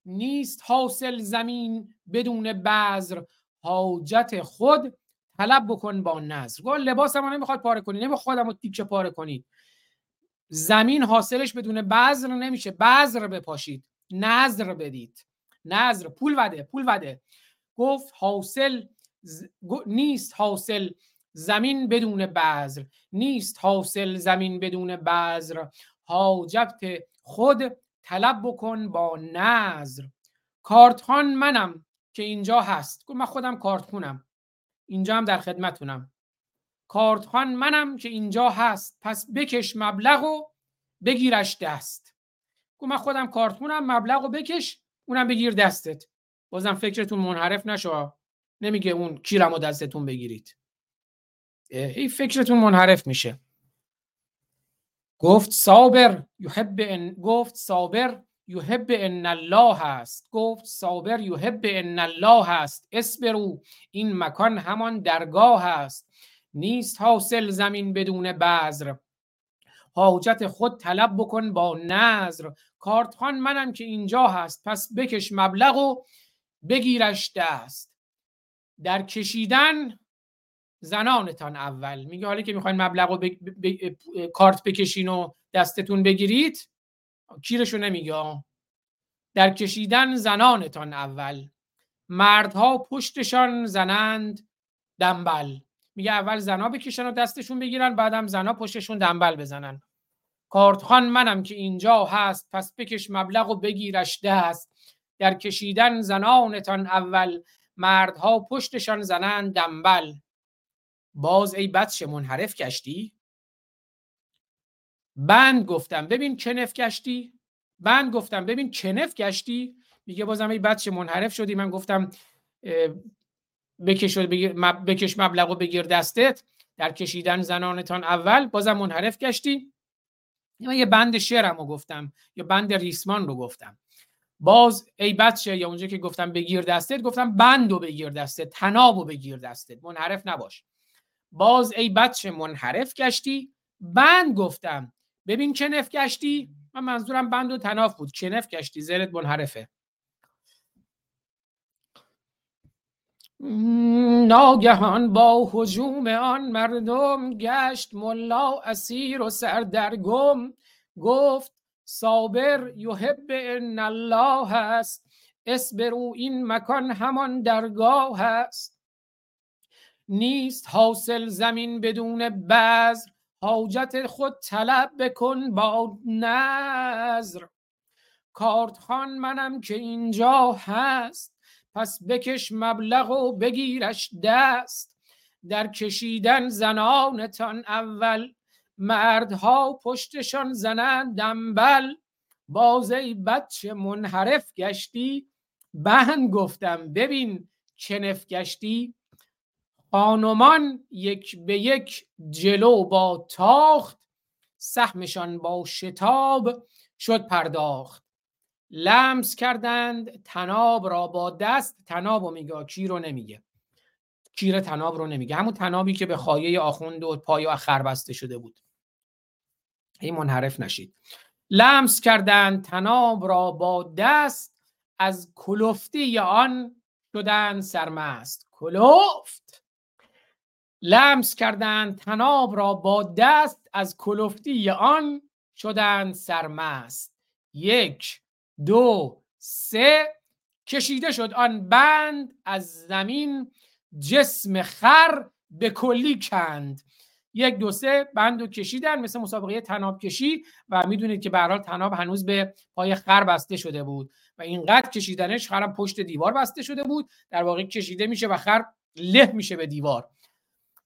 نیست حاصل زمین بدون بذر. حاجت خود طلب بکن با نظر گفت لباس ما نمی‌خواد پاره کنی. نمی‌خواد خودم رو تیکه پاره کنید زمین حاصلش بدون بذر نمیشه. بذر بپاشید. نظر بدید. نظر پول وده پول وده. گفت حاصل نیست حاصل زمین بدون بذر. نیست حاصل زمین بدون بذر. حاجت خود طلب بکن با نظر کارتخان منم که اینجا هست. من خودم کارتخونم. اینجا هم در خدمتونم. کارتخان منم که اینجا هست. پس بکش مبلغ و بگیرش دست. من خودم کارتخونم مبلغ و بکش اونم بگیر دستت. بازم فکرتون منحرف نشو. نمیگه اون کیرم و دستتون بگیرید. این فکرتون منحرف میشه. گفت صابر یحب ان گفت صابر یحب ان الله هست گفت صابر یحب ان الله هست اسبرو این مکان همان درگاه هست نیست حاصل زمین بدون بذر. حاجت خود طلب بکن با نظر کارتخان منم که اینجا هست پس بکش مبلغ و بگیرش دست. در کشیدن زنانتان اول. میگه حالا که می‌خواین مبلغ و کارت بکشین و دستتون بگیرید کیرشو نمیگه. در کشیدن زنانتان اول. مردها پشتشان زنند دنبل. میگه اول زنا بکشن و دستشون بگیرن بعدم زنا پشتشون دنبل بزنن. کارتخان منم که اینجا هست پس بکش مبلغ و بگیرش دست. در کشیدن زنانتان اول مردها پشتشان زنند دنبل. باز ای بچه منحرف کشتی؟ بند گفتم. ببین کنف کشتی؟ بند گفتم. ببین کنف کشتی؟ میگه بازم ای بچه منحرف شدی. من گفتم بکش, بکش مبلغ و بگیر دستت. در کشیدن زنانتان اول بازم منحرف گشتی. من یه بند شعرم رو گفتم یا بند ریسمان رو گفتم. باز ای بچه یا اونجا که گفتم بگیر دستت گفتم بند و بگیر دستت تناب و بگیر دستت. منحرف نباش. باز ای بچه منحرف گشتی. بند گفتم. ببین کنف گشتی؟ من منظورم بند و تناف بود. کنف گشتی؟ زرت منحرفه. ناگهان با حجوم آن مردم گشت ملا اسیر و سردرگم. گفت صابر یحب ان الله هست اسبرو این مکان همان درگاه هست نیست حاصل زمین بدون بذر. حاجت خود طلب بکن با نظر کارتخان منم که اینجا هست. پس بکش مبلغ و بگیرش دست. در کشیدن زنانتان اول مردها پشتشان زنند دنبل. بازی بچه منحرف گشتی بهن گفتم ببین چنف گشتی. خانمان یک به یک جلو با تاخت سهمشان با شتاب شد پرداخت. لمس کردند تناب را با دست تناب رو میگه کی رو نمیگه. کیر تناب رو نمیگه. همون تنابی که به خایه آخوند و پای و اخر بسته شده بود. این منحرف نشید. لمس کردند تناب را با دست از کلفتی آن شدن سرمست. کلفت! لمس کردند تناب را با دست از کلفتی آن شدن سرمست. یک دو سه. کشیده شد آن بند از زمین جسم خر به کلی کند. یک دو سه. بند رو کشیدن مثل مسابقه تناب کشی و می‌دونید که به تناب هنوز به پای خر بسته شده بود و اینقدر کشیدنش خرم پشت دیوار بسته شده بود. در واقع کشیده میشه و خر له میشه به دیوار.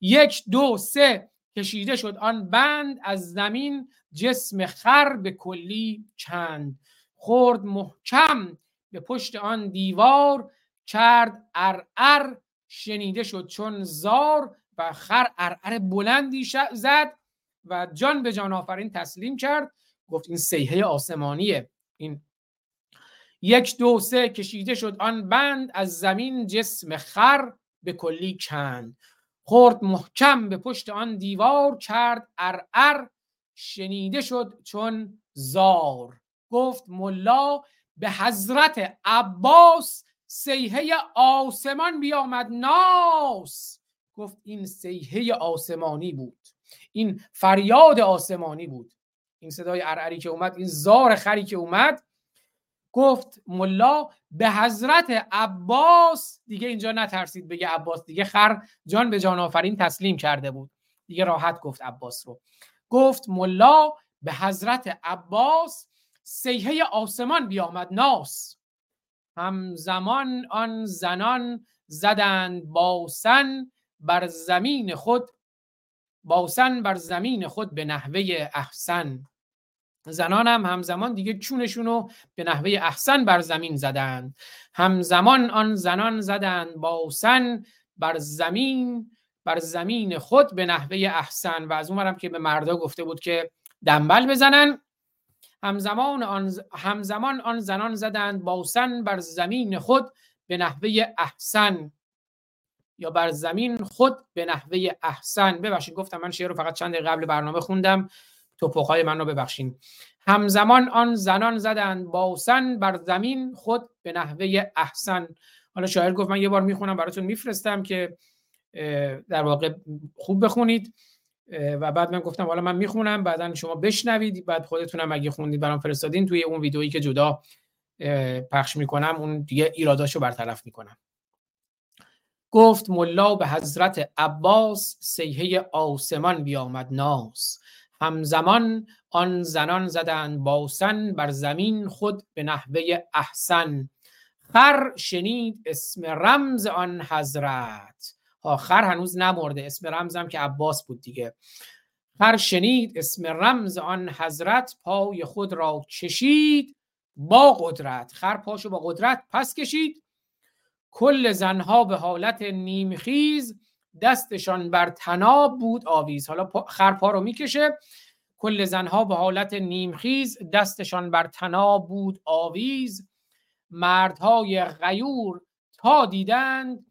یک دو سه. کشیده شد آن بند از زمین جسم خر به کلی چند خورد محکم به پشت آن دیوار کرد ار شنیده شد چون زار و خر ارعر بلندی زد و جان به جان آفرین تسلیم کرد. گفت این سیحه آسمانیه. این یک دو سه کشیده شد آن بند از زمین جسم خر به کلی کند. خورد محکم به پشت آن دیوار کرد ارعر شنیده شد چون زار. گفت ملا به حضرت عباس سیحه آسمان بیامد ناس. گفت این سیحه آسمانی بود این فریاد آسمانی بود. این صدای ارعری که اومد این زار خری که اومد گفت ملا به حضرت عباس. دیگه اینجا نترسید بگه عباس دیگه خر جان به جان آفرین تسلیم کرده بود. دیگه راحت گفت عباس رو. گفت ملا به حضرت عباس سیحه آسمان بیامد ناس. همزمان آن زنان زدند باسن بر زمین خود باسن بر زمین خود به نحوه احسن. زنان هم همزمان دیگه چونشون رو به نحوه احسن بر زمین زدند. همزمان آن زنان زدند باسن بر زمین بر زمین خود به نحوه احسن. و از اونورم که به مردا گفته بود که دنبل بزنن همزمان آن, همزمان آن زنان زدند باسن بر زمین خود به نحوه احسن. یا بر زمین خود به نحوه احسن. ببخشید گفتم من شعر رو فقط چند قبل برنامه خوندم. توپخهای من رو ببخشید همزمان آن زنان زدند باسن بر زمین خود به نحوه احسن. حالا شاعر گفت من یه بار می‌خونم براتون میفرستم که در واقع خوب بخونید. و بعد من گفتم حالا من می‌خونم بعدا شما بشنوید بعد خودتونم اگه خوندید برام فرستادین توی اون ویدئویی که جدا پخش می‌کنم اون دیگه ایراداشو برطرف می‌کنم. گفت ملا به حضرت عباس سیحه آسمان بیامد ناس همزمان آن زنان زدند باسن بر زمین خود به نحوه احسن. خر شنید اسم رمز آن حضرت. آخر هنوز نمرده. اسم رمزم که عباس بود دیگه. خر شنید اسم رمز آن حضرت پای خود را کشید با قدرت. خر پاشو با قدرت پس کشید. کل زنها به حالت نیمخیز دستشان بر تناب بود آویز. حالا خر پا رو می‌کشه. کل زنها به حالت نیمخیز دستشان بر تناب بود آویز. مردهای غیور تا دیدند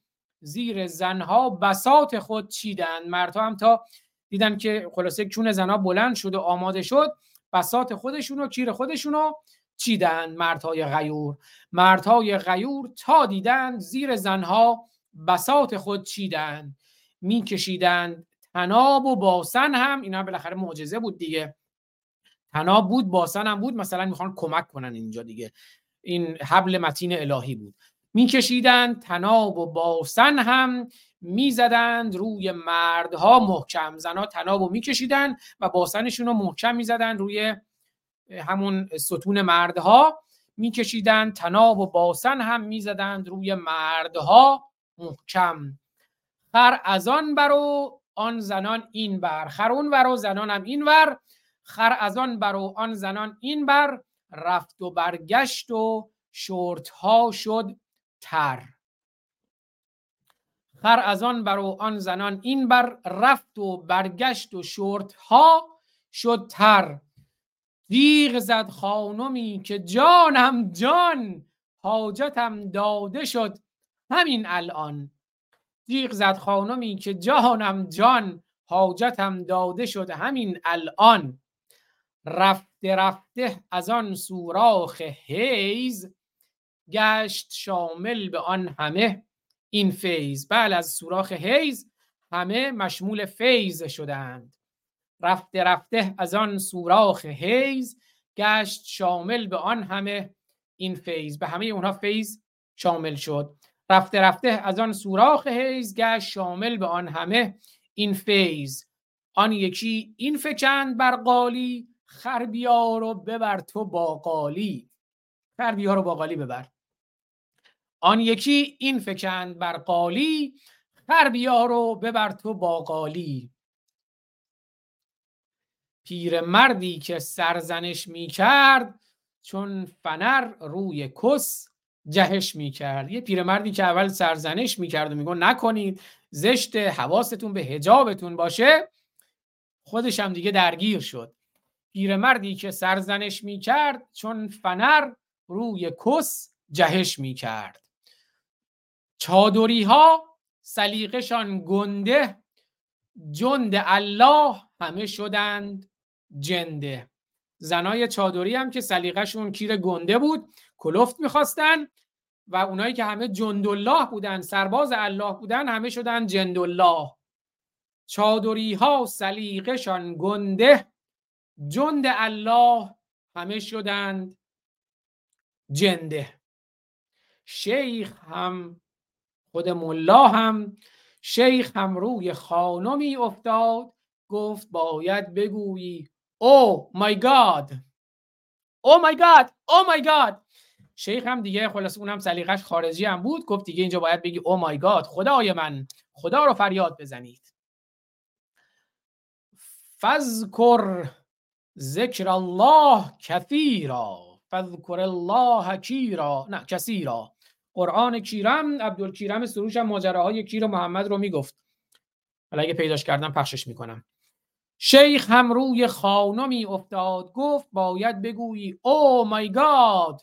زیر زنها بسات خود چیدند مردها هم تا دیدن که خلاصه چون زنها بلند شد و آماده شد بسات خودشون و کیر خودشون رو چیدند مردهای غیور. مردهای غیور تا دیدند زیر زنها بسات خود چیدند میکشیدند تناب و باسن هم اینا بالاخره معجزه بود دیگه. تناب بود باسن هم بود. مثلا می‌خوان کمک کنن اینجا دیگه. این حبل متین الهی بود. میکشیدند تناب و باسن هم می‌زدند روی مردها. محکم زنها تناب و میکشیدند و باسنشون رو محکم می‌زدند روی همون ستون مردها. میکشیدند تناب و باسن هم می‌زدند روی مردها. محکم خر از آن برو آن زنان این بر. خر اون برو زنان هم این ور. خر از آن برو آن زنان این بر. رفت و برگشت و شورت ها شد تر خر از آن برو آن زنان این بر رفت و برگشت و شورت ها شد تر. دیغ زد خانمی که جانم جان حاجتم داده شد همین الان. دیغ زد خانمی که جانم جان حاجتم داده شد همین الان. رفته رفته از آن سوراخ حیز گشت شامل به آن همه این فیض. بله از سوراخ حیز همه مشمول فیض شدند. رفته رفته از آن سوراخ حیز گشت شامل به آن همه این فیض. به همه اونها فیض شامل شد. رفته رفته از آن سوراخ حیز گشت شامل به آن همه این فیض. آن یکی این فکند بر قالی خر رو ببر تو با قالی. خر رو با قالی ببر. آن یکی این فکند بر قالی خر رو ببر تو با قالی. پیر مردی که سرزنش می کرد چون فنر روی کس جهش می کرد. یه پیرمردی که اول سرزنش می کرد و میگو نکنید زشت حواستون به هجابتون باشه. خودش هم دیگه درگیر شد. پیرمردی که سرزنش می کرد چون فنر روی کس جهش می کرد. چادری ها سلیقشان گنده جند الله همه شدند جنده. زنای چادری هم که سلیقشون کیر گنده بود کلفت می‌خواستن و اونایی که همه جندالله بودن سرباز الله بودن همه شدن جندالله چادری ها سلیقشان گنده جند الله همه شدند جنده. شیخ هم خود ملا هم شیخ هم روی خانمی افتاد گفت باید بگویی او مای گاد! او مای گاد! او مای گاد! شیخ هم دیگه خلاص اونم سلیقش خارجی هم بود گفت دیگه اینجا باید بگی او مای گاد! خدای من! خدا رو فریاد بزنید! فذکر ذکر الله کثیرا فذکر الله کیرا. نه کثیرا. قرآن کیرم عبدالکیرم سروش هم ماجراهای کیر محمد رو می‌گفت. حالا اگه پیداش کردم پخشش می‌کنم. شیخ هم روی خانمی افتاد گفت باید بگویی او مای گاد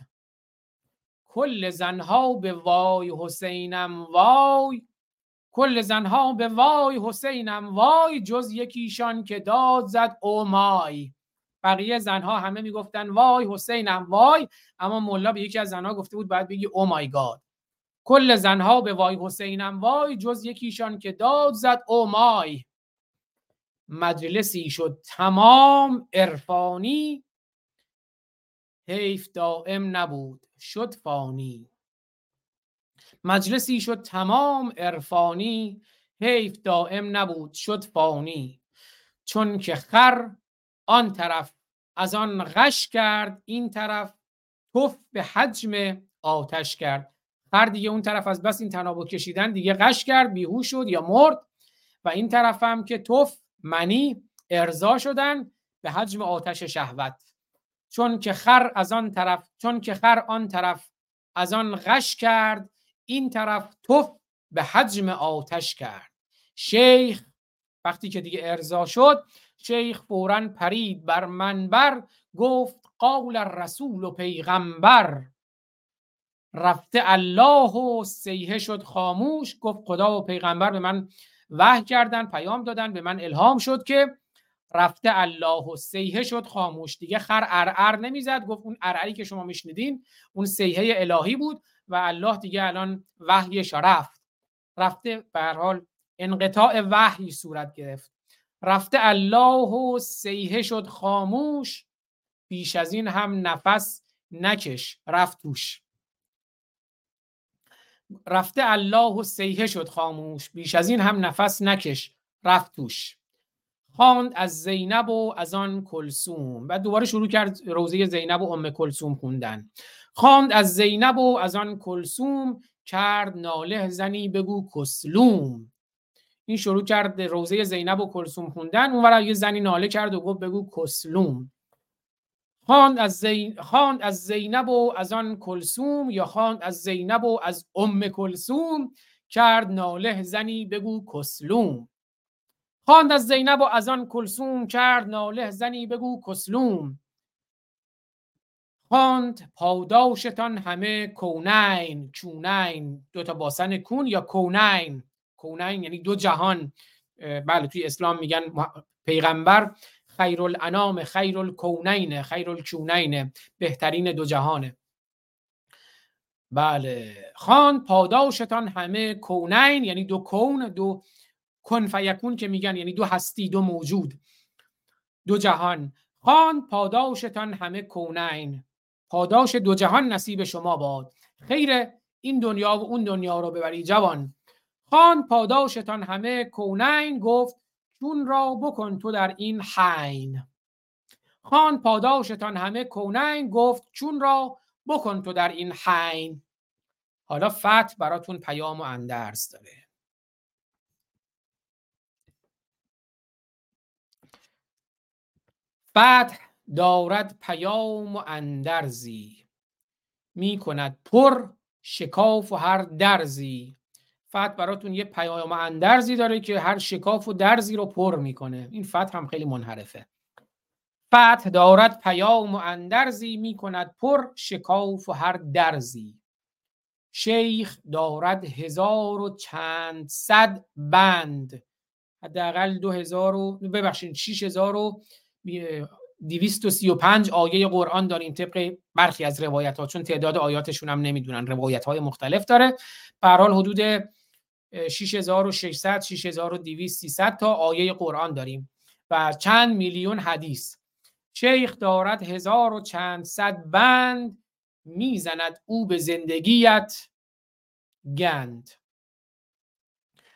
کل زنها به وای حسینم وای کل زنها به وای حسینم وای جز یکیشان که داد زد او مای بقیه زنها همه می‌گفتن وای حسینم وای. اما ملا به یکی از زنها گفته بود باید بگی او مای گاد کل زنها به وای حسینم وای جز یکیشان که داد زد او مای مجلسی شد تمام عرفانی حیف دائم نبود شد فانی. مجلسی شد تمام عرفانی حیف دائم نبود شد فانی. چون که خر آن طرف از آن غش کرد این طرف توف به حجم آتش کرد. خر دیگه اون طرف از بس این تنابو کشیدن دیگه غش کرد بیهوش شد یا مرد. و این طرف هم که توف منی ارضا شدن به حجم آتش شهوت. چون که خر از آن طرف چون که خر آن طرف از آن غش کرد این طرف توف به حجم آتش کرد. شیخ وقتی که دیگه ارضا شد شیخ فورا پرید بر منبر گفت قول رسول و پیغمبر. رفته الله و سیه شد خاموش گفت خدا و پیغمبر به من وحی کردن پیام دادن به من الهام شد که رفته الله و سیه شد خاموش. دیگه خر ارعر نمی‌زد گفت اون ارعری که شما میشنیدین اون سیه الهی بود و الله دیگه الان وحیش رفت. رفته به حال انقطاع وحی صورت گرفت. رفته الله و سیه شد خاموش بیش از این هم نفس نکش رفت توش. رفته الله و سیه شد خاموش بیش از این هم نفس نکش رفت توش. خواند از زینب و از آن کلسوم و دوباره شروع کرد روزه زینب و ام کلسوم خوندن. خواند از زینب و از آن کلسوم کرد ناله زنی بگو کسلوم. این شروع کرد روزه زینب و کلسوم خوندن. اون یه زنی ناله کرد و گفت بگو کسلوم. خواند از, زین... از زینب و از آن کلسوم یا خواند از زینب و از ام کلسوم کرد ناله زنی بگو کسلوم. خواند از زینب و از آن کلسوم کرد ناله زنی بگو کسلوم. خواند پاداشتان همه کونین. چونین. دو تا باسن کون یا کونین. کونین یعنی دو جهان بله توی اسلام میگن پیغمبر خیر الانام خیر الکونین خیر الکونین بهترین دو جهانه. بله خان پاداشتان همه کونین یعنی دو کون دو کن فیکون که میگن یعنی دو هستی دو موجود دو جهان. خان پاداشتان همه کونین. پاداش دو جهان نصیب شما باد. خیر این دنیا و اون دنیا رو ببری جوان. خان پاداشتان همه کونین گفت چون را بکن تو در این حین. خان پاداشتان همه کونین گفت چون را بکن تو در این حین. حالا فتح براتون پیام و اندرز داره. فتح دارد پیام و اندرزی. می کند پر شکاف و هر درزی. فتح براتون یه پیام اندرزی داره که هر شکاف و درزی رو پر می‌کنه. این فتح هم خیلی منحرفه. فتح دارد پیام و اندرزی می‌کند پر شکاف و هر درزی. شیخ دارد هزار و چند صد بند. حداقل دو هزار و ببخشید شیش هزار و 235 آیه قرآن داریم طبق برخی از روایت ها چون تعداد آیاتشون هم نمی‌دونن روایت های مختلف داره. حال حدود 6600 6200 300 تا آیه قرآن داریم و چند میلیون حدیث. شیخ دارد هزار و چند صد بند می‌زند او به زندگیت گند.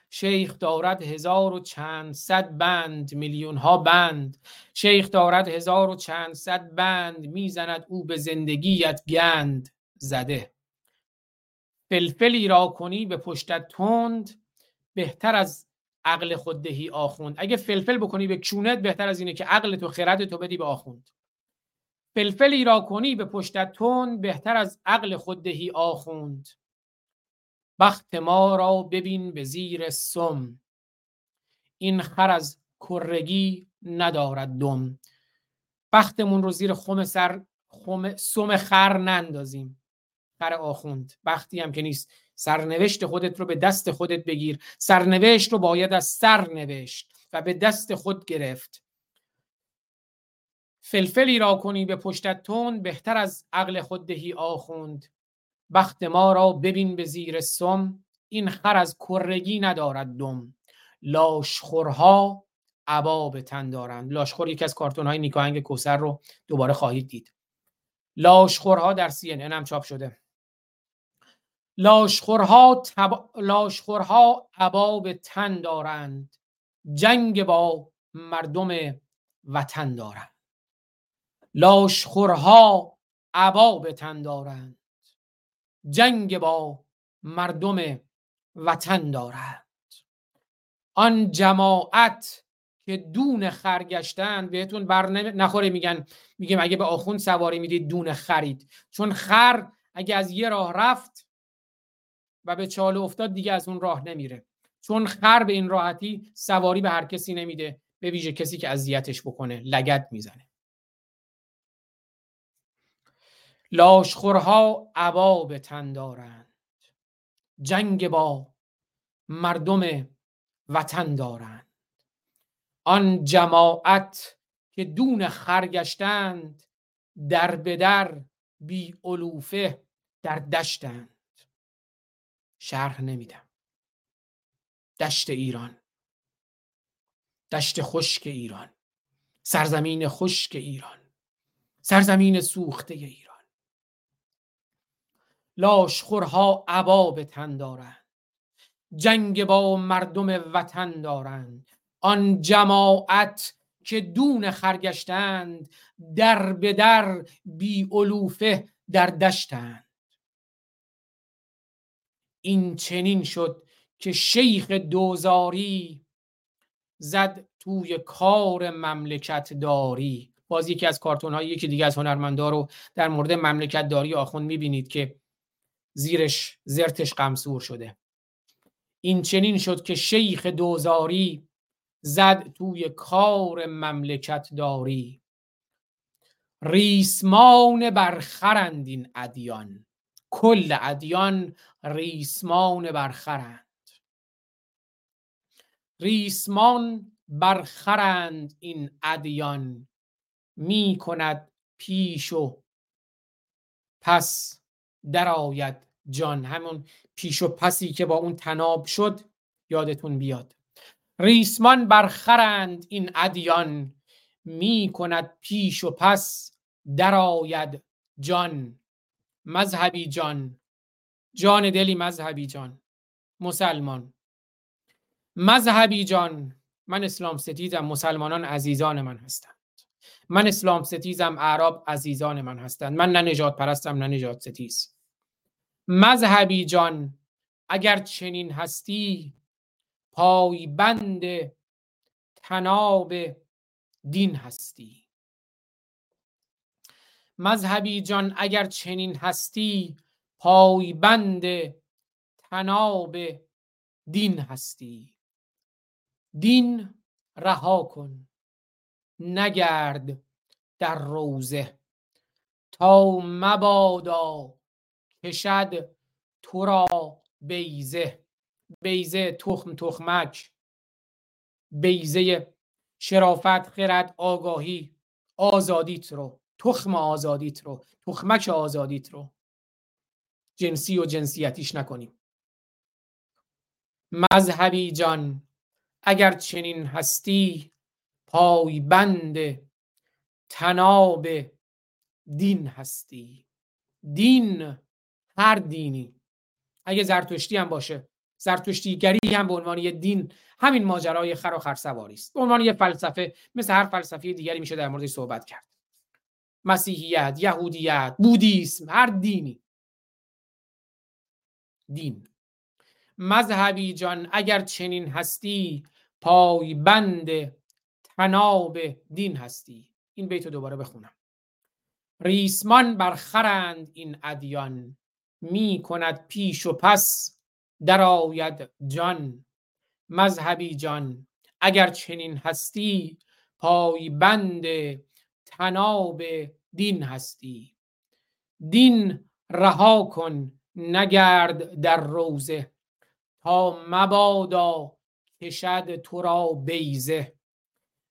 شیخ دارد هزار و چند صد بند میلیون ها بند. شیخ دارد هزار و چند صد بند می‌زند او به زندگیت گند زده. فلفلی را کنی به پشتت تند بهتر از عقل خوددهی آخوند. اگه فلفل بکنی به چونت بهتر از اینه که عقل تو خرد تو بدی به آخوند. فلفلی را کنی به پشتت تند بهتر از عقل خوددهی آخوند. بخت ما را ببین به زیر سم. این خر از کرگی ندارد دم. بختمون رو زیر خم سر خم سم خر نندازیم. خر آخوند. بختی هم که نیست. سرنوشت خودت رو به دست خودت بگیر. سرنوشت رو باید از سر نوشت و به دست خود گرفت. فلفلی را کنی به پشتت تون بهتر از عقل خود دهی آخوند. بخت ما را ببین به زیر سم این خر از کرگی ندارد دم. لاشخورها عبا به تن دارند. لاشخور یکی از کارتون های نیکاهنگ کوسر رو دوباره خواهید دید. لاشخورها در سی هم چاپ شده. لاشخورها, تب... لاشخورها عبا به تن دارند. جنگ با مردم وطن دارند. لاشخورها عبا به تن دارند. جنگ با مردم وطن دارند. آن جماعت که دون خرگشتن بهتون بر نخوره میگن میگم اگه به آخوند سواری می‌دید دون خرید. چون خر اگه از یه راه رفت و به چاله افتاد دیگه از اون راه نمیره. چون خر به این راحتی سواری به هر کسی نمیده به ویژه کسی که اذیتش بکنه لگت می‌زنه. لاشخورها عبا به تن دارند. جنگ با مردم وطن دارند. آن جماعت که دون خرگشتند در به در بی علوفه در دشتند. شرح نمیدم. دشت ایران. دشت خشک ایران. سرزمین خشک ایران. سرزمین سوخته ایران. لاشخورها عبا به تن دارند. جنگ با مردم وطن دارند. آن جماعت که دون خرگشتند در به در بی علوفه در دشتند. این چنین شد که شیخ دوزاری زد توی کار مملکت داری. باز یکی از کارتون های یکی دیگه از هنرمندا رو در مورد مملکت داری آخوند می‌بینید که زیرش زرتش قمصور شده. این چنین شد که شیخ دوزاری زد توی کار مملکت داری. ریسمان برخرند این ادیان. کل ادیان ریسمان برخرند. ریسمان برخرند این ادیان. می کند پیش و پس درآید جان. همون پیش و پسی که با اون تناب شد یادتون بیاد. ریسمان برخرند این ادیان. می کند پیش و پس درآید جان. مذهبی جان. جان دلی مذهبی جان. مسلمان. مذهبی جان. من اسلام ستیزم مسلمانان عزیزان من هستند. من اسلام ستیزم اعراب عزیزان من هستند. من نه نجات پرستم نه نجات ستیز. مذهبی جان اگر چنین هستی پایبند تناب دین هستی. مذهبی جان اگر چنین هستی پایبند تناب دین هستی. دین رها کن نگرد در روزه تا مبادا کشد تو را بیزه بیزه تخم تخمک بیزه شرافت خرد آگاهی آزادیت رو. تخم آزادیت رو تخمک آزادیت رو. جنسی و جنسیتیش نکنیم. مذهبی جان اگر چنین هستی پایبند تناب دین هستی. دین هر دینی. اگه زرتشتی هم باشه زرتشتیگری هم به عنوان یه دین همین ماجرای خر و خرسواری است. به عنوان یه فلسفه مثل هر فلسفه دیگری میشه در موردش صحبت کرد. مسیحیت یهودیت بودیسم هر دینی. دین. مذهبی جان اگر چنین هستی پایبند تناب دین هستی. این بیتو دوباره بخونم. ریسمان برخرند این ادیان. می کند پیش و پس درآید جان. مذهبی جان اگر چنین هستی پای بند تناب دین هستی. دین رها کن نگرد در روزه تا مبادا کشد تو را بیزه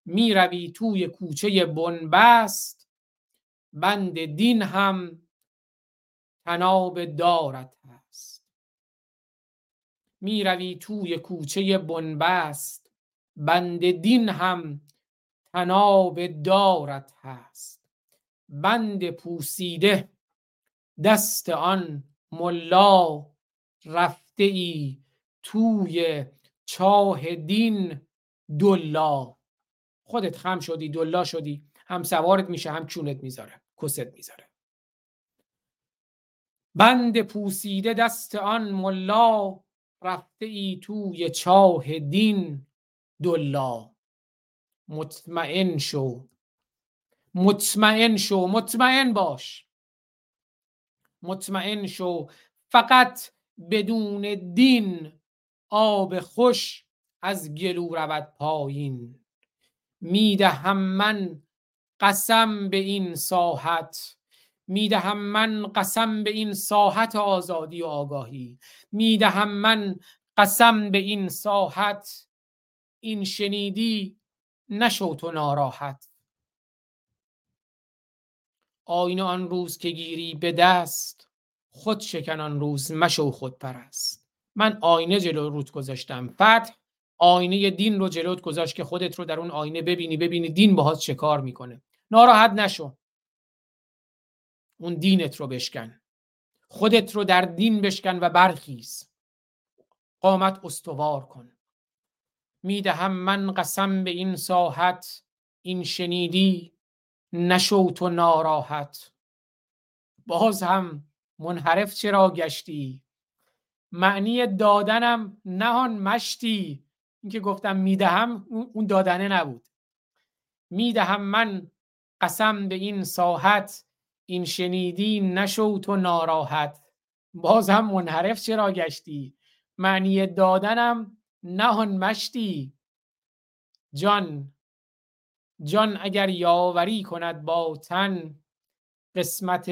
می‌روی توی کوچه بنبست. بند دین هم تناب دارت هست. می‌روی توی کوچه بنبست. بند دین هم تناب دارت هست. بند پوسیده دست آن ملا رفته ای توی چاه دین دلا. خودت خم شدی دلا شدی. هم سوارت میشه هم چونت می‌ذاره کست می‌ذاره. بند پوسیده دست آن ملا رفته ای توی چاه دین دلا. مطمئن شو. مطمئن شو. مطمئن باش. مطمئن شو. فقط بدون دین آب خوش از گلو رود پایین. می‌دهم من قسم به این ساحت. می‌دهم من قسم به این ساحت آزادی و آگاهی. می‌دهم من قسم به این ساحت. این شنیدی نشو تو ناراحت. آینه آن روز که گیری به دست خود شکن آن روز مشو خود پرست. من آینه جلو روت گذاشتم. فتح آینه دین رو جلوت گذاشت که خودت رو در اون آینه ببینی ببینی دین باهات چه کار می‌کنه. ناراحت نشو. اون دینت رو بشکن. خودت رو در دین بشکن و برخیز. قامت استوار کن. می‌دهم من قسم به این ساحت این شنیدی نشو تو ناراحت. باز هم منحرف چرا گشتی؟ معنی دادنم نهان مشتی. اینکه گفتم می‌دهم اون دادنه نبود. می‌دهم من قسم به این ساحت این شنیدی نشو تو ناراحت. باز هم منحرف چرا گشتی؟ معنی دادنم نهان مشتی. جان جان اگر یاوری کند با تن قسمت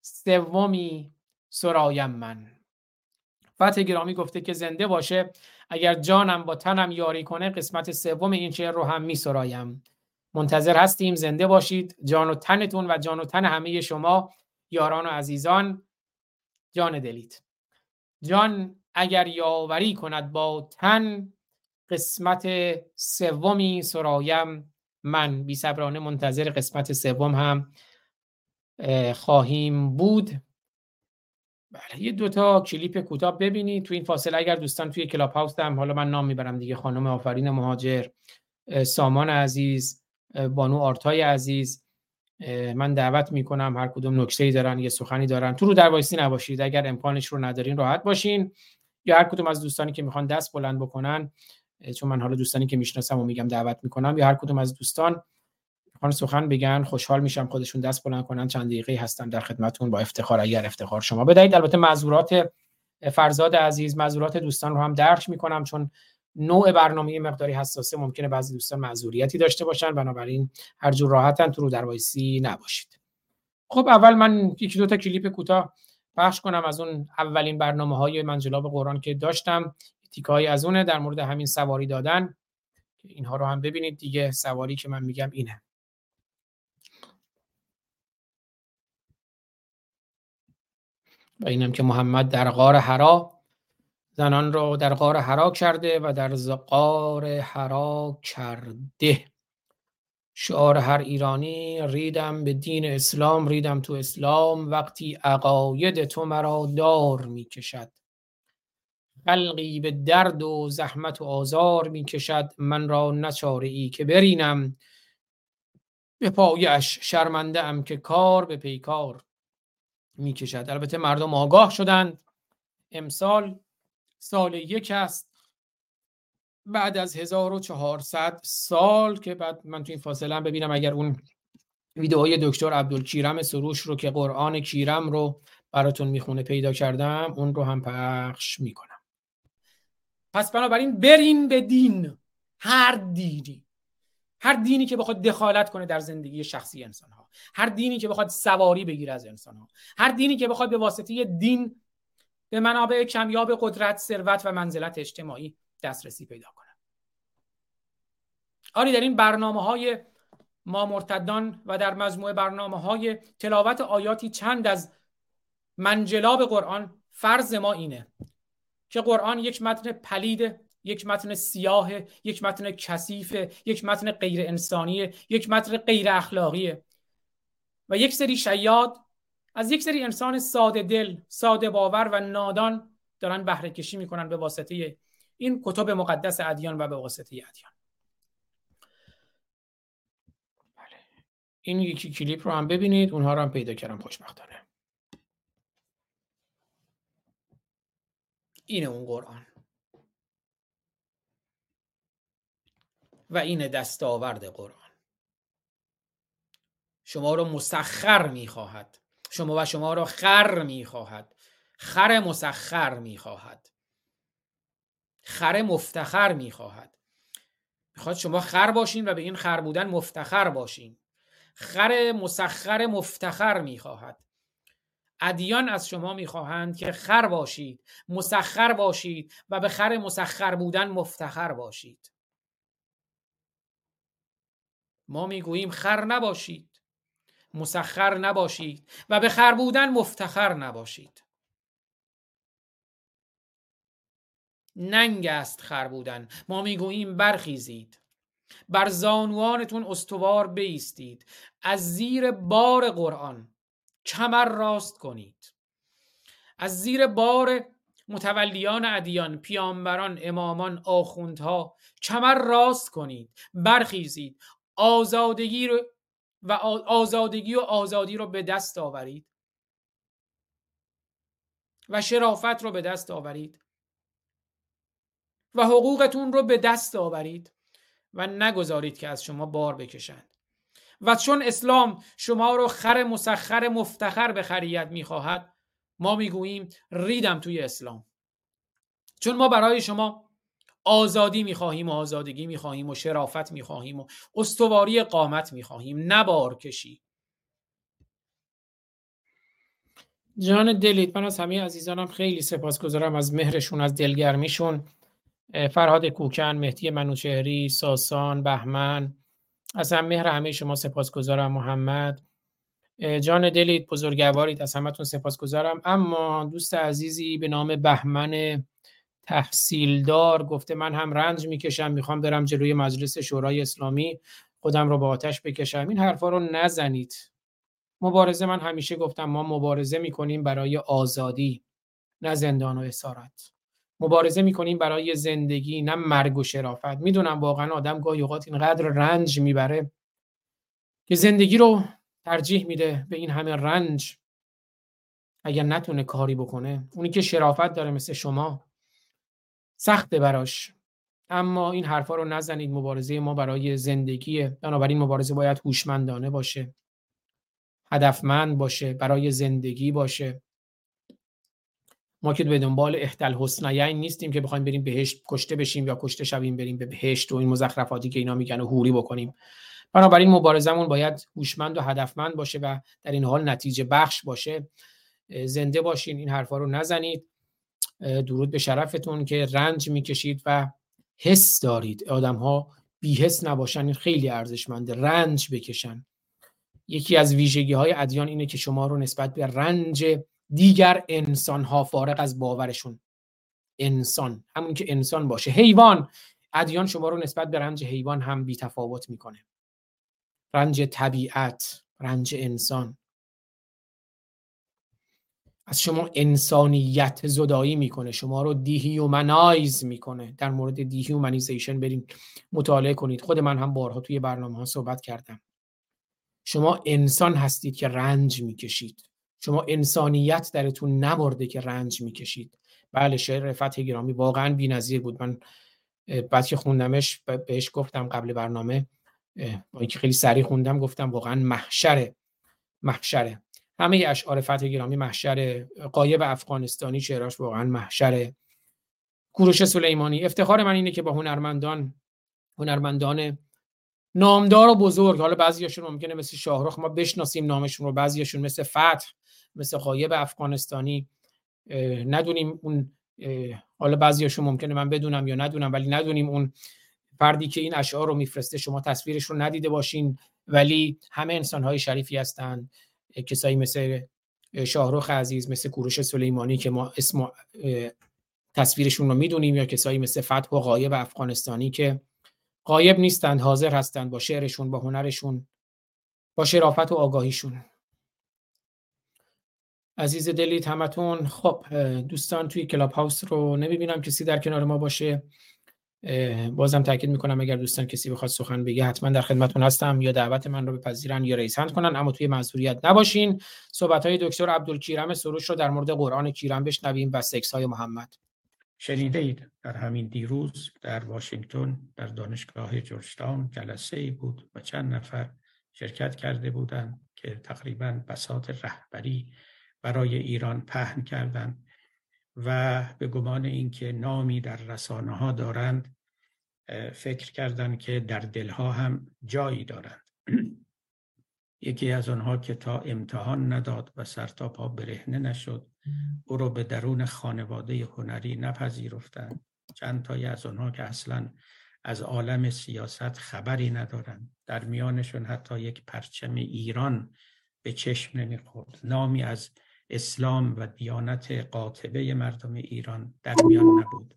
سومی سرایم من. فتح گرامی گفته که زنده باشه اگر جانم با تنم یاری کنه قسمت سوم این شعر رو هم می سرایم منتظر هستیم زنده باشید. جان و تنتون و جان و تن همه شما یاران و عزیزان جان دلید. جان اگر یاوری کند با تن قسمت سومی سرایم. من بی صبرانه منتظر قسمت سوم هم خواهیم بود. بله یه دوتا کلیپ کوتاه ببینید. تو این فاصله اگر دوستان توی کلاب هاوس هم حالا من نام می‌برم دیگه خانم آفرین مهاجر سامان عزیز بانو آرتای عزیز. من دعوت می‌کنم هر کدوم نکته دارن یه سخنی دارن. تو رو در وایسی نباشید. اگر امکانش رو ندارین راحت باشین. یا هر کدوم از دوستانی که می‌خوان دست بلند بکنن چون من حالا دوستانی که می‌شناسم و میگم دعوت می‌کنم یا هر کدوم از دوستان می‌خوان سخن بگن خوشحال میشم خودشون دست بلند کنن چند دقیقه هستم در خدمتون با افتخار اگر افتخار شما بدهید. البته معذورات فرزاد عزیز معذورات دوستان رو هم درک می‌کنم چون نوع برنامه مقداری حساسه ممکنه بعضی دوستان معذوریتی داشته باشن بنابراین هر جور راحتن تو رو در نباشید. خب اول من یکی دو تا کلیپ کوتاه پخش کنم از اون اولین برنامه های منجلاب قرآن که داشتم. تیکایی از اونه در مورد همین سواری دادن. اینها رو هم ببینید. دیگه سواری که من میگم اینه. و اینم که محمد در غار حرا زنان را در غار حرا کرده و در غار حرا کرده. شعار هر ایرانی ریدم به دین اسلام ریدم تو اسلام وقتی عقاید تو مرا دار می‌کشد. خلقی به درد و زحمت و آزار می‌کشد. من را نچاره ای که برینم. به پایش شرمنده ام که کار به پیکار می‌کشد. البته مردم آگاه شدند. امسال سال یک است. بعد از 1400 سال که بعد من تو این فاصله هم ببینم اگر اون ویدئوی دکتر عبدالکیرم سروش رو که قرآن کیرم رو براتون می‌خونه پیدا کردم اون رو هم پخش می‌کنم. پس بنابراین برین به دین. هر دینی. هر دینی که بخواد دخالت کنه در زندگی شخصی انسان ها هر دینی که بخواد سواری بگیره از انسان ها هر دینی که بخواد به واسطه دین به منابع کمیاب قدرت ثروت و منزلت اجتماعی دسترسی پیدا کنه. آری در این برنامه های ما مرتدان و در مجموعه برنامه های تلاوت آیاتی چند از منجلاب قرآن فرض ما اینه که قرآن یک متن پلید یک متن سیاه یک متن کثیف یک متن غیر انسانی یک متن غیر اخلاقیه و یک سری شیاد از یک سری انسان ساده دل ساده باور و نادان دارن بهره کشی می‌کنن به واسطه این کتب مقدس ادیان و به واسطه ادیان. این یکی کلیپ رو هم ببینید اونها رو هم پیدا کردم خوشبختانه. اینه اون قرآن. و این دستاورد قرآن. شما رو مسخر می‌خواهد. شما و شما رو خر می‌خواهد. خر مسخر می‌خواهد. خر مفتخر می‌خواهد. می‌خواد شما خر باشین و به این خر بودن مفتخر باشین. خر مسخر مفتخر می‌خواهد. ادیان از شما می‌خواهند که خر باشید مسخر باشید و به خر مسخر بودن مفتخر باشید. ما می‌گوییم خر نباشید مسخر نباشید و به خر بودن مفتخر نباشید. ننگ است خر بودن. ما می‌گوییم برخیزید. بر زانوانتون استوار بیستید. از زیر بار قرآن کمر راست کنید. از زیر بار متولیان ادیان پیامبران امامان آخوندها کمر راست کنید. برخیزید. آزادگی رو و آزادگی و آزادی رو به دست آورید. و شرافت رو به دست آورید. و حقوقتون رو به دست آورید. و نگذارید که از شما بار بکشند. و چون اسلام شما رو خر مسخر مفتخر به خریت می‌خواهد ما می‌گوییم ریدم توی اسلام. چون ما برای شما آزادی می‌خواهیم و آزادگی می‌خواهیم و شرافت می‌خواهیم و استواری قامت می‌خواهیم نبار کشی. جان دلید من از همه عزیزانم خیلی سپاسگزارم از مهرشون از دلگرمیشون. فرهاد کوکن مهدی منوچهری ساسان بهمن از هم مهر همه شما سپاسگزارم محمد. جان دلید بزرگوارید از همتون سپاسگزارم. اما دوست عزیزی به نام بهمن تحصیلدار گفته من هم رنج می‌کشم می‌خوام برم جلوی مجلس شورای اسلامی خودم رو با آتش بکشم. این حرفا رو نزنید. مبارزه من همیشه گفتم ما مبارزه می‌کنیم برای آزادی نه زندان و اسارت. مبارزه می‌کنیم برای زندگی نه مرگ و شرافت. می‌دونم واقعا آدم گاهی اوقات اینقدر رنج می‌بره که زندگی رو ترجیح میده به این همه رنج. اگر نتونه کاری بکنه اونی که شرافت داره مثل شما سخته براش. اما این حرفا رو نزنید مبارزه ما برای زندگیه. بنابراین مبارزه باید هوشمندانه باشه هدفمند باشه برای زندگی باشه. ما که به دنبال احتل حسنیین نیستیم که بخوایم بریم بهشت کشته بشیم یا کشته شویم بریم به بهشت و این مزخرفاتی که اینا میگن و هوری بکنیم. بنابراین مبارزمون باید هوشمند و هدفمند باشه و در این حال نتیجه بخش باشه. زنده باشین این حرفا رو نزنید. درود به شرفتون که رنج می‌کشید و حس دارید. آدم ها بی حس نباشن این خیلی ارزشمنده. رنج بکشن. یکی از ویژگی های ادیان اینه که شما رو نسبت به رنج دیگر انسان ها فارغ از باورشون. انسان همون که انسان باشه. حیوان ادیان شما رو نسبت به رنج حیوان هم بی تفاوت می‌کنه. رنج طبیعت رنج انسان. از شما انسانیت زدایی می‌کنه. شما رو dehumanize می‌کنه. در مورد dehumanization بریم. مطالعه کنید. خود من هم بارها توی برنامه ها صحبت کردم. شما انسان هستید که رنج می‌کشید. شما انسانیت درتون نمرده که رنج می‌کشید. بله شعر فتح گرامی واقعا بی‌نظیر بود. من بعد که خوندمش بهش گفتم قبل برنامه با اینکه خیلی سریع خوندم گفتم واقعا محشره محشره همه اشعار فتح گرامی محشر. قایب افغانستانی شعراش واقعا محشره کوروش سلیمانی. افتخار من اینه که با هنرمندان هنرمندان نامدار و بزرگ. حالا بعضیاشون ممکنه مثل شاهرخ ما بشناسیم نامشون رو. بعضیاشون مثل فتح مثل قایب افغانستانی. ندونیم اون حالا بعضیاشون ممکنه من بدونم یا ندونم ولی ندونیم اون فردی که این اشعار رو میفرسته شما تصویرش رو ندیده باشین. ولی همه انسان های شریفی هستند. کسایی مثل شاهرخ عزیز مثل کوروش سلیمانی که ما اسم تصویرشون رو می‌دونیم یا کسایی مثل فتح و غایب افغانستانی که غایب نیستند حاضر هستند با شعرشون با هنرشون با شرافت و آگاهیشون. عزیز دلید همتون خب دوستان توی کلاب هاوس رو نمی‌بینم کسی در کنار ما باشه. بازم تاکید می‌کنم اگر دوستان کسی بخواد سخن بگه حتما در خدمتون هستم. یا دعوت من رو بپذیرن یا ریسند کنن اما توی معذوریت نباشین. صحبت های دکتر عبدالکیرم سروش رو در مورد قرآن کیرم بشنویم و سکس های محمد.
شنیده اید. در همین دیروز در واشنگتن در دانشگاه جورجتاون جلسه ای بود و چند نفر شرکت کرده بودند که تقریبا بساط رهبری برای ایران پهن کردند و به گمان اینکه نامی در رسانه ها دارند فکر کردند که در دلها هم جایی دارند. یکی از آنها که تا امتحان نداد و سر تا پا برهنه نشد او رو به درون خانواده هنری نپذیرفتند. چند تایی از آنها که اصلا از عالم سیاست خبری ندارند. در میانشون حتی یک پرچم ایران به چشم نمی‌خورد. نامی از اسلام و دیانت قاطبه مردم ایران در میان نبود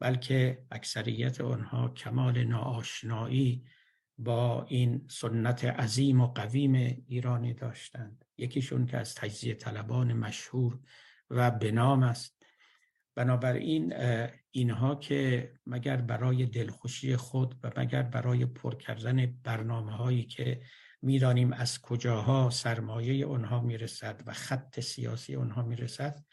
بلکه اکثریت آنها کمال ناآشنایی با این سنت عظیم و قویم ایرانی داشتند. یکیشون که از تجزیه طلبان مشهور و بنام است. بنابراین اینها که مگر برای دلخوشی خود و مگر برای پر کردن برنامه هایی که می‌دانیم از کجاها سرمایه آنها می‌رسد و خط سیاسی آنها می‌رسد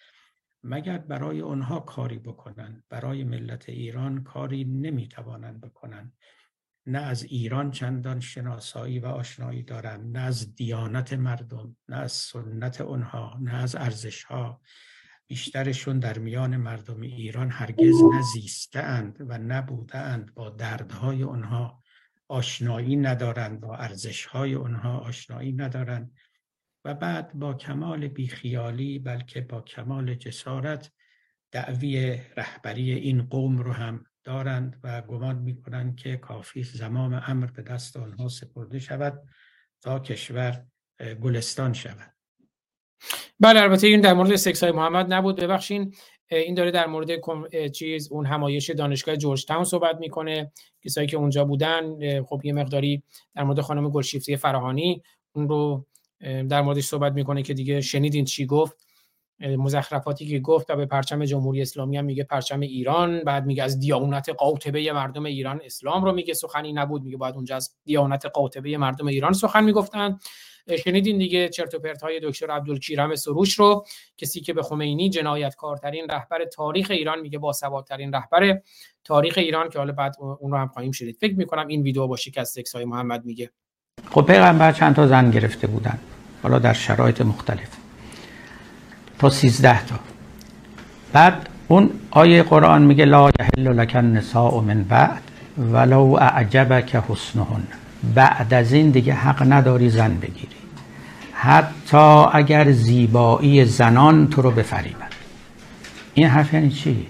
مگر برای آنها کاری بکنند؟ برای ملت ایران کاری نمی‌توانند بکنند. نه از ایران چندان شناسایی و آشنایی دارند نه از دیانت مردم نه از سنت آنها نه از ارزش ها بیشترشون در میان مردم ایران هرگز نزیستند و نبودند با دردهای آنها آشنایی ندارند با ارزش های اونها آشنایی ندارند. و بعد با کمال بیخیالی بلکه با کمال جسارت دعوی رهبری این قوم رو هم دارند و گمان می‌کنند که کافی زمام امر به دست آنها سپرده شود تا کشور گلستان شود.
بله البته این در مورد سکس های محمد نبود. ببخشین این داره در مورد چیز اون همایش دانشگاه جورج تاون صحبت می‌کنه. کسایی که اونجا بودن خب یه مقداری در مورد خانم گلشیفته فراهانی اون رو در موردش صحبت می‌کنه که دیگه شنیدین چی گفت. مزخرفاتی که گفت و به پرچم جمهوری اسلامی هم میگه پرچم ایران بعد میگه از دیانت قاطبه مردم ایران اسلام رو میگه سخنی نبود میگه باید اونجا از دیانت قاطبه مردم ایران سخن می‌گفتن. شنیدین دیگه چرت و پرت های دکتر عبدالکیرم سروش رو کسی که به خمینی جنایتکارترین رهبر تاریخ ایران میگه با سوادترین رهبر تاریخ ایران که حالا بعد اون رو هم خواهیم شنید. فکر می‌کنم این ویدیو از سکس های محمد میگه.
خب پیغمبر چند تا زن گرفته بودن حالا در شرایط مختلف. تا 13 تا. بعد اون آیه قرآن میگه لا یحل لک النساء من بعد ولو اعجبک حسنهن. بعد از این دیگه حق نداری زن بگیری. حتی اگر زیبایی زنان تو رو بفریبن. این حرف یعنی چی؟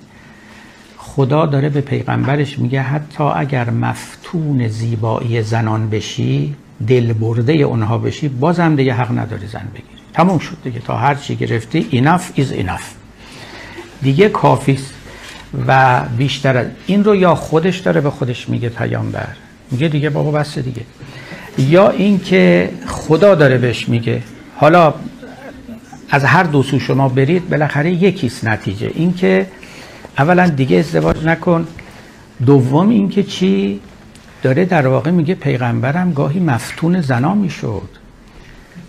خدا داره به پیغمبرش میگه حتی اگر مفتون زیبایی زنان بشی دل برده اونها بشی بازم دیگه حق نداری زن بگیری. تموم شد دیگه. تا هر چی گرفتی enough is enough دیگه کافیست و بیشتر از این رو یا خودش داره به خودش میگه پیامبر. میگه دیگه بابا بس دیگه. یا اینکه خدا داره بهش میگه. حالا از هر دو سو شما برید بالاخره یکیست نتیجه. اینکه اولا دیگه ازدواج نکن. دوم اینکه چی؟ داره در واقع میگه پیغمبرم گاهی مفتون زنا می‌شد.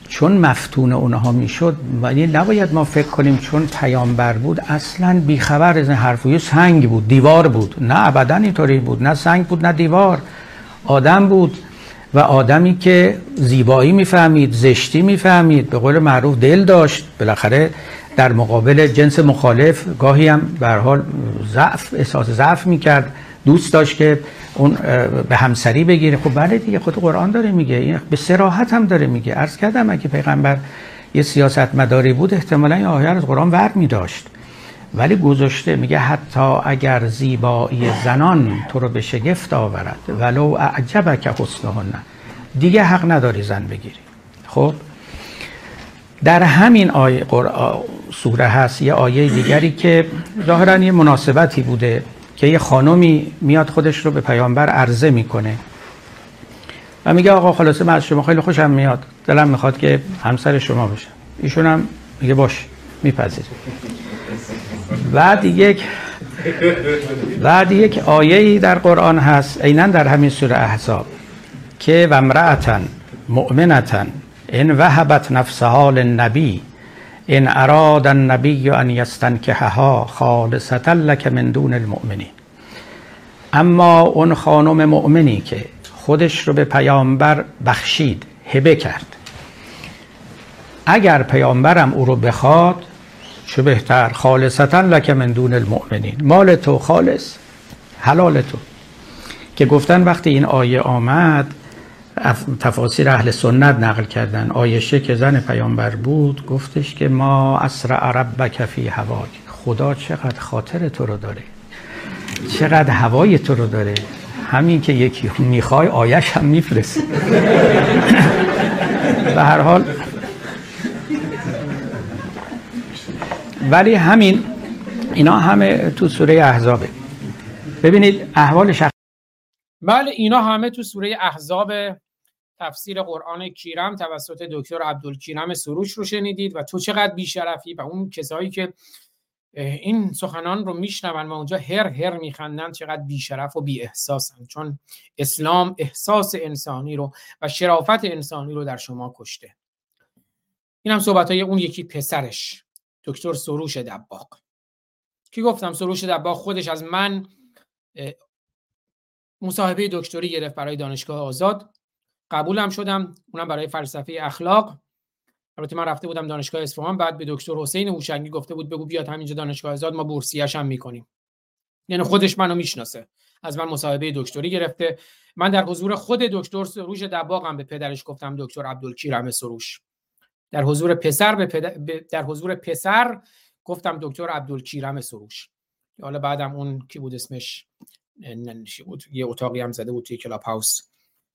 چون مفتون اونها می‌شد ولی نباید ما فکر کنیم چون پیامبر بود اصلا بیخبر از این حرف سنگ بود دیوار بود. نه ابدا اینطوری بود نه سنگ بود نه دیوار. آدم بود و آدمی که زیبایی می‌فهمید زشتی می‌فهمید به قول معروف دل داشت. بالاخره در مقابل جنس مخالف گاهی هم به حال ضعف احساس ضعف می‌کرد. دوست داشت که اون به همسری بگیره. خب بله دیگه خود قرآن داره میگه. این به سراحت هم داره میگه. عرض کردم اگه پیغمبر یه سیاست مداری بود احتمالا این آیه از قرآن ور میداشت. ولی گذاشته میگه حتی اگر زیبایی زنان تو رو به شگفت آورد ولو اعجبک حسنهن. دیگه حق نداری زن بگیری. خب؟ در همین آیه قرآن سوره هست یه آیه دیگری که ظاهرا یه مناسبتی بوده. که یه خانمی میاد خودش رو به پیامبر عرضه می‌کنه. و میگه آقا خلاصه من از شما خیلی خوشم میاد. دلم می‌خواد که همسر شما بشم. ایشون هم میگه باش میپذیره بعد یک بعد یک آیه در قرآن هست عینا در همین سوره احزاب که و امرأتا مؤمنتا ان وهبت نفسها للنبی ان اراد النبی ان یستنکحها خالصتا لک من دون المؤمنین اما اون خانم مؤمنی که خودش رو به پیامبر بخشید هبه کرد. اگر پیامبرم او رو بخواد چه بهتر؟ خالصتا لک من دون المؤمنین. مال تو خالص حلال تو. که گفتن وقتی این آیه آمد تفاسیر اهل سنت نقل کردن. آیشه که زن پیامبر بود گفتش که ما اسرع ربک فی هواک خدا چقدر خاطر تو رو داره. چقدر هوای تو رو داره. همین که یکی می‌خوای آیش هم میفرسته. به هر حال. ولی همین اینا همه تو سوره احزابه. ببینید احوال شخص
بله اینا همه تو سوره احزاب تفسیر قرآن کیرم توسط دکتر عبدالکیرم سروش رو شنیدید و تو چقدر بیشرفی و اون کسایی که این سخنان رو میشنون و اونجا هر هر میخندن چقدر بیشرف و بی احساسن چون اسلام احساس انسانی رو و شرافت انسانی رو در شما کشته. این هم صحبت های اون یکی پسرش دکتر سروش دباغ. کی گفتم سروش دباغ خودش از من مصاحبه دکتری گرفت برای دانشگاه آزاد. قبولم شدم اونم برای فلسفه اخلاق. البته من رفته بودم دانشگاه اصفهان بعد به دکتر حسین هوشنگی گفته بود بگو بیاد همینجا دانشگاه آزاد ما بورسیش هم می‌کنیم. یعنی خودش منو می‌شناسه. از من مصاحبه دکتری گرفته. من در حضور خود دکتر سروش دباغم به پدرش گفتم دکتر عبدالکیرم سروش. در حضور پسر به در حضور پسر گفتم دکتر عبدالکیرم سروش. حالا بعدم اون کی بود اسمش؟ بود؟ یه اتاقی هم زده بود توی کلاب هاوس.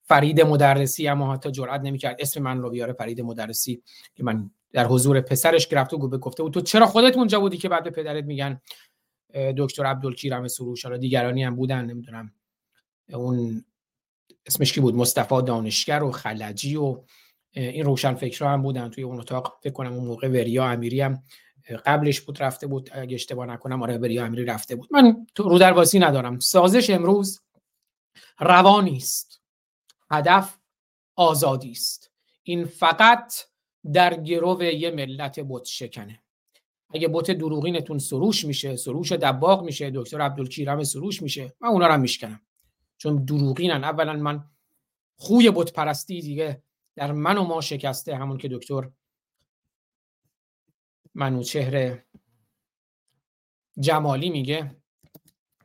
فرید مدرسی اما حتی جرئت نمی‌کرد اسم من رو بیاره فرید مدرسی که من در حضور پسرش گرفته و گفته بود تو چرا خودت اونجا بودی که بعد به پدرت میگن دکتر عبدالکیرم سروش حالا دیگرانی هم بودن نمی‌دونم. اون اسمش کی بود؟ مصطفی دانشگر و خلجی و این روشن فکرها هم بودن توی اون اتاق. فکر کنم اون موقع وریا امیری هم قبلش بود رفته بود. اگه اشتباه نکنم آره وریا امیری رفته بود. من تو رو درواسی ندارم. سازش امروز روانی است. هدف آزادی است. این فقط در گرو یه ملت بت شکنه. اگه بت دروغینتون سروش میشه سروش دباغ میشه دکتر عبدالکیرم سروش میشه من اونا رو میشکنم. چون دروغینن. اولا من خوی بت پرستی دیگه در من و ما شکسته همون که دکتر منوچهر جمالی میگه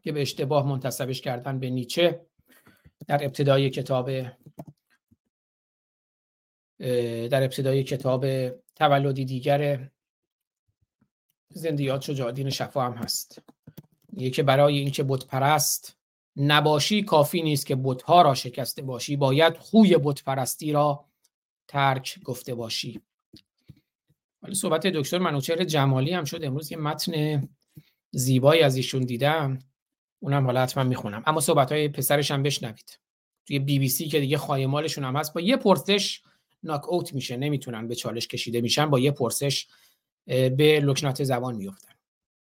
که به اشتباه منتصبش کردن به نیچه. در ابتدای کتاب در ابتدای کتاب تولدی دیگر زندیات شجاعدین شفا هم هست. یه که برای اینکه بت پرست نباشی کافی نیست که بتها را شکسته باشی. باید خوی بت پرستی را ترک گفته باشی. ولی صحبت دکتر منوچهر جمالی هم شد. امروز یه متن زیبایی از ایشون دیدم. اونم حالا حتما می‌خونم. اما صحبت های پسرش هم بشنوید. توی بی بی سی که دیگه خایمالشون هم هست با یه پرسش ناک اوت میشه. نمی‌تونن به چالش کشیده میشن با یه پرسش به لکنات زبان میفتن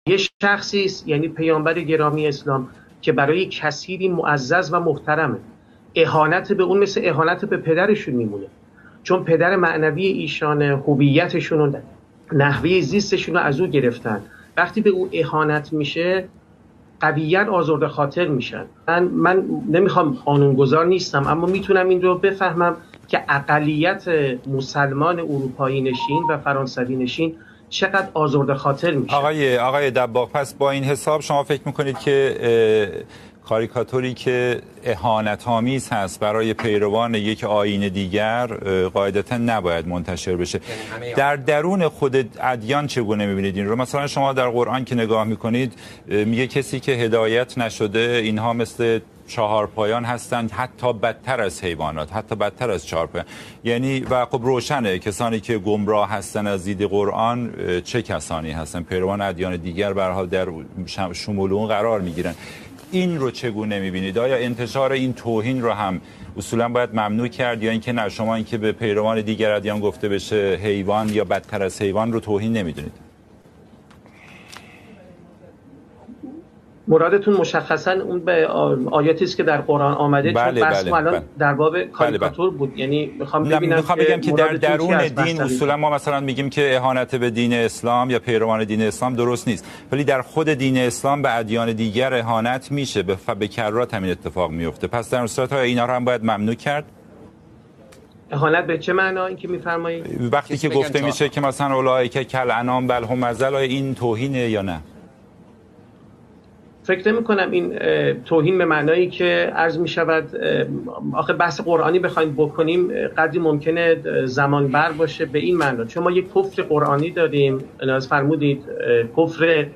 یه شخصی است یعنی پیامبر گرامی اسلام که برای کثیری معزز و محترمه. اهانت به اون مثل اهانت به پدرشون میمونه. چون پدر معنوی ایشان هویتشون و نحوه زیستشون رو از او گرفتن. وقتی به او اهانت میشه قویا آزرده خاطر میشن. من, من نمی‌خوام قانونگذار نیستم اما می‌تونم این رو بفهمم که اقلیت مسلمان اروپایی نشین و فرانسوی نشین چقدر آزرده خاطر میشه.
آقای آقای دباغ پس با این حساب شما فکر می‌کنید که کاریکاتوری که اهانت آمیز هست برای پیروان یک آین دیگر قاعدتا نباید منتشر بشه.
یعنی
در درون خود ادیان چگونه می‌بینید این رو؟ مثلا شما در قرآن که نگاه می‌کنید میگه کسی که هدایت نشده اینها مثل چهار پایان هستند حتی بدتر از حیوانات حتی بدتر از چهار پایان یعنی و خب روشنه کسانی که گمراه هستن از دید قرآن چه کسانی هستن؟ پیروان ادیان دیگر به حال در شمول اون قرار می‌گیرن. این رو چگونه می‌بینید؟ آیا انتشار این توهین رو هم اصولا باید ممنوع کرد یا اینکه نه شما اینکه به پیروان دیگر ادیان گفته بشه حیوان یا بدتر از حیوان رو توهین نمی‌دونید؟
مرادتون مشخصا اون به آیاتی است که در قرآن آمده
بله
چون بحث
بله
الان
بله.
در باب کاریکاتور بود. یعنی می‌خوام ببینم
می‌خوام بگم که در درون دین؟ اصولا ما مثلا میگیم که اهانت به دین اسلام یا پیروان دین اسلام درست نیست. ولی در خود دین اسلام به ادیان دیگر اهانت میشه به, ف... به کرات همین اتفاق میفته پس در صورت های اینا رو هم باید ممنوع کرد.
اهانت به چه معنا؟ این که میفرمایید؟
وقتی که گفته میشه که مثلا اولئک کل انام بل هم این توهینه یا نه؟
فکر نمی کنم این توهین به معنایی که عرض می شود آخه بحث قرآنی بخوایم بکنیم قدری ممکنه زمان بر باشه به این معنا. چون ما یک کفر قرآنی داریم از فرمودید کفر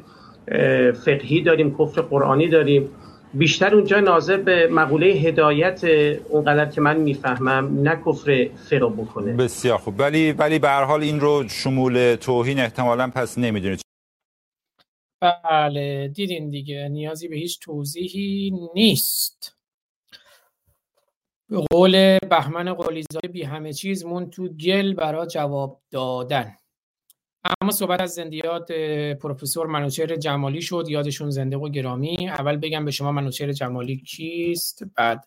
فقهی داریم کفر قرآنی داریم. بیشتر اونجا ناظر به مقوله هدایت اونقدر که من می‌فهمم نه کفر فرا بکنه.
بسیار خوب. ولی ولی به هر حال این رو شمول توهین احتمالا پس نمی‌دونید.
بله دیدین دیگه. نیازی به هیچ توضیحی نیست. به قول بهمن قلیزاده بی همه چیز مون تو گل برا جواب دادن. اما صحبت از زندیات پروفسور منوچهر جمالی شد. یادشون زنده و گرامی. اول بگم به شما منوچهر جمالی کیست بعد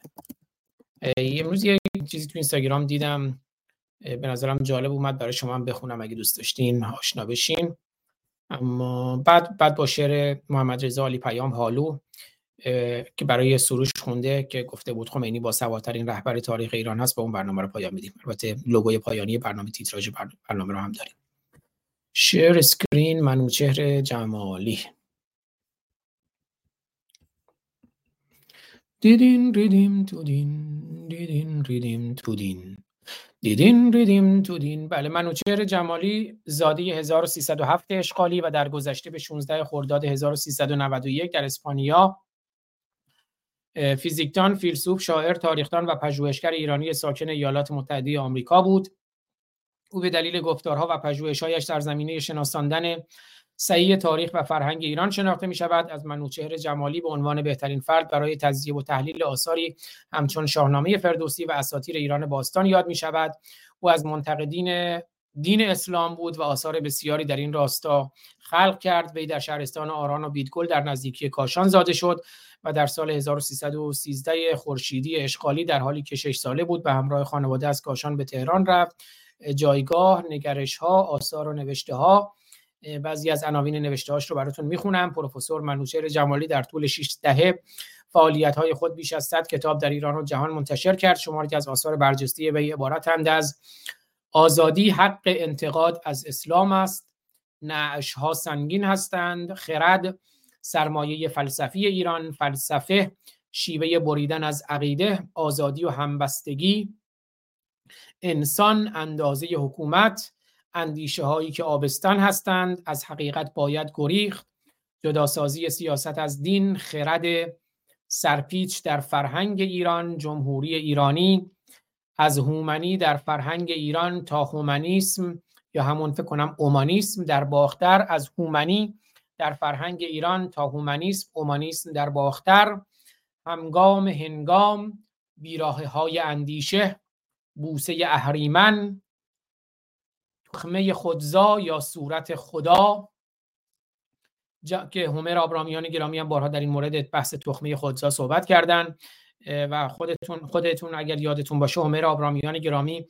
امروز یه چیزی تو اینستاگرام دیدم. به نظرم جالب اومد. برای شما هم بخونم اگه دوست داشتین آشنا بشین. اما بعد بعد با شعر محمد رضا عالی پیام هالو که برای سروش خونده که گفته بود خمینی با سوادترین رهبر تاریخ ایران هست به اون برنامه رو پایان میدیم. البته لوگوی پایانی برنامه تیتراژ بر- برنامه رو هم داریم. share screen منوچهر جمالی. دیدین ریدیم تو دین دیدین ریدیم تو دین. دیدین ریدیم تو دین بله منوچهر جمالی زاده 1307 اشغالی و در گذشته به 16 خرداد 1391 در اسپانیا فیزیکدان، فیلسوف، شاعر، تاریخدان و پژوهشگر ایرانی ساکن ایالات متحده آمریکا بود. او به دلیل گفتارها و پژوهش‌هایش در زمینه شناساندن صحیح تاریخ و فرهنگ ایران شناخته می شود از منوچهر جمالی به عنوان بهترین فرد برای تجزیه و تحلیل آثاری همچون شاهنامه فردوسی و اساطیر ایران باستان یاد می شود او از منتقدین دین اسلام بود و آثار بسیاری در این راستا خلق کرد. وی در شهرستان آران و بیدگل در نزدیکی کاشان زاده شد و در سال 1313 خورشیدی اشغالی در حالی که شش ساله بود به همراه خانواده از کاشان به تهران رفت. جایگاه نگرش ها آثار و نوشته ها بعضی از عناوین نوشته هاش رو براتون می‌خونم. پروفسور منوچهر جمالی در طول 6 دهه فعالیت های خود بیش از 100 کتاب در ایران و جهان منتشر کرد. شماری که از آثار برجسته وی عبارتند از آزادی حق انتقاد از اسلام است. نعش ها سنگین هستند. خرد سرمایه فلسفی ایران. فلسفه شیوه بریدن از عقیده آزادی و همبستگی. انسان اندازه حکومت. اندیشه هایی که آبستن هستند از حقیقت باید گریخت. جداسازی سیاست از دین خرد سرپیچ در فرهنگ ایران جمهوری ایرانی از هومنی در فرهنگ ایران تا هومنیسم یا همون فکر کنم اومانیسم در باختر از هومنی در فرهنگ ایران تا هومنیسم اومانیسم در باختر. همگام هنگام بیراه های اندیشه بوسه اهریمن تخمه خودزا یا صورت خدا جا... که هومر آبرامیان گرامی هم بارها در این مورد بحث تخمه خودزا صحبت کردن و خودتون خودتون اگر یادتون باشه هومر آبرامیان گرامی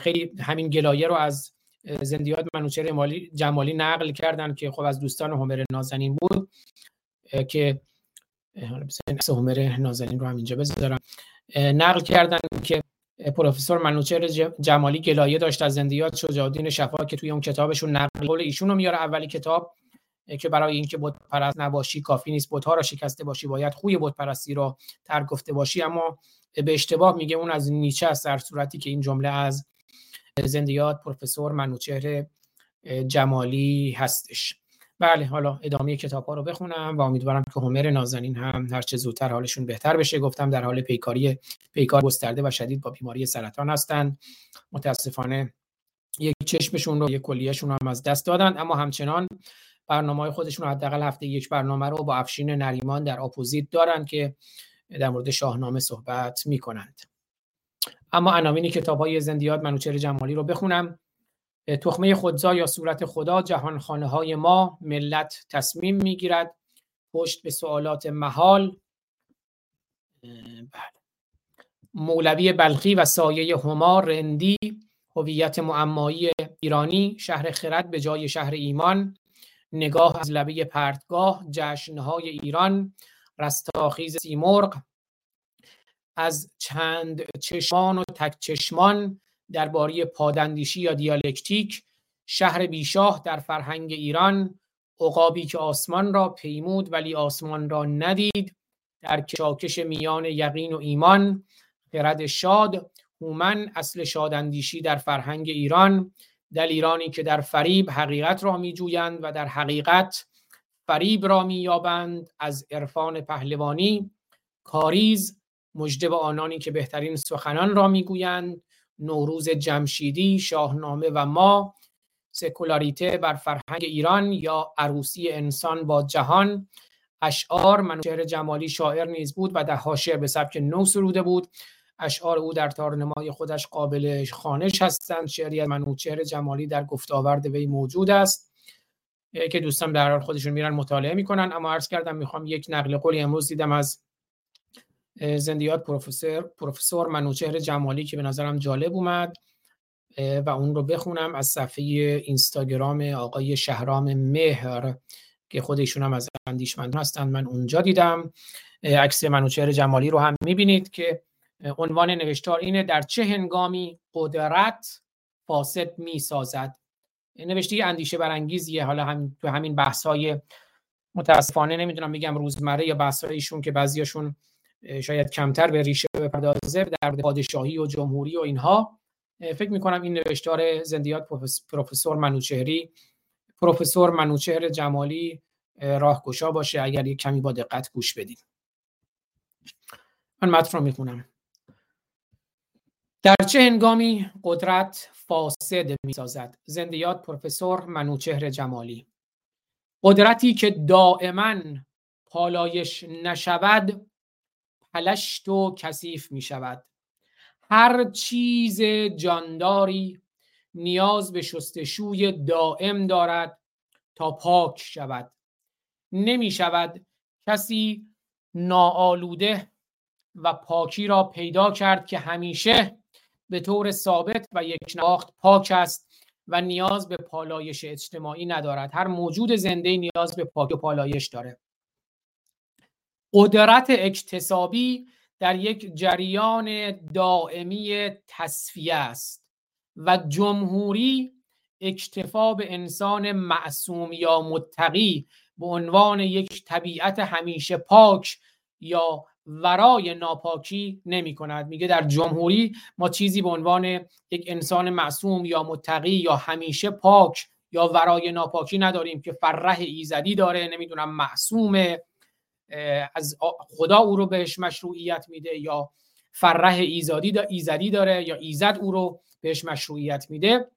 خیلی همین گلایه رو از زندیات منوچهر جمالی, نقل کردن که خب از دوستان هومر نازنین بود که حالا هومر نازنین رو هم اینجا بذارم. نقل کردن که پروفسور منوچهر جمالی گلایه داشت از زندیات شجاع الدین شفا که توی اون کتابشون نقل قول ایشون رو میاره اولی کتاب که برای اینکه بت پرست نباشی کافی نیست بتها را شکسته باشی باید خوی بت پرستی را ترک گفته باشی. اما به اشتباه میگه اون از نیچه است در صورتی که این جمله از زندیات پروفسور منوچهر جمالی هستش. بله حالا ادامه کتاب ها رو بخونم و امیدوارم که همر نازنین هم هر چه زودتر حالشون بهتر بشه. گفتم در حال پیکاری پیکار گسترده و شدید با بیماری سرطان هستند متاسفانه یک چشمشون رو یک کلیهشون رو هم از دست دادن. اما همچنان برنامه های خودشون حداقل هفته یک برنامه رو با افشین نریمان در اپوزیت دارن که در مورد شاهنامه صحبت می کنند اما عناوین کتاب های زندیات منوچهر جمالی رو بخونم. تخمه خودزا یا صورت خدا جهانخانه های ما ملت تصمیم می‌گیرد پشت به سوالات محال. مولوی بلخی و سایه هما رندی هویت معمایی ایرانی شهر خرد به جای شهر ایمان نگاه از لبه پرتگاه جشنهای ایران رستاخیز سیمرغ از چند چشمان و تک چشمان درباره پادندیشی یا دیالکتیک شهر بیشاه در فرهنگ ایران عقابی که آسمان را پیمود ولی آسمان را ندید در کشاکش میان یقین و ایمان خرد شاد هومن اصل شاداندیشی در فرهنگ ایران ایرانی که در فریب حقیقت را میجویند و در حقیقت فریب را مییابند از عرفان پهلوانی کاریز مجده آنانی که بهترین سخنان را می‌گویند نوروز جمشیدی شاهنامه و ما سکولاریته بر فرهنگ ایران یا عروسی انسان با جهان اشعار منوچهر جمالی شاعر نیز بود و ده حاشیه به سبک نو سروده بود. اشعار او در تارنمای خودش قابل خانش هستند. شعری از منوچهر جمالی در گفتاورد وی موجود است که دوستان در حال خودشون میرن مطالعه می‌کنن. اما عرض کردم می‌خوام یک نقل قولی امروز دیدم از زندیات پروفسور پروفسور منوچهر جمالی که به نظرم جالب اومد و اون رو بخونم از صفحه اینستاگرام آقای شهرام مهر که خودشون هم از اندیشمندان هستند. من اونجا دیدم. عکس منوچهر جمالی رو هم می‌بینید که عنوان نوشتار اینه در چه هنگامی قدرت فاسد می‌سازد؟ نوشته اندیشه برانگیزیه. حالا هم تو همین بحث های متاسفانه نمی‌دونم میگم روزمره یا بحث هایشون که بعضیاشون شاید کمتر به ریشه بپردازه در پادشاهی و جمهوری و اینها. فکر می‌کنم این نوشتار زندیات پروفسور منوچهری پروفسور منوچهر جمالی راهگشا باشه. اگر یک کمی با دقت گوش بدیم من متن رو می‌خونم. در چه هنگامی قدرت فاسد می‌سازد؟ زندیات پروفسور منوچهر جمالی. قدرتی که دائما پالایش نشود پلشت و کثیف می شود هر چیز جانداری نیاز به شستشوی دائم دارد تا پاک شود. نمی شود کسی ناآلوده و پاکی را پیدا کرد که همیشه به طور ثابت و یک نواخت پاک است و نیاز به پالایش اجتماعی ندارد. هر موجود زنده نیاز به پاک و پالایش داره. قدرت اکتسابی در یک جریان دائمی تصفیه است و جمهوری اکتفا به انسان معصوم یا متقی به عنوان یک طبیعت همیشه پاک یا ورای ناپاکی نمی کند. میگه در جمهوری ما چیزی به عنوان یک انسان معصوم یا متقی یا همیشه پاک یا ورای ناپاکی نداریم که فرح ایزدی داره نمی‌دونم معصومه. از خدا او رو بهش مشروعیت میده یا فرح ایزادی دا ایزدی داره یا ایزد او رو بهش مشروعیت میده.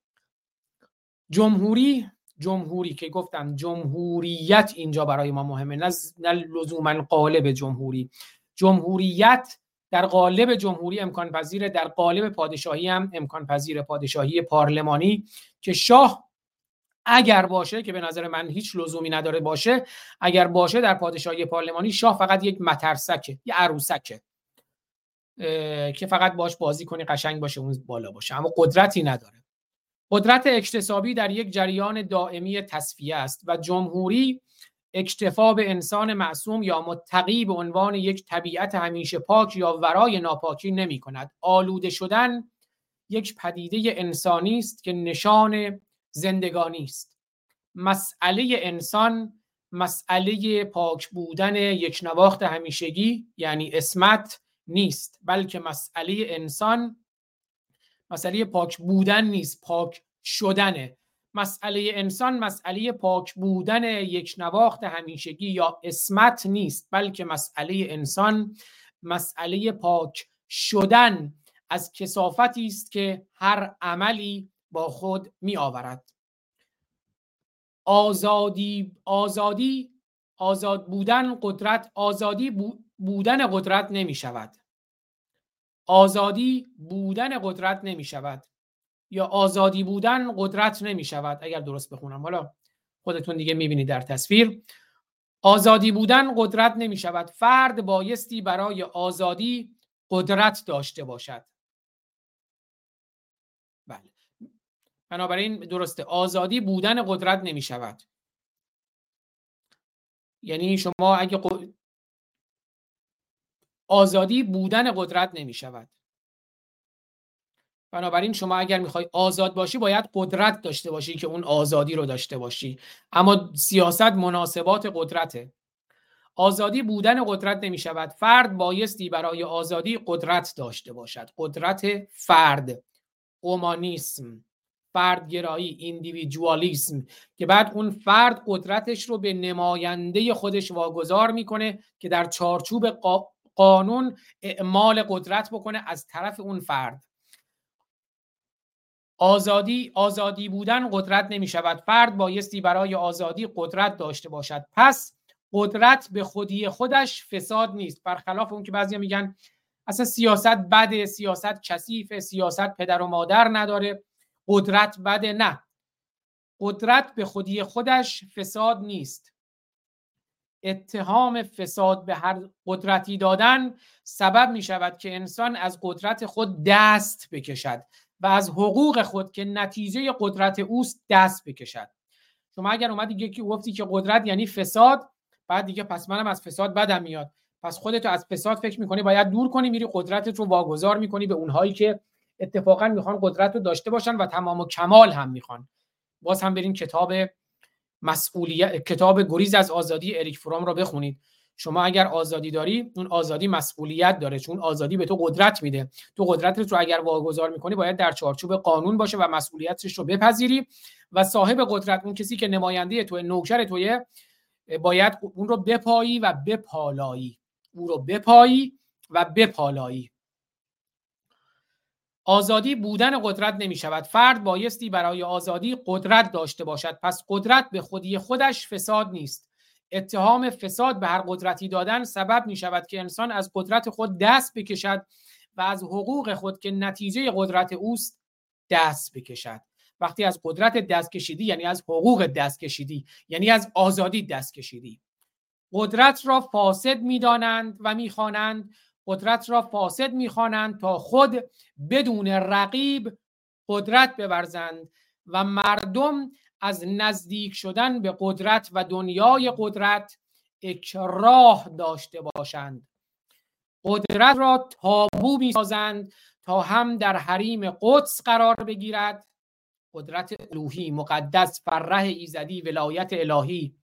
جمهوری جمهوری که گفتم جمهوریت اینجا برای ما مهمه نه, نه لزوما قالب جمهوری. جمهوریت در قالب جمهوری امکان پذیره در قالب پادشاهی هم امکان پذیر پادشاهی پارلمانی که شاه اگر باشه که به نظر من هیچ لزومی نداره باشه اگر باشه در پادشاهی پارلمانی شاه فقط یک مترسکه یه عروسکه که فقط باش بازی کنی قشنگ باشه اون بالا باشه. اما قدرتی نداره. قدرت اکتسابی در یک جریان دائمی تصفیه است و جمهوری اکتفا به انسان معصوم یا متقی به عنوان یک طبیعت همیشه پاک یا ورای ناپاکی نمی کند آلوده شدن یک پدیده انسانی است که نشان زندگانی است. مسئله انسان مسئله پاک بودن یک نواخت همیشگی یعنی اسمت نیست بلکه مسئله انسان مسئله پاک بودن نیست پاک شدنه. مسئله انسان مسئله پاک بودن یک نواخت همیشگی یا اسمت نیست بلکه مسئله انسان مسئله پاک شدن از کسافتی است که هر عملی با خود می آورد آزادی آزادی آزاد بودن قدرت آزادی بودن قدرت نمی شود آزادی بودن قدرت نمی شود یا آزادی بودن قدرت نمی شود اگر درست بخونم. حالا خودتون دیگه می‌بینید در تصویر. آزادی بودن قدرت نمی شود فرد بایستی برای آزادی قدرت داشته باشد بله بنابراین درسته آزادی بودن قدرت نمی شود یعنی شما اگه آزادی بودن قدرت نمی شود بنابراین شما اگر می‌خوای آزاد باشی باید قدرت داشته باشی که اون آزادی رو داشته باشی. اما سیاست مناسبات قدرته. آزادی بودن قدرت نمی شود فرد بایستی برای آزادی قدرت داشته باشد. قدرت فرد. اومانیسم فردگرایی ایندیویدوالیسم که بعد اون فرد قدرتش رو به نماینده خودش واگذار می‌کنه که در چارچوب قانون اعمال قدرت بکنه از طرف اون فرد. آزادی آزادی بودن قدرت نمی شود فرد بایستی برای آزادی قدرت داشته باشد. پس قدرت به خودی خودش فساد نیست. برخلاف اون که بعضی میگن اصلا سیاست بده سیاست کثیف سیاست پدر و مادر نداره. قدرت بده نه. قدرت به خودی خودش فساد نیست. اتهام فساد به هر قدرتی دادن سبب می شود که انسان از قدرت خود دست بکشد و از حقوق خود که نتیجه قدرت اوست دست بکشد. شما اگر اومدی یکی گفتی که قدرت یعنی فساد بعد دیگه پس منم از فساد بدم میاد. پس خودتو از فساد فکر می‌کنی باید دور کنی میری قدرتت رو واگذار می‌کنی به اونهایی که اتفاقا می‌خوان قدرت رو داشته باشن و تمام و کمال هم می‌خوان. باز هم برین کتاب مسئولیت کتاب گریز از آزادی اریک فروم رو بخونید. شما اگر آزادی داری اون آزادی مسئولیت داره چون آزادی به تو قدرت میده. تو قدرتت رو اگر واگذار می‌کنی باید در چارچوب قانون باشه و مسئولیتش رو بپذیری و صاحب قدرت اون کسی که نماینده تو نوکر توی باید اون رو بپایی و بپالایی. او رو بپایی و بپالایی. آزادی بودن قدرت نمی شود فرد بایستی برای آزادی قدرت داشته باشد. پس قدرت به خودی خودش فساد نیست. اتهام فساد به هر قدرتی دادن سبب می شود که انسان از قدرت خود دست بکشد و از حقوق خود که نتیجه قدرت اوست دست بکشد. وقتی از قدرت دست کشیدی یعنی از حقوق دست کشیدی یعنی از آزادی دست کشیدی. قدرت را فاسد می‌دانند و می‌خوانند قدرت را فاسد می‌خوانند تا خود بدون رقیب قدرت بورزند و مردم از نزدیک شدن به قدرت و دنیای قدرت اکراه داشته باشند. قدرت را تابو می‌سازند تا هم در حریم قدس قرار بگیرد. قدرت الوهی مقدس فرح ایزدی ولایت الهی.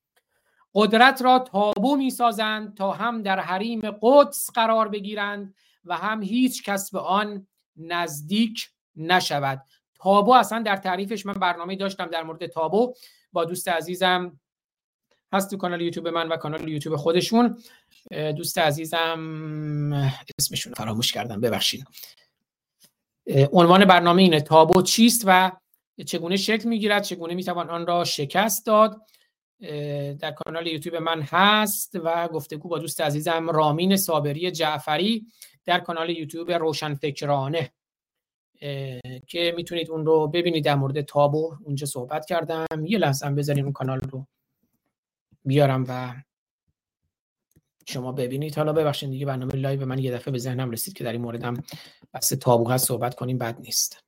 قدرت را تابو می سازند تا هم در حریم قدس قرار بگیرند و هم هیچ کس به آن نزدیک نشود. تابو اصلا در تعریفش من برنامه داشتم در مورد تابو. با دوست عزیزم هست تو کانال یوتیوب من و کانال یوتیوب خودشون. دوست عزیزم اسمشون فراموش کردم ببخشید. عنوان برنامه اینه تابو چیست و چگونه شکل می‌گیرد چگونه می‌توان آن را شکست داد؟ در کانال یوتیوب من هست و گفتگو با دوست عزیزم رامین صابری جعفری در کانال یوتیوب روشن فکرانه که می‌تونید اون رو ببینید در مورد تابو. اونجا صحبت کردم. یه لحظه هم بذارین اون کانال رو بیارم و شما ببینید. حالا ببخشید دیگه برنامه live من یه دفعه به ذهنم رسید که در این موردم بحث تابو هست صحبت کنیم بد نیست.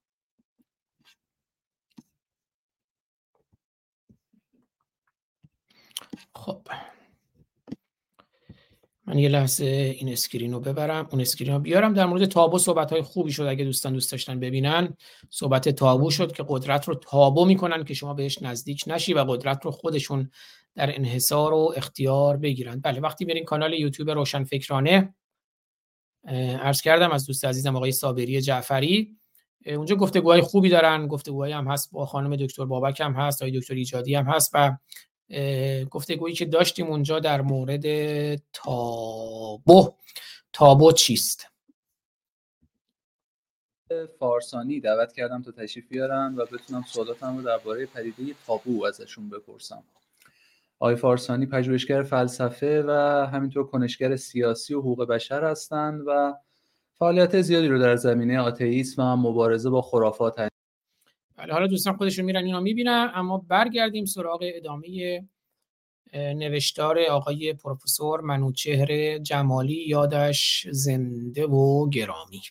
خب. من یه لحظه این screen رو ببرم اون screen رو بیارم. در مورد تابو صحبت های خوبی شد اگه دوستان دوست داشتن ببینن. صحبت تابو شد که قدرت رو تابو می‌کنن که شما بهش نزدیک نشی و قدرت رو خودشون در انحصار و اختیار بگیرن. بله وقتی برین کانال یوتیوب روشن فکرانه عرض کردم از دوست عزیزم آقای صابری جعفری. اونجا گفتگوهای خوبی دارن. گفتگوهایی هم هست با خانم دکتر بابک هم هست آقای دکتر ایجادی هم هست و گفتگویی که داشتیم اونجا در مورد تابو. تابو چیست؟
فارسانی دعوت کردم تا تشریف بیارن و بتونم سوالاتم رو درباره پدیده تابو ازشون بپرسم. آقای فارسانی پژوهشگر فلسفه و همینطور کنشگر سیاسی و حقوق بشر هستند و فعالیت زیادی رو در زمینه آتئیسم و مبارزه با خرافات
بله حالا دوستان خودشون میرن اینا می‌بینن اما برگردیم سراغ ادامه نوشتار آقای پروفسور منوچهر جمالی یادش زنده و گرامی.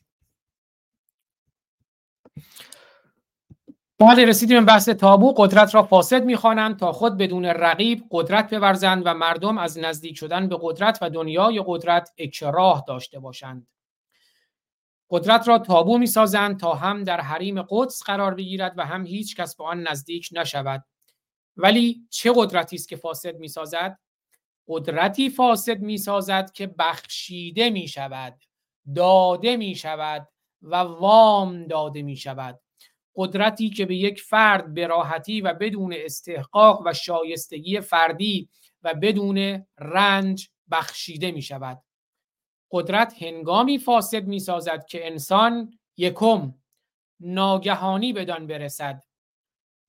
بله رسیدیم به بحث تابو. قدرت را فاسد می‌خوانند تا خود بدون رقیب قدرت بورزند و مردم از نزدیک شدن به قدرت و دنیای قدرت اکراه داشته باشند. قدرت را تابو می سازند تا هم در حریم قدس قرار بگیرد و هم هیچ کس به آن نزدیک نشود. ولی چه قدرتی است که فاسد می سازد قدرتی فاسد می سازد که بخشیده می شود داده می شود و وام داده می شود قدرتی که به یک فرد به راحتی و بدون استحقاق و شایستگی فردی و بدون رنج بخشیده می شود قدرت هنگامی فاسد می سازد که انسان یکم ناگهانی بدان برسد.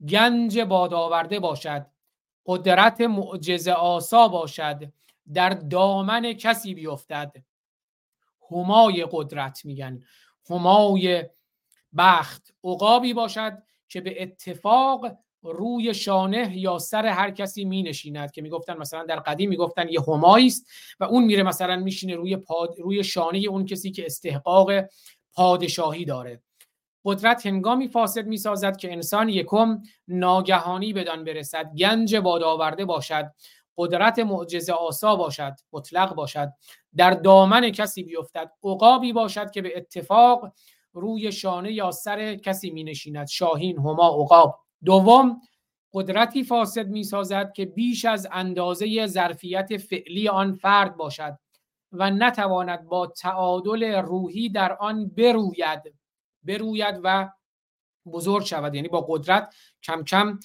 گنج بادآورده باشد. قدرت معجزه آسا باشد. در دامن کسی بیفتد. همای قدرت میگن. همای بخت عقابی باشد که به اتفاق روی شانه یا سر هر کسی می نشیند که می‌گفتن مثلا در قدیم می‌گفتن یه همایی است و اون میره مثلا میشینه روی پاد... روی شانه اون کسی که استحقاق پادشاهی داره. قدرت هنگامی فاسد می‌سازد که انسان یکم ناگهانی بدان برسد گنج بادآورده باشد قدرت معجزه آسا باشد مطلق باشد در دامن کسی بیفتد عقابی باشد که به اتفاق روی شانه یا سر کسی می نشیند شاهین هما عقاب. دوم قدرتی فاسد می سازد که بیش از اندازه ظرفیت فعلی آن فرد باشد و نتواند با تعادل روحی در آن بروید بروید و بزرگ شود. یعنی با قدرت کم کم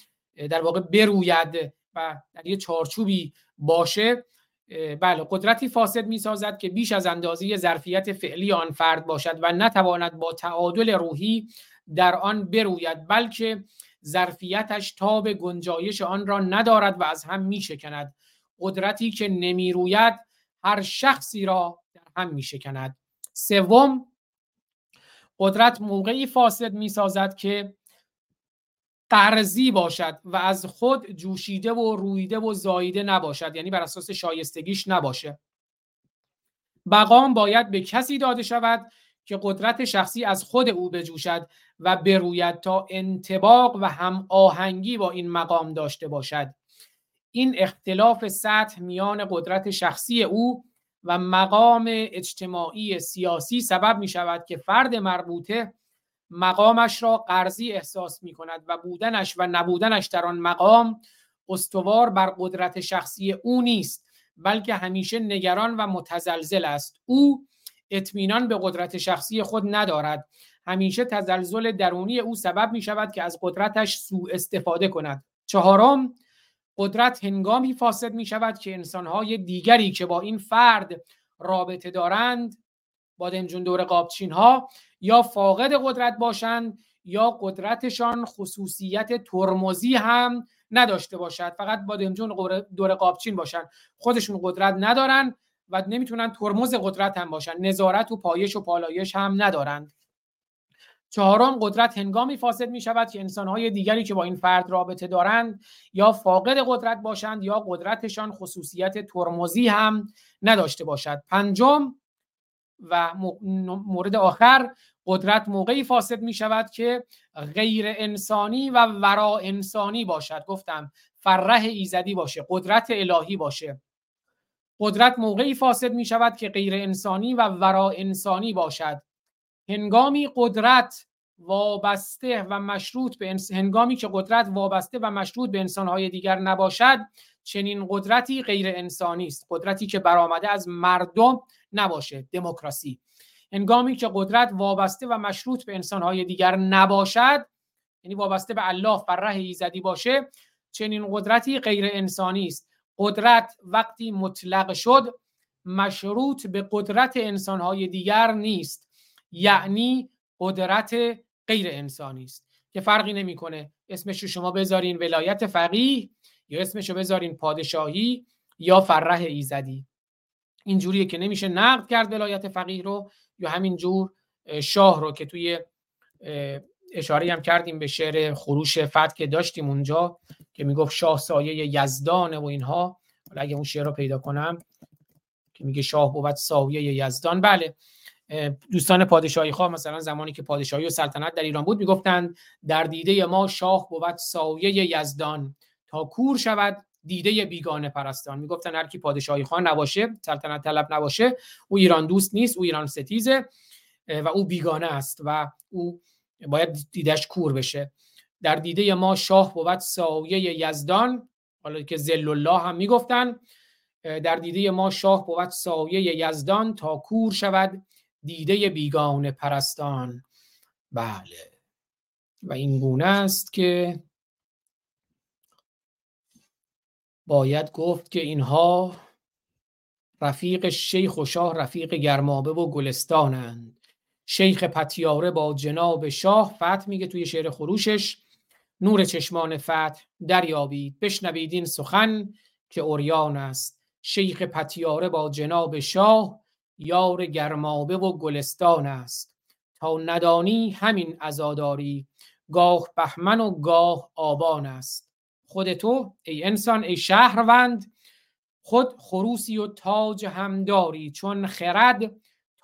در واقع بروید و در یه چارچوبی باشه. بله قدرتی فاسد می سازد که بیش از اندازه ظرفیت فعلی آن فرد باشد و نتواند با تعادل روحی در آن بروید بلکه ظرفیتش تاب گنجایش آن را ندارد و از هم می شکند قدرتی که نمی روید هر شخصی را در هم می شکند سوم قدرت موقعی فاسد می سازد که قرضی باشد و از خود جوشیده و رویده و زاییده نباشد یعنی بر اساس شایستگیش نباشه. بقام باید به کسی داده شود که قدرت شخصی از خود او بجوشد و بروید تا انتباق و هم آهنگی با این مقام داشته باشد. این اختلاف سطح میان قدرت شخصی او و مقام اجتماعی سیاسی سبب می شود که فرد مربوطه مقامش را قرضی احساس می کند و بودنش و نبودنش در آن مقام استوار بر قدرت شخصی او نیست بلکه همیشه نگران و متزلزل است. او اطمینان به قدرت شخصی خود ندارد. همیشه تزلزل درونی او سبب می شود که از قدرتش سوء استفاده کند. چهارم قدرت هنگامی فاسد می شود که انسانهای دیگری که با این فرد رابطه دارند بادمجون دور قابچین ها یا فاقد قدرت باشند یا قدرتشان خصوصیت ترمزی هم نداشته باشد. فقط بادمجون دور قابچین باشند. خودشون قدرت ندارن. و نمی‌تونن ترمز قدرت هم باشن. نظارت و پایش و پالایش هم ندارند. چهارم قدرت هنگامی فاسد می شود که انسانهای دیگری که با این فرد رابطه دارند یا فاقد قدرت باشند یا قدرتشان خصوصیت ترمزی هم نداشته باشد. پنجم و مورد آخر قدرت موقعی فاسد می شود که غیر انسانی و ورا انسانی باشد. گفتم فرح ایزدی باشه قدرت الهی باشه. قدرت موقعی فاسد می شود که غیر انسانی و ورا انسانی باشد. هنگامی قدرت وابسته و مشروط به هنگامی که قدرت وابسته و مشروط به انسانهای دیگر نباشد چنین قدرتی غیر انسانی است. قدرتی که برآمده از مردم نباشه دموکراسی. هنگامی که قدرت وابسته و مشروط به انسانهای دیگر نباشد یعنی وابسته به الله فرح ایزدی باشه چنین قدرتی غیر انسانی است. قدرت وقتی مطلق شد مشروط به قدرت انسانهای دیگر نیست. یعنی قدرت غیر انسانی است. که فرقی نمی‌کنه اسمش رو شما بذارین ولایت فقیه یا اسمش رو بذارین پادشاهی یا فرح ایزدی. اینجوریه که نمیشه نقد کرد ولایت فقیه رو یا همین جور شاه رو که توی اشاره هم کردیم به شعر خروش فتح که داشتیم اونجا که می‌گفت شاه سایه یزدانه و اینها. حالا اگه اون شعر رو پیدا کنم که میگه شاه بود سایه یزدان. بله دوستان پادشاهی خواه مثلا زمانی که پادشاهی و سلطنت در ایران بود می‌گفتند در دیده ما شاه بود سایه یزدان. تا کور شود دیده بیگانه پرستان. می‌گفتن هر کی پادشاهی خان نباشه سلطنت طلب نباشه او ایران دوست نیست او ایران ستیزه و او بیگانه است و او باید دیدش کور بشه. در دیده ما شاه بود سایه یزدان حالا که زل الله هم می‌گفتن در دیده ما شاه بود سایه یزدان تا کور شود دیده بیگانه پرستان. بله. و این گونه است که باید گفت که اینها رفیق شیخ و شاه رفیق گرمابه و گلستانند. شیخ پتیاره با جناب شاه فتح میگه توی شعر خروشش. نور چشمان فتح دریابید. بشنوید این سخن که اوریان است. شیخ پتیاره با جناب شاه یار گرمابه و گلستان است. تا ندانی همین ازاداری گاه بهمن و گاه آبان است. خود تو ای انسان ای شهروند خود خروسی و تاج هم داری چون خرد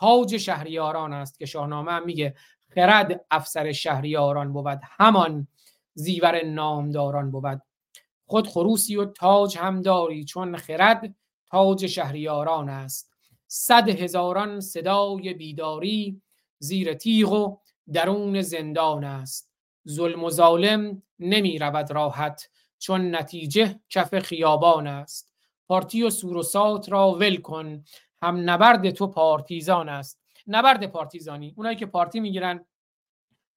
تاج شهریاران است که شاهنامه هم میگه خرد افسر شهریاران بود همان زیور نامداران بود. خود خروسی و تاج هم داری چون خرد تاج شهریاران است. صد هزاران صدای بیداری زیر تیغ و درون زندان است. ظلم و ظالم نمی رود راحت چون نتیجه کف خیابان است. پارتی و سوروسات را ول کن هم نبرد تو پارتیزان است. نبرد پارتیزانی. اونایی که پارتی می‌گیرن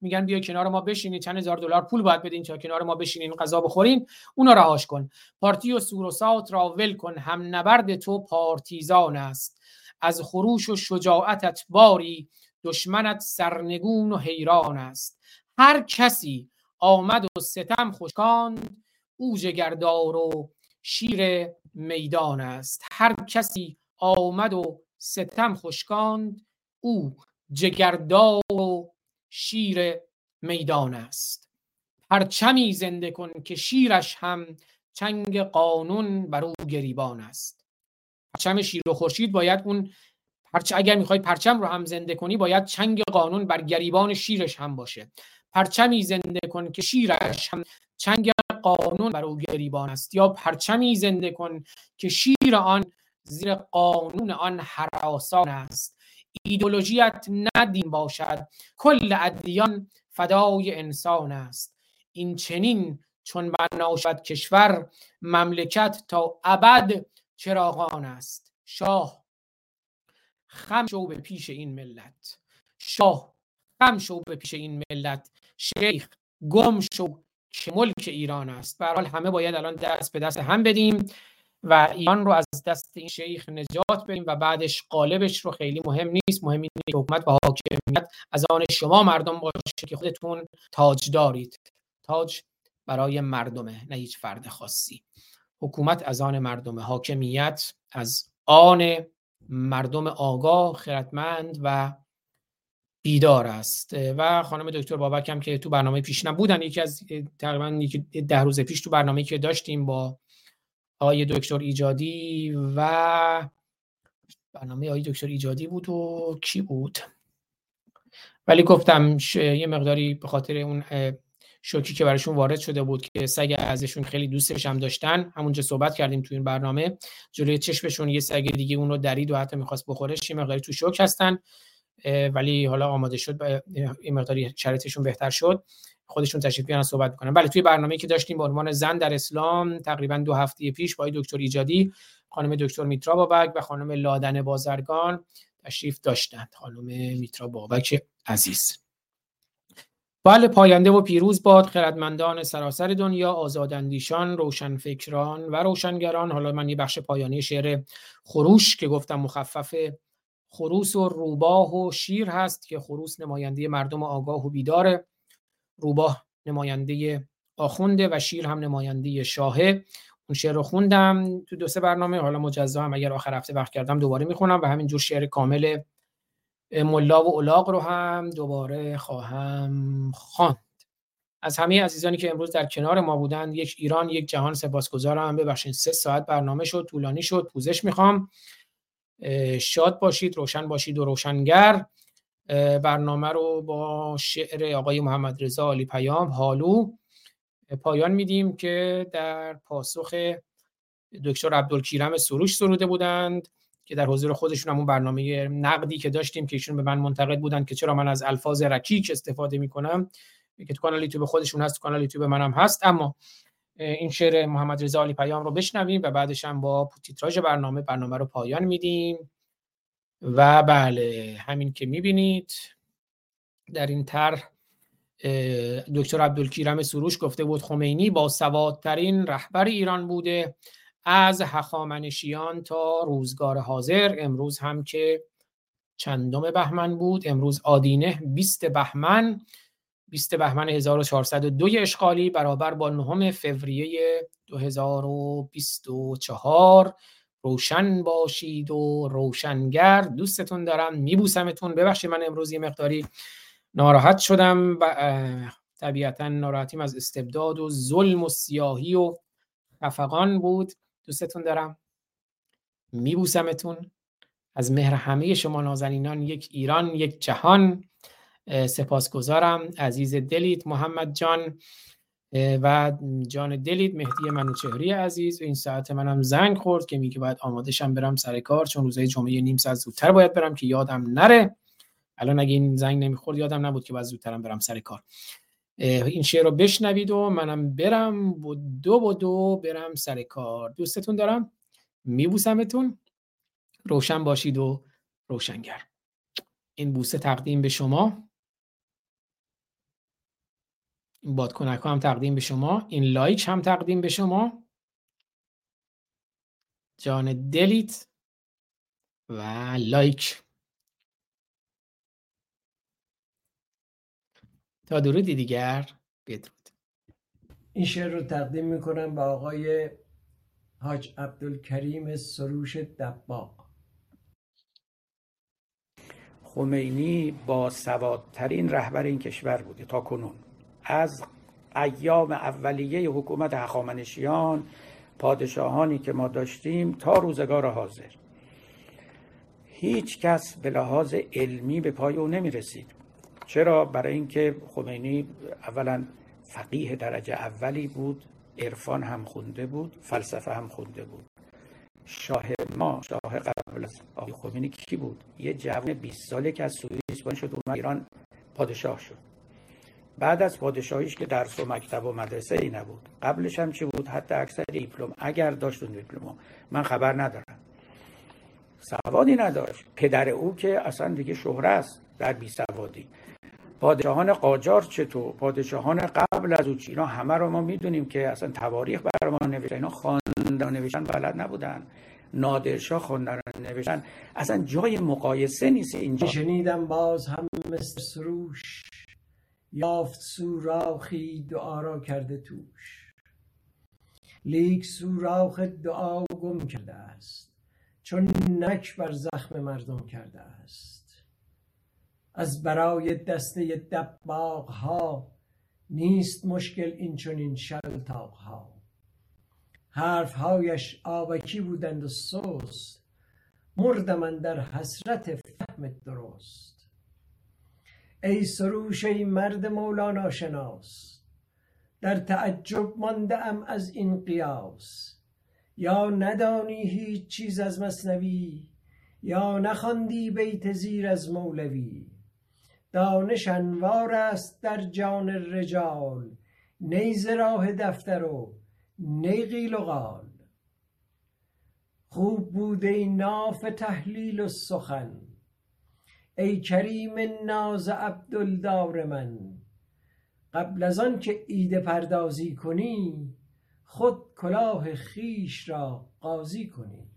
میگن بیا کنار ما بشینین چند هزار دلار پول باید بدین تا کنار ما بشینین غذا بخورین اونا رهاش کن. پارتی و سوروسات را ول کن. هم نبرد تو پارتیزان است. از خروش و شجاعتت باری دشمنت سرنگون و حیران است. هر کسی آمد و ستم خوشکاند او جگردار و شیر میدان است. هر کسی آمد و ستم خشکاند. او جگردار و شیر میدان است. پرچمی زنده کن که شیرش هم چنگ قانون بر او گریبان است. پرچم شیر و خورشید باید اون پرچ اگر می‌خوای پرچم رو هم زنده کنی باید چنگ قانون بر گریبان شیرش هم باشه. پرچمی زنده کن که شیرش هم چنگ قانون بر او گریبان است. یا پرچمی زنده کن که شیر آن زیر قانون آن حراسان است. ایدولوژیت ندین باشد کل ادیان فدای انسان است. این چنین چون بنا شد کشور مملکت تا ابد چراغان است. شاه خم شو به پیش این ملت. شاه خم شو به پیش این ملت. شیخ گم شو که ملک ایران است. به حال همه باید الان دست به دست هم بدیم. و ایران رو از دست این شیخ نجات بدیم و بعدش قالبش رو خیلی مهم نیست. مهم اینه حکومت و حاکمیت از آن شما مردم باشه که خودتون تاج دارید تاج برای مردمه نه هیچ فرد خاصی. حکومت از آن مردم حاکمیت از آن مردم آگاه خردمند و بیدار است. و خانم دکتر بابک هم که تو برنامه پیش بودن یکی از تقریبا ده روز پیش تو برنامه که داشتیم با آقای دکتر ایجادی و برنامه آقای دکتر ایجادی بود و کی بود؟ ولی گفتم یه مقداری به خاطر اون شوکی که براشون وارد شده بود که سگ ازشون خیلی دوستش هم داشتن همونجا صحبت کردیم تو این برنامه جلوی چشمشون یه سگ دیگه اون رو درید و حتی می‌خواست بخورش یه مقداری تو شوک هستن. ولی حالا آماده شد این مقداری شرایطشون بهتر شد. خودشون تشریف بیارن صحبت بکنن بله توی برنامه‌ای که داشتیم به عنوان زن در اسلام تقریبا دو هفته پیش با دکتر ایجادی خانم دکتر میترا بابک و خانم لادن بازرگان تشریف داشتند خانم میترا بابک عزیز. بله پاینده و پیروز باد خردمندان سراسر دنیا آزاداندیشان روشنفکران و روشنگران. حالا من یه بخش پایانی شعر خروش که گفتم مخفف خروس و روباه و شیر هست که خروس نماینده مردم آگاه و بیداره. روباه نماینده آخونده و شیر هم نماینده شاهه. اون شعر رو خوندم تو دو سه برنامه. حالا مجزا هم اگر آخر هفته وقت کردم دوباره می‌خونم و همینجور شعر کامل ملا و الاغ رو هم دوباره خواهم خواند. از همه عزیزانی که امروز در کنار ما بودن یک ایران یک جهان سپاسگزارم. ببخشید سه ساعت برنامه شد طولانی شد پوزش می‌خوام. شاد باشید روشن باشید و روشنگر. برنامه رو با شعر آقای محمد رضا علی پیام حالو پایان میدیم که در پاسخ دکتر عبدالکیرم سروش سروده بودند که در حضور خودشون همون برنامه نقدی که داشتیم که ایشون به من منتقد بودند که چرا من از الفاظ رکیک استفاده می‌کنم. که تو کانال یوتیوب خودشون هست تو کانال یوتیوب منم هست اما این شعر محمد رضا علی پیام رو بشنویم و بعدش هم با تیتراژ برنامه برنامه رو پایان میدیم. و بله همین که می‌بینید در این طرح دکتر عبدالکیرم سروش گفته بود خمینی با سوادترین رهبر ایران بوده. از هخامنشیان تا روزگار حاضر. امروز هم که چندم بهمن بود. امروز آدینه 20 بهمن. 20 بهمن 1402 اشغالی برابر با نهم فوریه 2024 روشن باشید و روشنگر. دوستتون دارم. میبوسمتون. ببخشید من امروز یه مقداری ناراحت شدم و طبیعتا ناراحتیم از استبداد و ظلم و سیاهی و خفقان بود. دوستتون دارم. میبوسمتون. از مهر همه شما نازنینان یک ایران یک جهان. سپاسگزارم. عزیز دلیت محمد جان و جان دلیت مهدی منوچهری عزیز. این ساعت منم زنگ خورد که میگه باید آماده شم برم سر کار چون روزهای جمعه نیم ساعت زودتر باید برم که یادم نره. الان اگه این زنگ نمی‌خورد یادم نبود که باید زودترم برم سر کار. این شعر رو بشنوید و منم برم دو با دو برم سر کار. دوستتون دارم؟ میبوسمتون. روشن باشید و روشنگر. این بوسه تقدیم به شما. این بادکنک هم تقدیم به شما این لایک هم تقدیم به شما. جان دلیت و لایک. تا درودی دیگر بدرود.
این شعر رو تقدیم می‌کنم به آقای حاج عبدالکریم سروش دباق
خمینی با سوادترین رهبر این کشور بوده تا کنون. از ایام اولیه حکومت هخامنشیان پادشاهانی که ما داشتیم تا روزگار حاضر. هیچ کس به لحاظ علمی به پای او نمی رسید چرا؟ برای اینکه خمینی اولا فقیه درجه اولی بود عرفان هم خونده بود فلسفه هم خونده بود. شاه ما شاه قبل از آقای خمینی کی بود؟ یه جوان 20 ساله که از سوئیس شد اون ایران پادشاه شد. بعد از پادشاهیش که درس و مکتب و مدرسه ای نبود. قبلش هم چی بود؟ حتی اکثر دیپلم اگر داشت اون دیپلم من خبر ندارم. سوادی نداشت. پدر او که اصلا دیگه شهره است در بی سوادی. پادشاهان قاجار چطور پادشاهان قبل از او اینا همه رو ما می‌دونیم که اصلا تواریخ بر ما نوشتن اینا خواندن نوشتن بلد نبودن. نادرشاه خواندن نوشتن. اصلا جای مقایسه نیست اینجا.
شنیدم باز هم مثل سروش. یافت سوراخی دعا را کرده توش. لیک سوراخ دعا گم کرده است چون نک بر زخم مردم کرده است. از برای دسته دباغ ها نیست مشکل این چنین شلتاق ها حرف هایش آبکی بودند و سوست مرد من در حسرت فهم درست. ای سروش ای مرد مولانا شناس در تعجب مانده ام از این قیاس. یا ندانی هیچ چیز از مصنوی یا نخواندی بیت زیر از مولوی. دانش انوار است در جان رجال نی راه دفتر و نی قیل و قال. خوب بود ای ناف تحلیل و سخن ای کریم ناز عبدالدار من قبل از آن که ایده پردازی کنی خود کلاه خویش را قاضی کنی.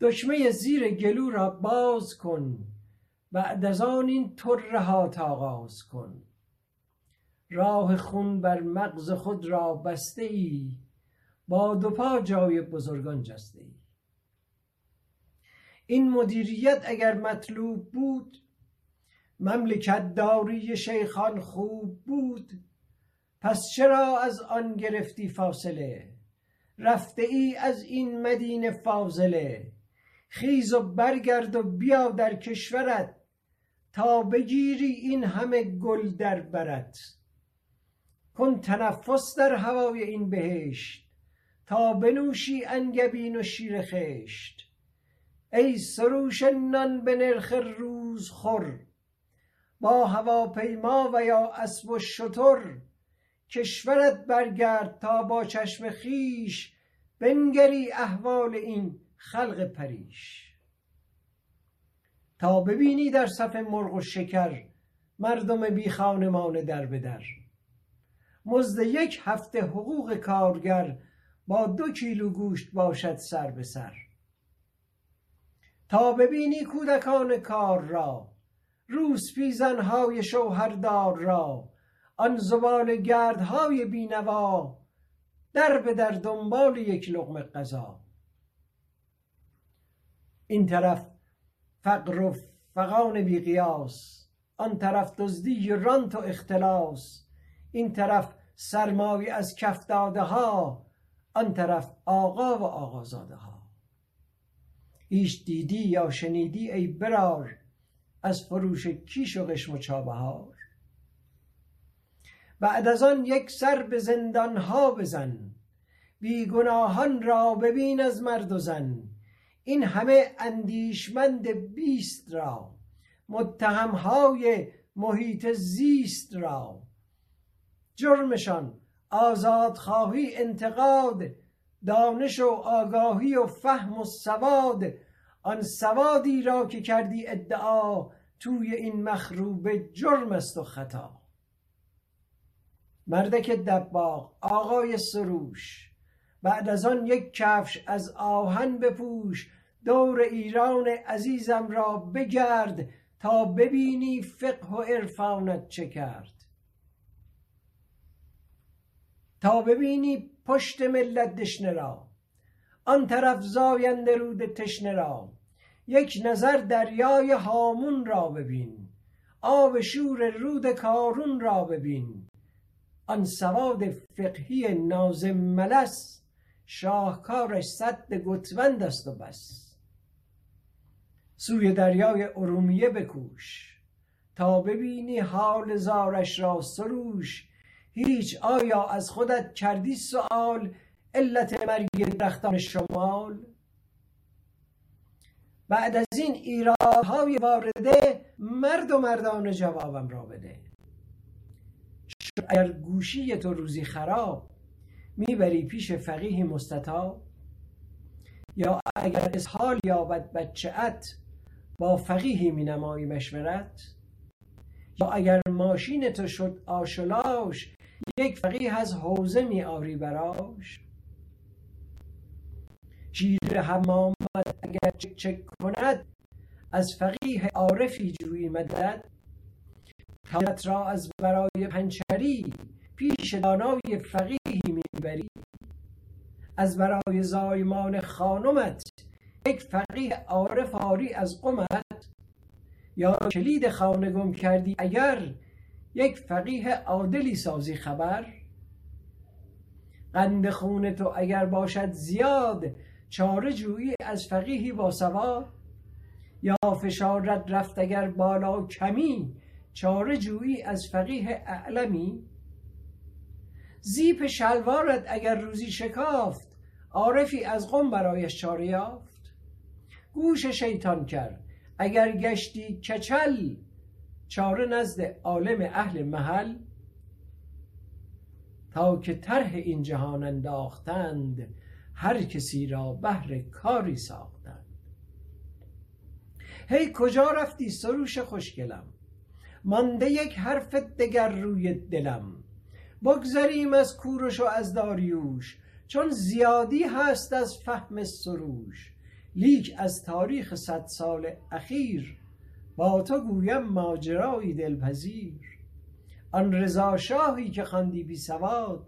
دشمه زیر گلو را باز کن بعد از آن این ترهات آغاز کن. راه خون بر مغز خود را بسته ای با دو پا جای بزرگان جسته ای. این مدیریت اگر مطلوب بود مملکت داری شیخان خوب بود. پس چرا از آن گرفتی فاصله؟ رفته ای از این مدینه فاضله. خیز و برگرد و بیا در کشورت تا بگیری این همه گل در برت. کن تنفس در هوای این بهشت تا بنوشی انگبین و شیر خشت. ای سروش نان به نرخ روز خور با هواپیما و یا اسب و شتر کشورت برگرد تا با چشم خیش بنگری احوال این خلق پریش. تا ببینی در صف مرغ و شکر مردم بی خانمان در به در. مزد یک هفته حقوق کارگر با دو کیلو گوشت باشد سر به سر. تا ببینی کودکان کار را روسپیزنهای شوهردار را آن زبال گردهای بینوا در به در دنبال یک لقمه غذا این طرف فقر و فقان بی قیاس آن طرف دزدی رانت و اختلاس. این طرف سرمایه از کف داده ها آن طرف آقا و آقازاده ها هیچ دیدی یا شنیدی ای برار از فروش کیش و قشم و چابهار. بعد از آن یک سر به زندان ها بزن بیگناهان را ببین از مرد و زن. این همه اندیشمند بیست را متهم های محیط زیست را. جرمشان آزادخواهی انتقاد دانش و آگاهی و فهم و سواد آن سوادی را که کردی ادعا توی این مخروبه جرم است و خطا. مردک دباغ آقای سروش بعد از آن یک کفش از آهن بپوش دور ایران عزیزم را بگرد تا ببینی فقه و عرفانت چه کرد. ببینی پشت ملت دشنه را. آن طرف زاینده رود تشنه را. یک نظر دریای هامون را ببین. آب شور رود کارون را ببین. آن سواد فقهی نازم ملس شاهکارش صد گتوند است و بس. سوی دریای ارومیه بکوش تا ببینی حال زارش را سروش هیچ آیا از خودت کردی سؤال علت مرگ درختان شمال؟ بعد از این ایرادهای وارده مرد و مردان جوابم را بده. اگر گوشی تو روزی خراب می‌بری پیش فقیه مستطاب یا اگر اسحال یابد بچه ات با فقیهی می نمایی مشورت یا اگر ماشین تو شد آشلاش یک فقیه از حوزه می آری براش. شیر حمامت اگر چک چک کند از فقیه عارفی جویی مدد. تمت را از برای پنچری پیش دانای فقیهی می‌بری از برای زایمان خانمت یک فقیه عارف آری از قمت یا کلید خانه گم کردی اگر یک فقیه عادلی سازی خبر؟ قند خون تو اگر باشد زیاد چاره جویی از فقیهی با سواد یا فشارت رفت اگر بالا کمی چاره جویی از فقیه اعلمی؟ زیپ شلوارت اگر روزی شکافت عارفی از قم برایش چاره یافت؟ گوش شیطان کرد. اگر گشتی کچل چاره نزد عالم اهل محل. تا که طرح این جهان انداختند هر کسی را بهر کاری ساختند. هی کجا رفتی سروش خوشگلم؟ مانده یک حرف دگر روی دلم. بگذریم از کوروش و از داریوش چون زیادی هست از فهم سروش. لیک از تاریخ صد سال اخیر با تو گویم ماجرایی دلپذیر. آن رضا شاهی که خواندی بی سواد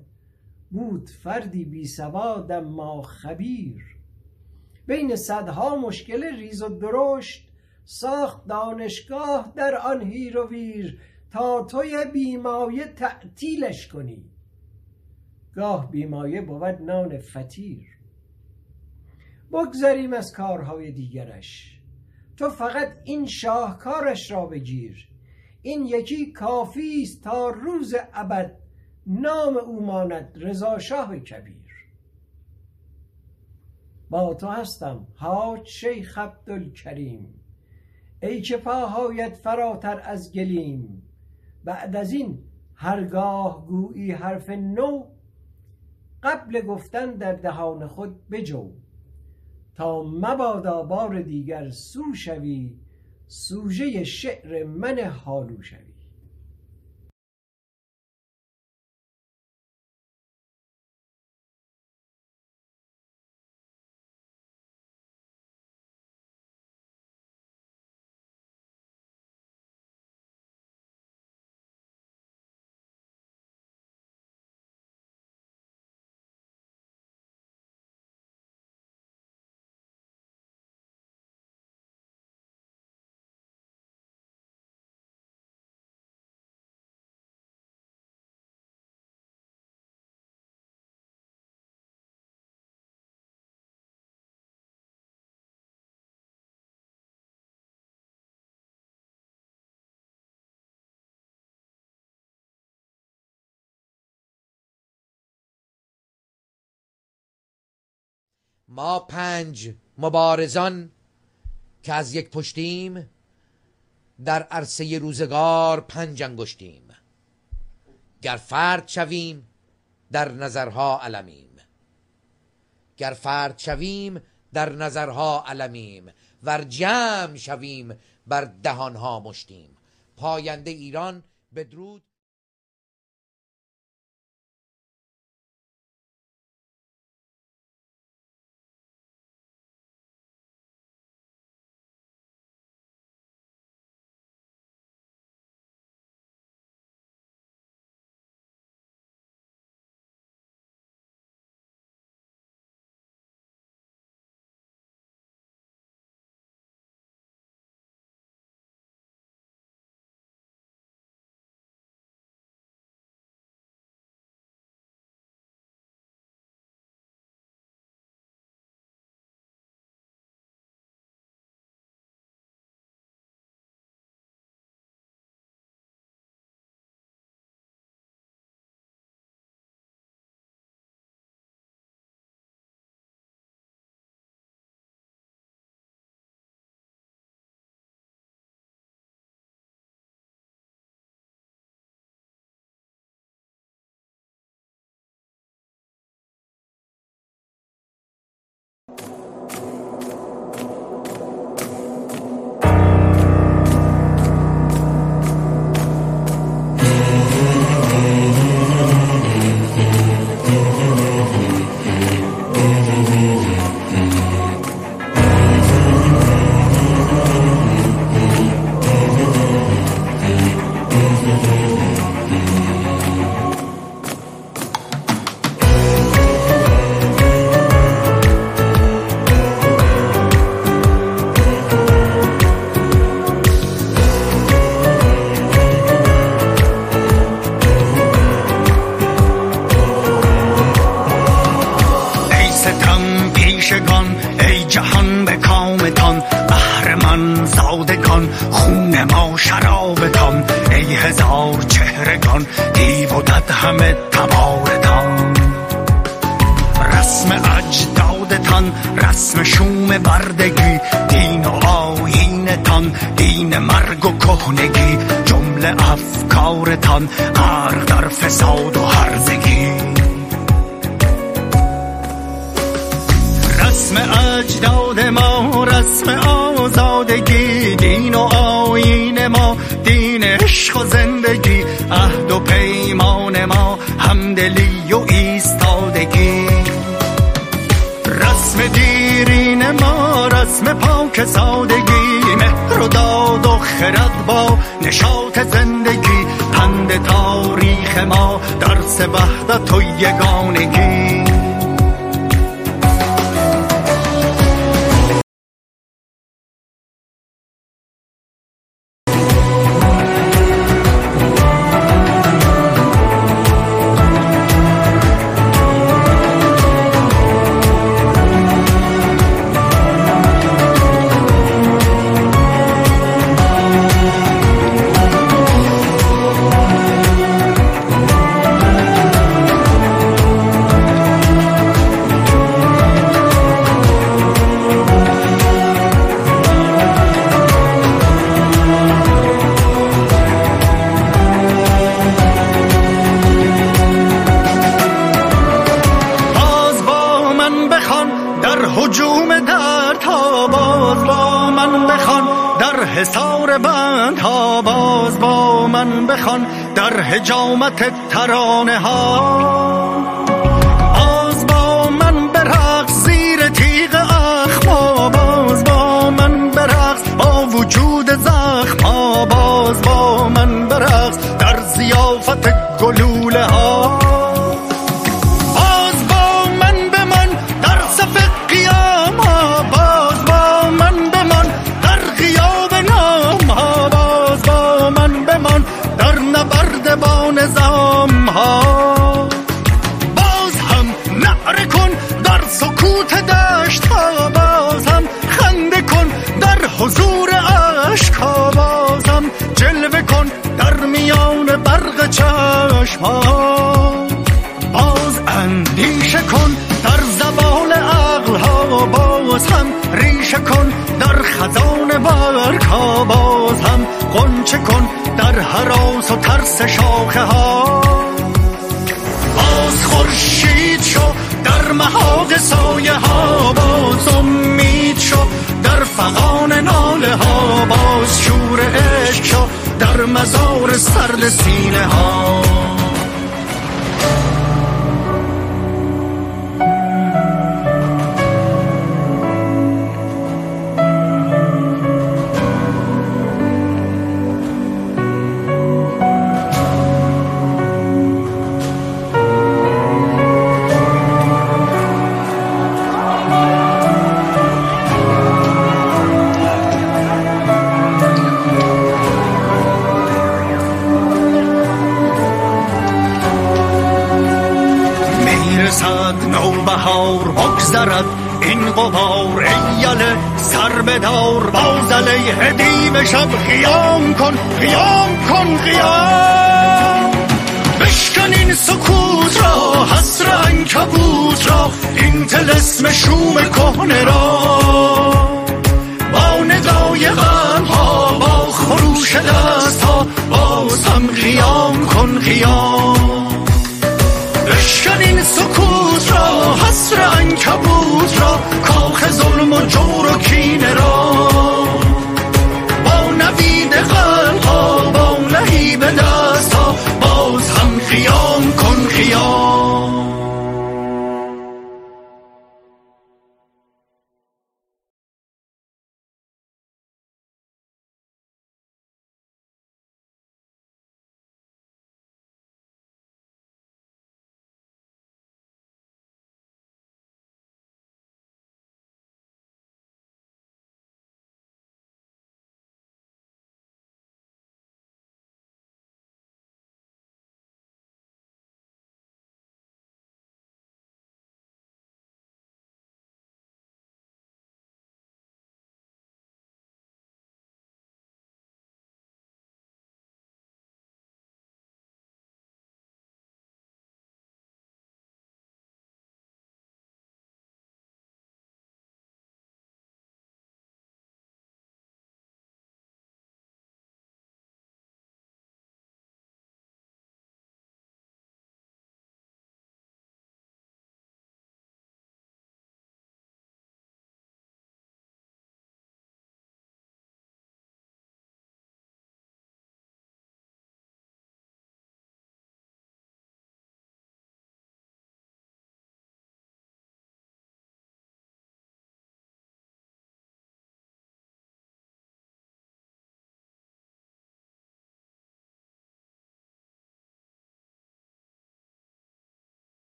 بود فردی بی سواد اما خبیر. بین صدها مشکل ریز و درشت ساخت دانشگاه در آن هیر و ویر تا توی بیمایه تعطیلش کنی. گاه بیمایه بود نان فطیر. بگذریم از کارهای دیگرش. تو فقط این شاهکارش را بگیر. این یکی کافی است تا روز ابد نام او ماند رضا شاه کبیر. با تو هستم حاج شیخ عبدالکریم. ای که پاهایت فراتر از گلیم. بعد از این هرگاه گویی حرف نو قبل گفتن در دهان خود بجو. تا مبادا بار دیگر سو شوی سوژه شعر من حالو شوی.
ما پنج مبارزان که از یک پشتیم در عرصه روزگار پنج انگشتیم. گر فرد شویم در نظرها علمیم. گر فرد شویم در نظرها علمیم. ور جمع شویم بر دهانها مشتیم. پاینده ایران بدرود
و پیمان ما همدلی و ایستادگی. رسم دیرین ما رسم پاک سادگی. مهر و داد و خرد با نشاط زندگی. پند تاریخ ما درس وحدت و یگانگی.